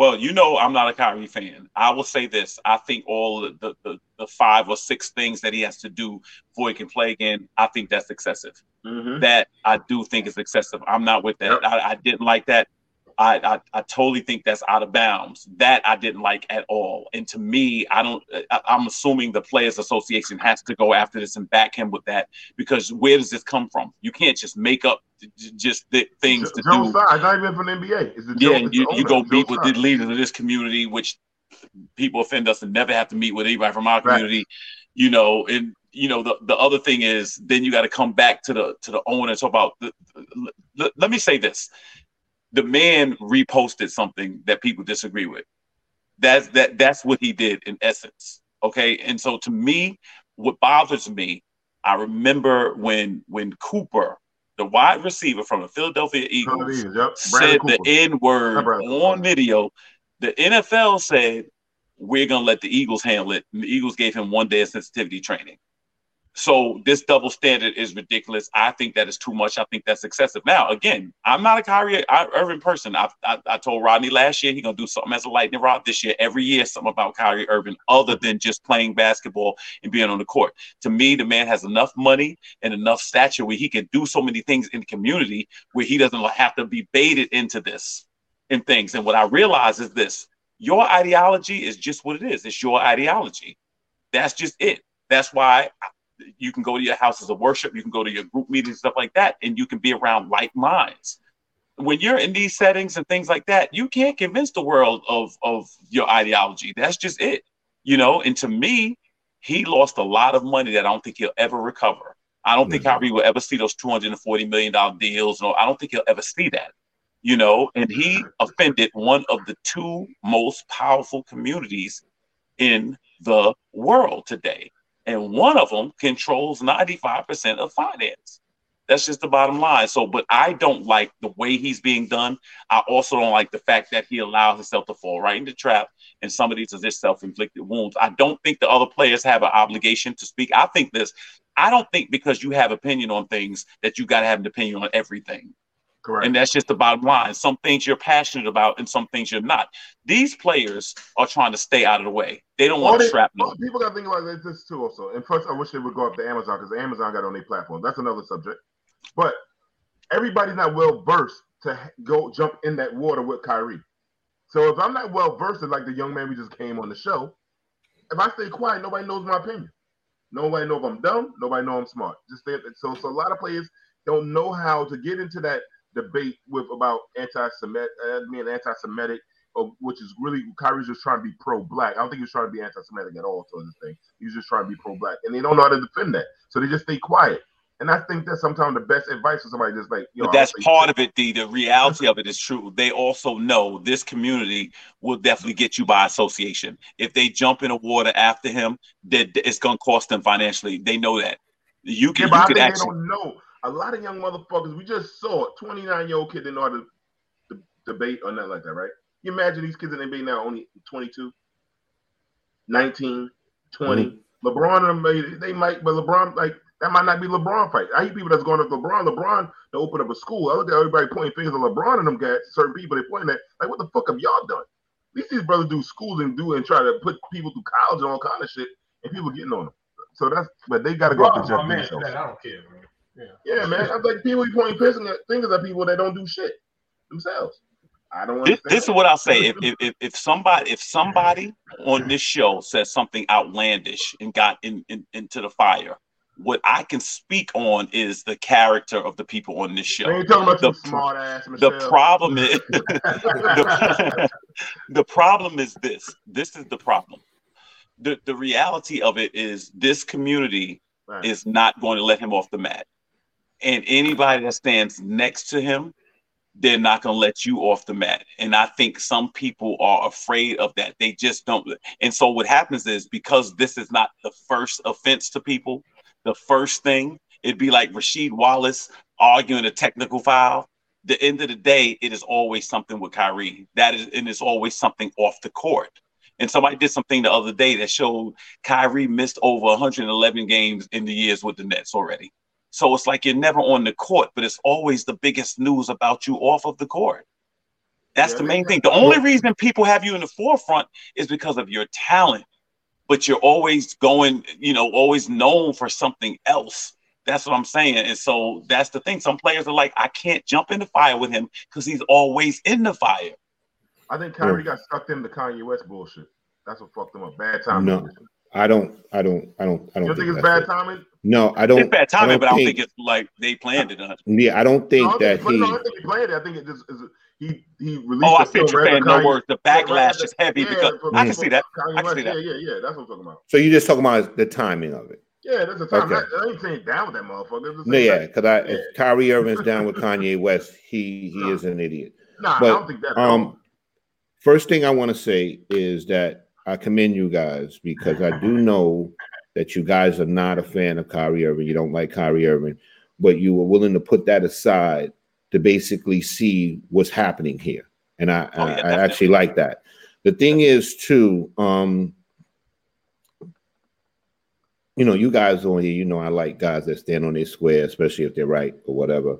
Well, you know, I'm not a Kyrie fan. I will say this: I think all the, the, the five or six things that he has to do before he can play again, I think that's excessive. Mm-hmm. That I do think is excessive. I'm not with that. Yep. I, I, didn't like that. I, I, I totally think that's out of bounds. That I didn't like at all. And to me, I don't. I, I'm assuming the Players Association has to go after this and back him with that because where does this come from? You can't just make up just the things to Joe do. Tsai, not even from the NBA. It's the yeah, Joe, you, you go meet with the leaders of this community, which people offend us and never have to meet with anybody from our community. Right. You know, and you know the, the other thing is then you got to come back to the to the owner and talk about the, the, let me say this the man reposted something that people disagree with. That's that that's what he did in essence okay? And so to me what bothers me i remember when when cooper the wide receiver from the philadelphia eagles yep. said cooper. the n word on video. The nfl said we're going to let the eagles handle it. And the eagles gave him one day of sensitivity training so this double standard is ridiculous. I think that is too much. I think that's excessive. Now, again, I'm not a Kyrie Irving person. I, I, I told Rodney last year he's gonna do something as a lightning rod. This year, every year, something about Kyrie Irving other than just playing basketball and being on the court. To me, the man has enough money and enough stature where he can do so many things in the community where he doesn't have to be baited into this and things. And what I realize is this: your ideology is just what it is. It's your ideology. That's just it. That's why you can go to your houses of worship, you can go to your group meetings, stuff like that, and you can be around like minds. When you're in these settings and things like that, you can't convince the world of of your ideology. That's just it, you know. And to me, he lost a lot of money that I don't think he'll ever recover. I don't mm-hmm. think Kyrie will ever see those two hundred and forty million dollar deals. No, I don't think he'll ever see that. You know, and he offended one of the two most powerful communities in the world today and one of them controls 95% of finance. That's just the bottom line. So, but I don't like the way he's being done. I also don't like the fact that he allows himself to fall right into trap. And some of these are just self-inflicted wounds. I don't think the other players have an obligation to speak. I think this. I don't think because you have opinion on things that you got to have an opinion on everything. Correct. And that's just the bottom line. Some things you're passionate about and some things you're not. These players are trying to stay out of the way. They don't want to trap no. People got to think about this too also. And first, I wish they would go up to Amazon because Amazon got on their platform. That's another subject. But everybody's not well versed to go jump in that water with Kyrie. So if I'm not well versed, like the young man we just came on the show, if I stay quiet, nobody knows my opinion. Nobody know if I'm dumb. Nobody know I'm smart. Just stay, so so a lot of players don't know how to get into that debate with about anti-Semitic, uh, being anti-Semitic, or, which is really Kyrie's just trying to be pro-black. I don't think he's trying to be anti-Semitic at all to this thing. He's just trying to be pro-black, and they don't know how to defend that, so they just stay quiet. And I think that's sometimes the best advice for somebody just like, you know, that's part of it, D. The reality of it is true. They also know this community will definitely get you by association. If they jump in the water after him, that it's going to cost them financially. They know that. You can, yeah, you could actually. They don't know a lot of young motherfuckers, we just saw it, 29 year old kid didn't know how to, to debate or nothing like that, right? You imagine these kids in the NBA now only 22, 19, 20. Mm-hmm. LeBron and them, they might, but LeBron, like, that might not be LeBron fight. I hear people that's going up LeBron, LeBron to open up a school. I look at everybody pointing fingers at LeBron and them guys, certain people they pointing at, like, what the fuck have y'all done? At least these brothers do schools and do and try to put people through college and all kind of shit, and people getting on them. So that's, but they got to go up to Jeff Bezos. I don't care, man. Yeah, yeah man. I'm like people be pointing fingers at people that don't do shit themselves. I don't. This, this is what I'll say. If, if if somebody if somebody on this show says something outlandish and got in, in into the fire, what I can speak on is the character of the people on this show. the, smart ass, the problem is the, the problem is this. This is the problem. The the reality of it is this community right. is not going to let him off the mat. And anybody that stands next to him, they're not going to let you off the mat. And I think some people are afraid of that. They just don't. And so what happens is because this is not the first offense to people, the first thing, it'd be like Rasheed Wallace arguing a technical foul. The end of the day, it is always something with Kyrie. That is, and it's always something off the court. And somebody did something the other day that showed Kyrie missed over 111 games in the years with the Nets already. So it's like you're never on the court, but it's always the biggest news about you off of the court. That's yeah, the main thing. The only reason people have you in the forefront is because of your talent but you're always going, you know, always known for something else. That's what I'm saying. And so that's the thing. Some players are like, I can't jump in the fire with him because he's always in the fire. I think Kyrie yeah. got sucked into Kanye West bullshit. That's what fucked him up. Bad timing. No, I don't. I don't. I don't. I don't. You think, think it's bad it. timing? No, I don't. It's bad timing, I but I don't think, think, it's like they planned it. Yeah, I don't think no, I that think, he. No, I think he planned it. I think it just is he he released. Oh, I see what you're saying. No words. The backlash is heavy yeah, because I can see that. I can see that. Yeah, yeah, yeah. That's what I'm talking about. So you're just talking about the timing of it. Yeah, that's the time. Okay. I, I ain't saying down with that motherfucker. No, yeah, because I yeah. if Kyrie Irving's down with Kanye West, he he no. is an idiot. Nah, but, I don't think that. Um, first thing I want to say is that I commend you guys because I do know that you guys are not a fan of Kyrie Irving. You don't like Kyrie Irving, but you were willing to put that aside to basically see what's happening here. And I, oh, yeah, I, I actually like that. The thing is, too, um, you know, you guys on here, you know, I like guys that stand on their square, especially if they're right or whatever.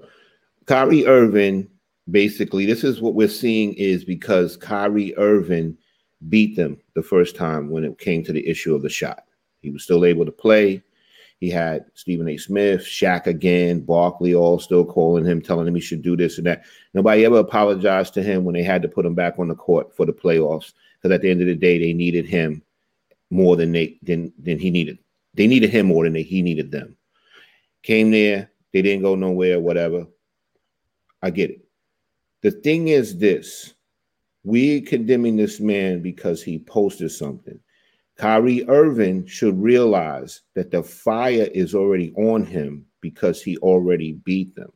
Kyrie Irving, basically, this is what we're seeing is because Kyrie Irving beat them the first time when it came to the issue of the shot. He was still able to play. He had Stephen A. Smith, Shaq again, Barkley all still calling him, telling him he should do this and that. Nobody ever apologized to him when they had to put him back on the court for the playoffs because at the end of the day, they needed him more than they than than he needed. They needed him more than they, he needed them. Came there, they didn't go nowhere, whatever. I get it. The thing is this: we condemning this man because he posted something. Kyrie Irving should realize that the fire is already on him because he already beat them.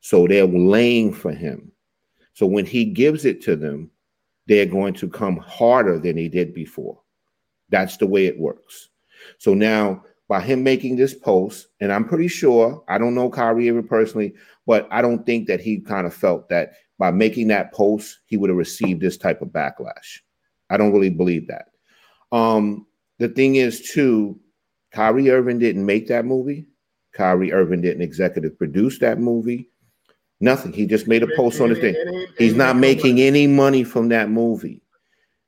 So they're laying for him. So when he gives it to them, they're going to come harder than they did before. That's the way it works. So now, by him making this post, and I'm pretty sure, I don't know Kyrie Irving personally, but I don't think that he kind of felt that by making that post, he would have received this type of backlash. I don't really believe that. Um, the thing is, too, Kyrie Irving didn't make that movie. Kyrie Irving didn't executive produce that movie. Nothing. He just made a post on the thing. He's not making any money from that movie.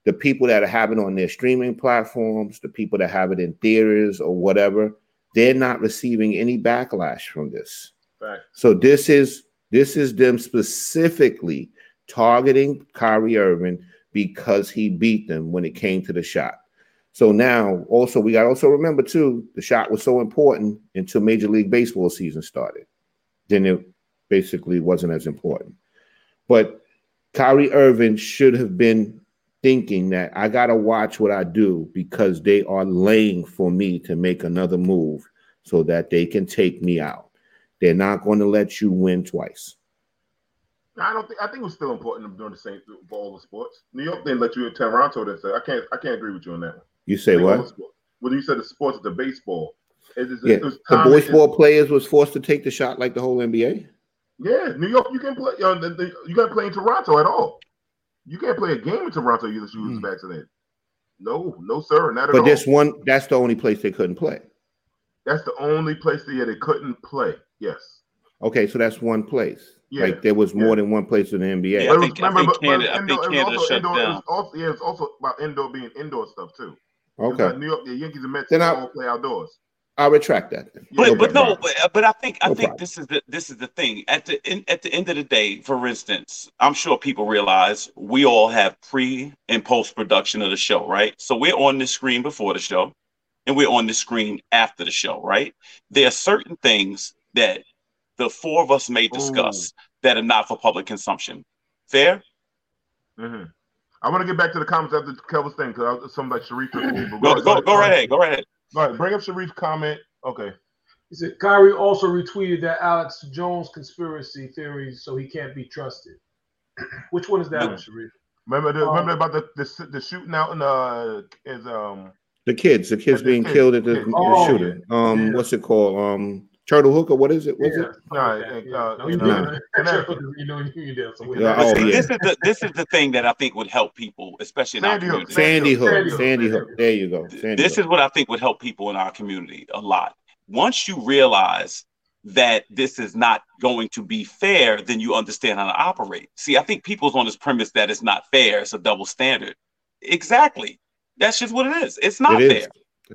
The people that have it on their streaming platforms, the people that have it in theaters or whatever, they're not receiving any backlash from this. Right. So this is this is them specifically targeting Kyrie Irving because he beat them when it came to the shot. So now, also, we got also remember too, the shot was so important until Major League Baseball season started. Then it basically wasn't as important. But Kyrie Irving should have been thinking that I got to watch what I do because they are laying for me to make another move so that they can take me out. They're not going to let you win twice. I don't think I think it was still important doing the same for all the sports. New York didn't let you in Toronto. That said, I can't I can't agree with you on that one. You say what? Well, you said the sports, the baseball. It is, yeah. It the boys' ball players was forced to take the shot like the whole NBA. Yeah, New York, you can't play. You, know, you can't play in Toronto at all. You can't play a game in Toronto unless you was mm. vaccinated. No, no, sir, not at but all. But this one, that's the only place they couldn't play. That's the only place that yeah, they couldn't play. Yes. Okay, so that's one place. Yeah. Like there was more yeah. than one place in the NBA. Yeah, I think, remember, I think Canada, but, but I think Canada shut indoor, down. Also, yeah, it's also about indoor being indoor stuff too. Okay. New York, the Yankees and Mets then I, all I, play outdoors. I retract that. But no but no, but, but I think no I think problem. this is the this is the thing. At the in, at the end of the day, for instance, I'm sure people realize we all have pre and post production of the show, right? So we're on the screen before the show, and we're on the screen after the show, right? There are certain things that the four of us may discuss Ooh. that are not for public consumption. Fair? Mm-hmm. I want to get back to the comments after Kelvin's thing because some like Sharif. Go, go, go, go right ahead. Go right ahead. All right, bring up Sharif's comment. Okay. He said Kyrie also retweeted that Alex Jones conspiracy theory, so he can't be trusted. Which one is that one, Sharif? Remember, the, um, remember about the, the the shooting out in uh is um the kids, the kids being kids, killed at the, the oh, shooting. Yeah. Um, yeah. what's it called? Um, Turtle Hook or what is it? What's yeah. it? No, uh, no, you know, you know, you so yeah, oh, see, this is the this is the thing that I think would help people, especially in Sandy our community. Sandy Hook, Sandy Hook. Sandy Hook. There you go. Sandy this Hook. is what I think would help people in our community a lot. Once you realize that this is not going to be fair, then you understand how to operate. See, I think people's on this premise that it's not fair, it's a double standard. Exactly. That's just what it is. It's not it fair. Is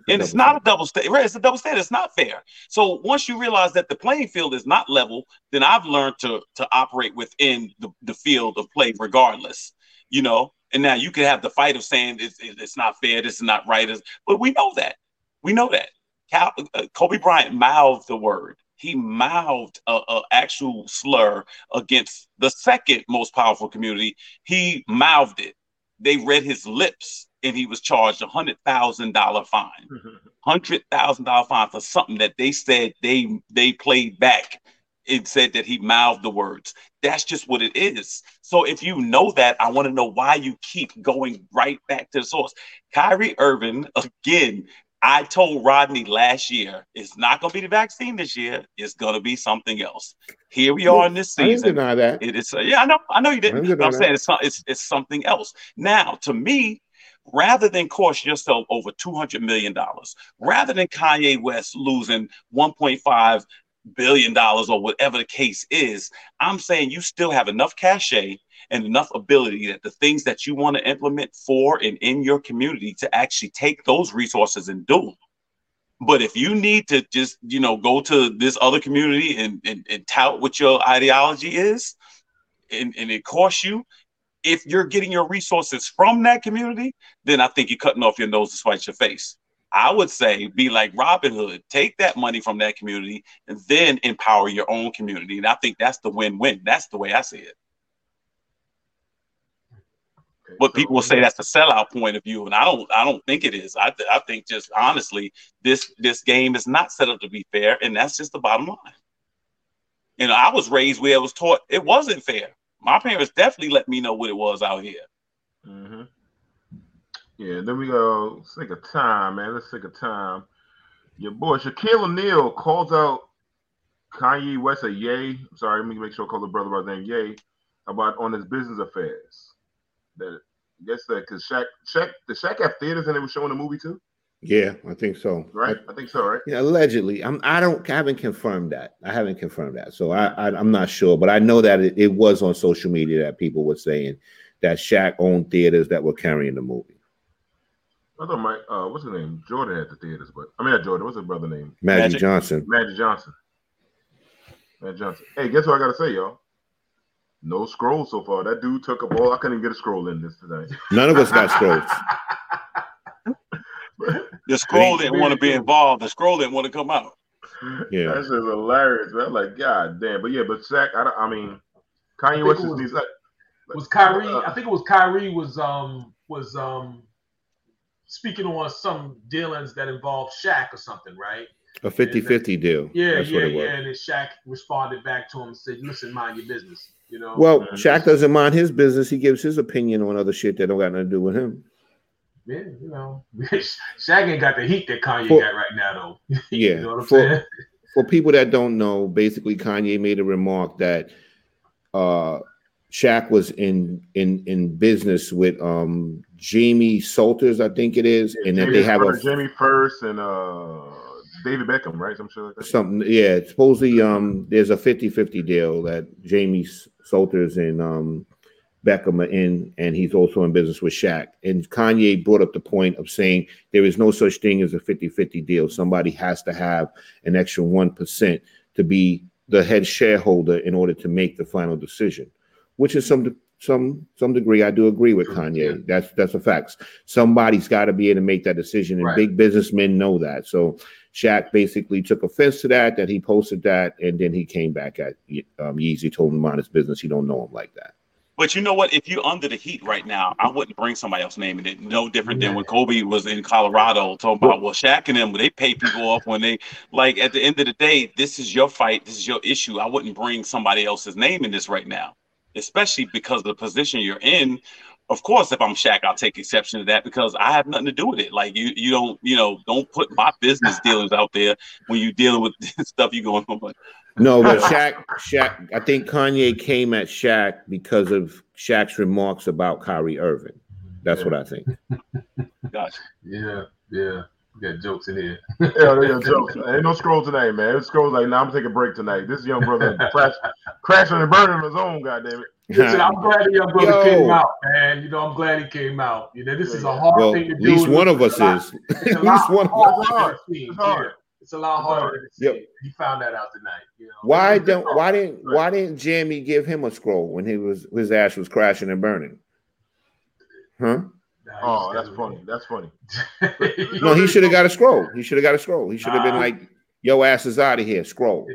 and it's not a double standard. Right, it's a double standard. It's not fair. So once you realize that the playing field is not level, then I've learned to to operate within the, the field of play regardless. You know, and now you can have the fight of saying it's, it's not fair, this is not right, but we know that. We know that. Cal, uh, Kobe Bryant mouthed the word. He mouthed a, a actual slur against the second most powerful community. He mouthed it. They read his lips and he was charged a hundred thousand dollar fine, hundred thousand dollar fine for something that they said they they played back. It said that he mouthed the words. That's just what it is. So if you know that, I want to know why you keep going right back to the source. Kyrie Irving, again, I told Rodney last year, it's not going to be the vaccine this year. It's going to be something else. Here we are in this season. I didn't deny that. It is. Yeah, I know. I know you didn't. I'm saying it's, it's it's something else. Now, to me, rather than cost yourself over $200 million, rather than Kanye West losing 1.5 billion dollars or whatever the case is, I'm saying you still have enough cachet and enough ability that the things that you want to implement for and in your community to actually take those resources and do them. But if you need to just, you know, go to this other community and, and, and tout what your ideology is, and, and it costs you, if you're getting your resources from that community, then I think you're cutting off your nose to spite your face. I would say be like Robin Hood, take that money from that community and then empower your own community. And I think that's the win-win. That's the way I see it. Okay, but so, people will say that's a sellout point of view, and I don't. I don't think it is. I, I think just honestly, this this game is not set up to be fair, and that's just the bottom line. And I was raised where I was taught it wasn't fair my parents definitely let me know what it was out here. Mm-hmm. Yeah, then we go. Take a time, man. Let's take a time. Your boy Shaquille O'Neal calls out Kanye West a Ye. Sorry, let me make sure I call the brother by the name Ye about on his business affairs. That I guess that because Shaq, Shaq, the Shaq have theaters and they were showing the movie too. Yeah, I think so. Right, I, I think so. Right. Yeah, allegedly. I'm. I don't. I haven't confirmed that. I haven't confirmed that. So I. I am not sure, but I know that it, it, was on social media that people were saying that Shaq owned theaters that were carrying the movie. I thought Mike. Uh, what's his name? Jordan had the theaters, but I mean not Jordan. What's his brother name? Magic, Magic Johnson. Magic Johnson. Magic Johnson. Hey, guess what I gotta say, y'all? No scroll so far. That dude took a ball. I couldn't even get a scroll in this today. None of us got scrolls. The scroll didn't want to be involved. The scroll didn't want to come out. Yeah, that's just hilarious, man. Like, god damn. But yeah, but Shaq, I, I mean, Kanye West was, like, was Kyrie. Uh, I think it was Kyrie was um was um speaking on some dealings that involved Shaq or something, right? A 50-50 deal. Yeah, That's yeah, yeah. And then Shaq responded back to him and said, "Listen, mind your business." You know. Well, Shaq doesn't mind his business. He gives his opinion on other shit that don't got nothing to do with him yeah, you know, Shaq ain't got the heat that Kanye for, got right now, though. Yeah. you know for, for people that don't know, basically Kanye made a remark that uh Shaq was in in in business with um Jamie Salters, I think it is, yeah, and that they have a Jamie First and uh David Beckham, right? Some sure like that. Something, yeah. Supposedly, um, there's a 50-50 deal that Jamie Salters and um Beckham are in, and he's also in business with Shaq. And Kanye brought up the point of saying there is no such thing as a 50 50 deal. Somebody has to have an extra 1% to be the head shareholder in order to make the final decision, which is some some some degree I do agree with Kanye. That's that's a fact. Somebody's got to be able to make that decision, and right. big businessmen know that. So Shaq basically took offense to that, that he posted that, and then he came back at um, Yeezy, told him about his business. He don't know him like that. But you know what? If you're under the heat right now, I wouldn't bring somebody else's name in it. No different than when Kobe was in Colorado talking about, well, Shaq and them, they pay people off when they like at the end of the day, this is your fight, this is your issue. I wouldn't bring somebody else's name in this right now, especially because of the position you're in. Of course, if I'm Shaq, I'll take exception to that because I have nothing to do with it. Like you, you don't, you know, don't put my business dealings out there when you're dealing with stuff you're going on. No, but Shaq, Shaq, I think Kanye came at Shaq because of Shaq's remarks about Kyrie Irving. That's yeah. what I think. Gotcha. Yeah, yeah. We got jokes in here. yeah, there are jokes. Ain't no scroll tonight, man. It's scrolls like, now nah, I'm taking a break tonight. This young brother crash, crashing and burning his own, goddamn it. Listen, I'm glad the young brother Yo. came out, man. You know, I'm glad he came out. You know, this is a hard well, thing to do. At least one of us is. At least one of us. It's hard. It's a lot harder to. Yep. He found that out tonight. You know? Why don't why didn't why didn't Jamie give him a scroll when he was his ass was crashing and burning? Huh? Oh, that's funny. That's funny. no, he should have got a scroll. He should have got a scroll. He should have been like, "Yo, ass is out of here." Scroll.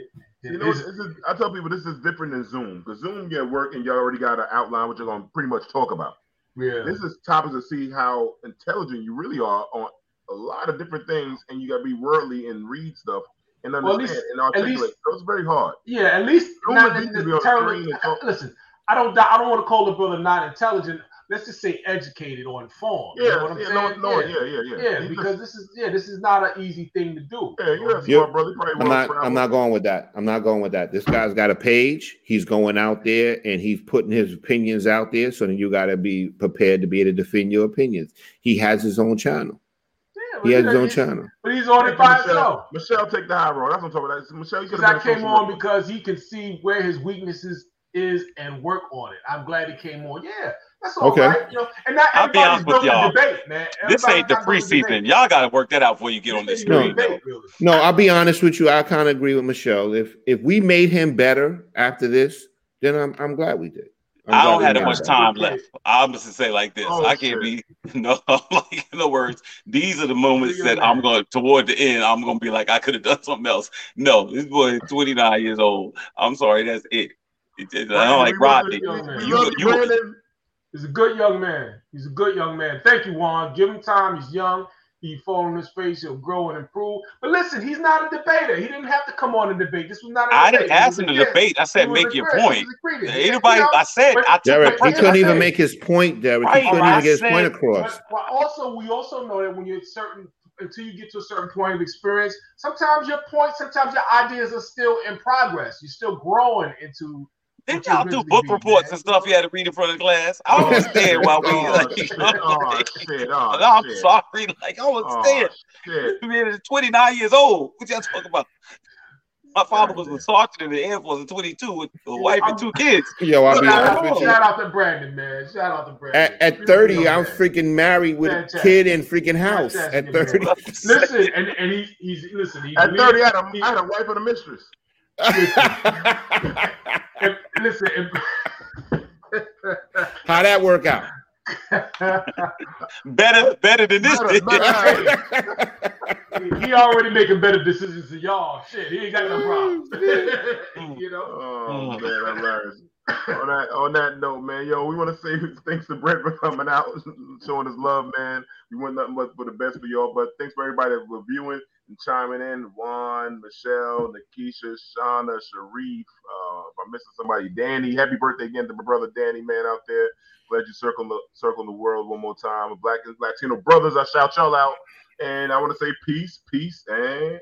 You know, is, I tell people this is different than Zoom because Zoom you work and you already got an outline what you're going to pretty much talk about. Yeah. This is topics to see how intelligent you really are on a lot of different things, and you got to be worldly and read stuff and understand well, least, and articulate. Least, so it's very hard. Yeah, at least not terribly, listen. I don't. I don't want to call the brother not intelligent. Let's just say educated or informed. Yeah, you know what I'm yeah, saying? No, no, yeah, yeah, yeah. Yeah, because this is yeah, this is not an easy thing to do. Yeah, you're a smart brother. I'm not. I'm not going with that. I'm not going with that. This guy's got a page. He's going out there and he's putting his opinions out there. So then you got to be prepared to be able to defend your opinions. He has his own channel he has his own channel. But he's on it by Michelle, himself. Michelle take the high road. That's what I'm talking about. Michelle, because I came on because he can see where his weaknesses is and work on it. I'm glad he came on. Yeah, that's all okay. right. You know, and not I'll be honest with y'all. Debate, man. this ain't the preseason. Y'all got to work that out before you get on this screen. No, no, I'll be honest with you. I kind of agree with Michelle. If if we made him better after this, then I'm I'm glad we did. I don't have that much time left. I'm just to say like this. Oh, I can't shit. be no like in other words, these are the moments that I'm going toward the end. I'm gonna be like, I could have done something else. No, this boy is 29 years old. I'm sorry, that's it. it, it I don't like Rodney. You, you, He's a good young man. He's a good young man. Thank you, Juan. Give him time. He's young. He fall on his face. He'll grow and improve. But listen, he's not a debater. He didn't have to come on and debate. This was not. A I didn't ask him to debate. I said make your point. Anybody? I said I Derek. He couldn't even make his point, Derek. Right. He couldn't even get his point across. But, but also, we also know that when you're certain until you get to a certain point of experience, sometimes your point, sometimes your ideas are still in progress. You're still growing into didn't y'all do book reports man. and stuff you had to read in front of the class? I was there while we oh, oh, oh, like, oh, shit, oh, I'm shit. sorry. Like I was oh, there. I 29 years old. What y'all talking about? My father was a sergeant in the Air Force at 22 with a wife and two kids. Yo, I mean, shout, out, shout out to Brandon, man. Shout out to Brandon. At, at 30, I was freaking married with Fantastic. a kid in freaking house. Fantastic, at 30. listen, and, and he, he's listen. He at 30, I had, a, I had a wife and a mistress. If, listen, if, how that work out? better, better than this. Better, better. he already making better decisions than y'all. Shit, he ain't got no problems. you know. Oh man, hilarious. on that on that note, man, yo, we want to say thanks to Brent for coming out, showing his love, man. We want nothing but for the best for y'all. But thanks for everybody reviewing and chiming in. Juan, Michelle, Nakisha, Shauna, Sharif. Uh, if I'm missing somebody, Danny. Happy birthday again to my brother Danny, man, out there. Glad you circle the the world one more time. Black and Latino brothers, I shout y'all out. And I want to say peace, peace, and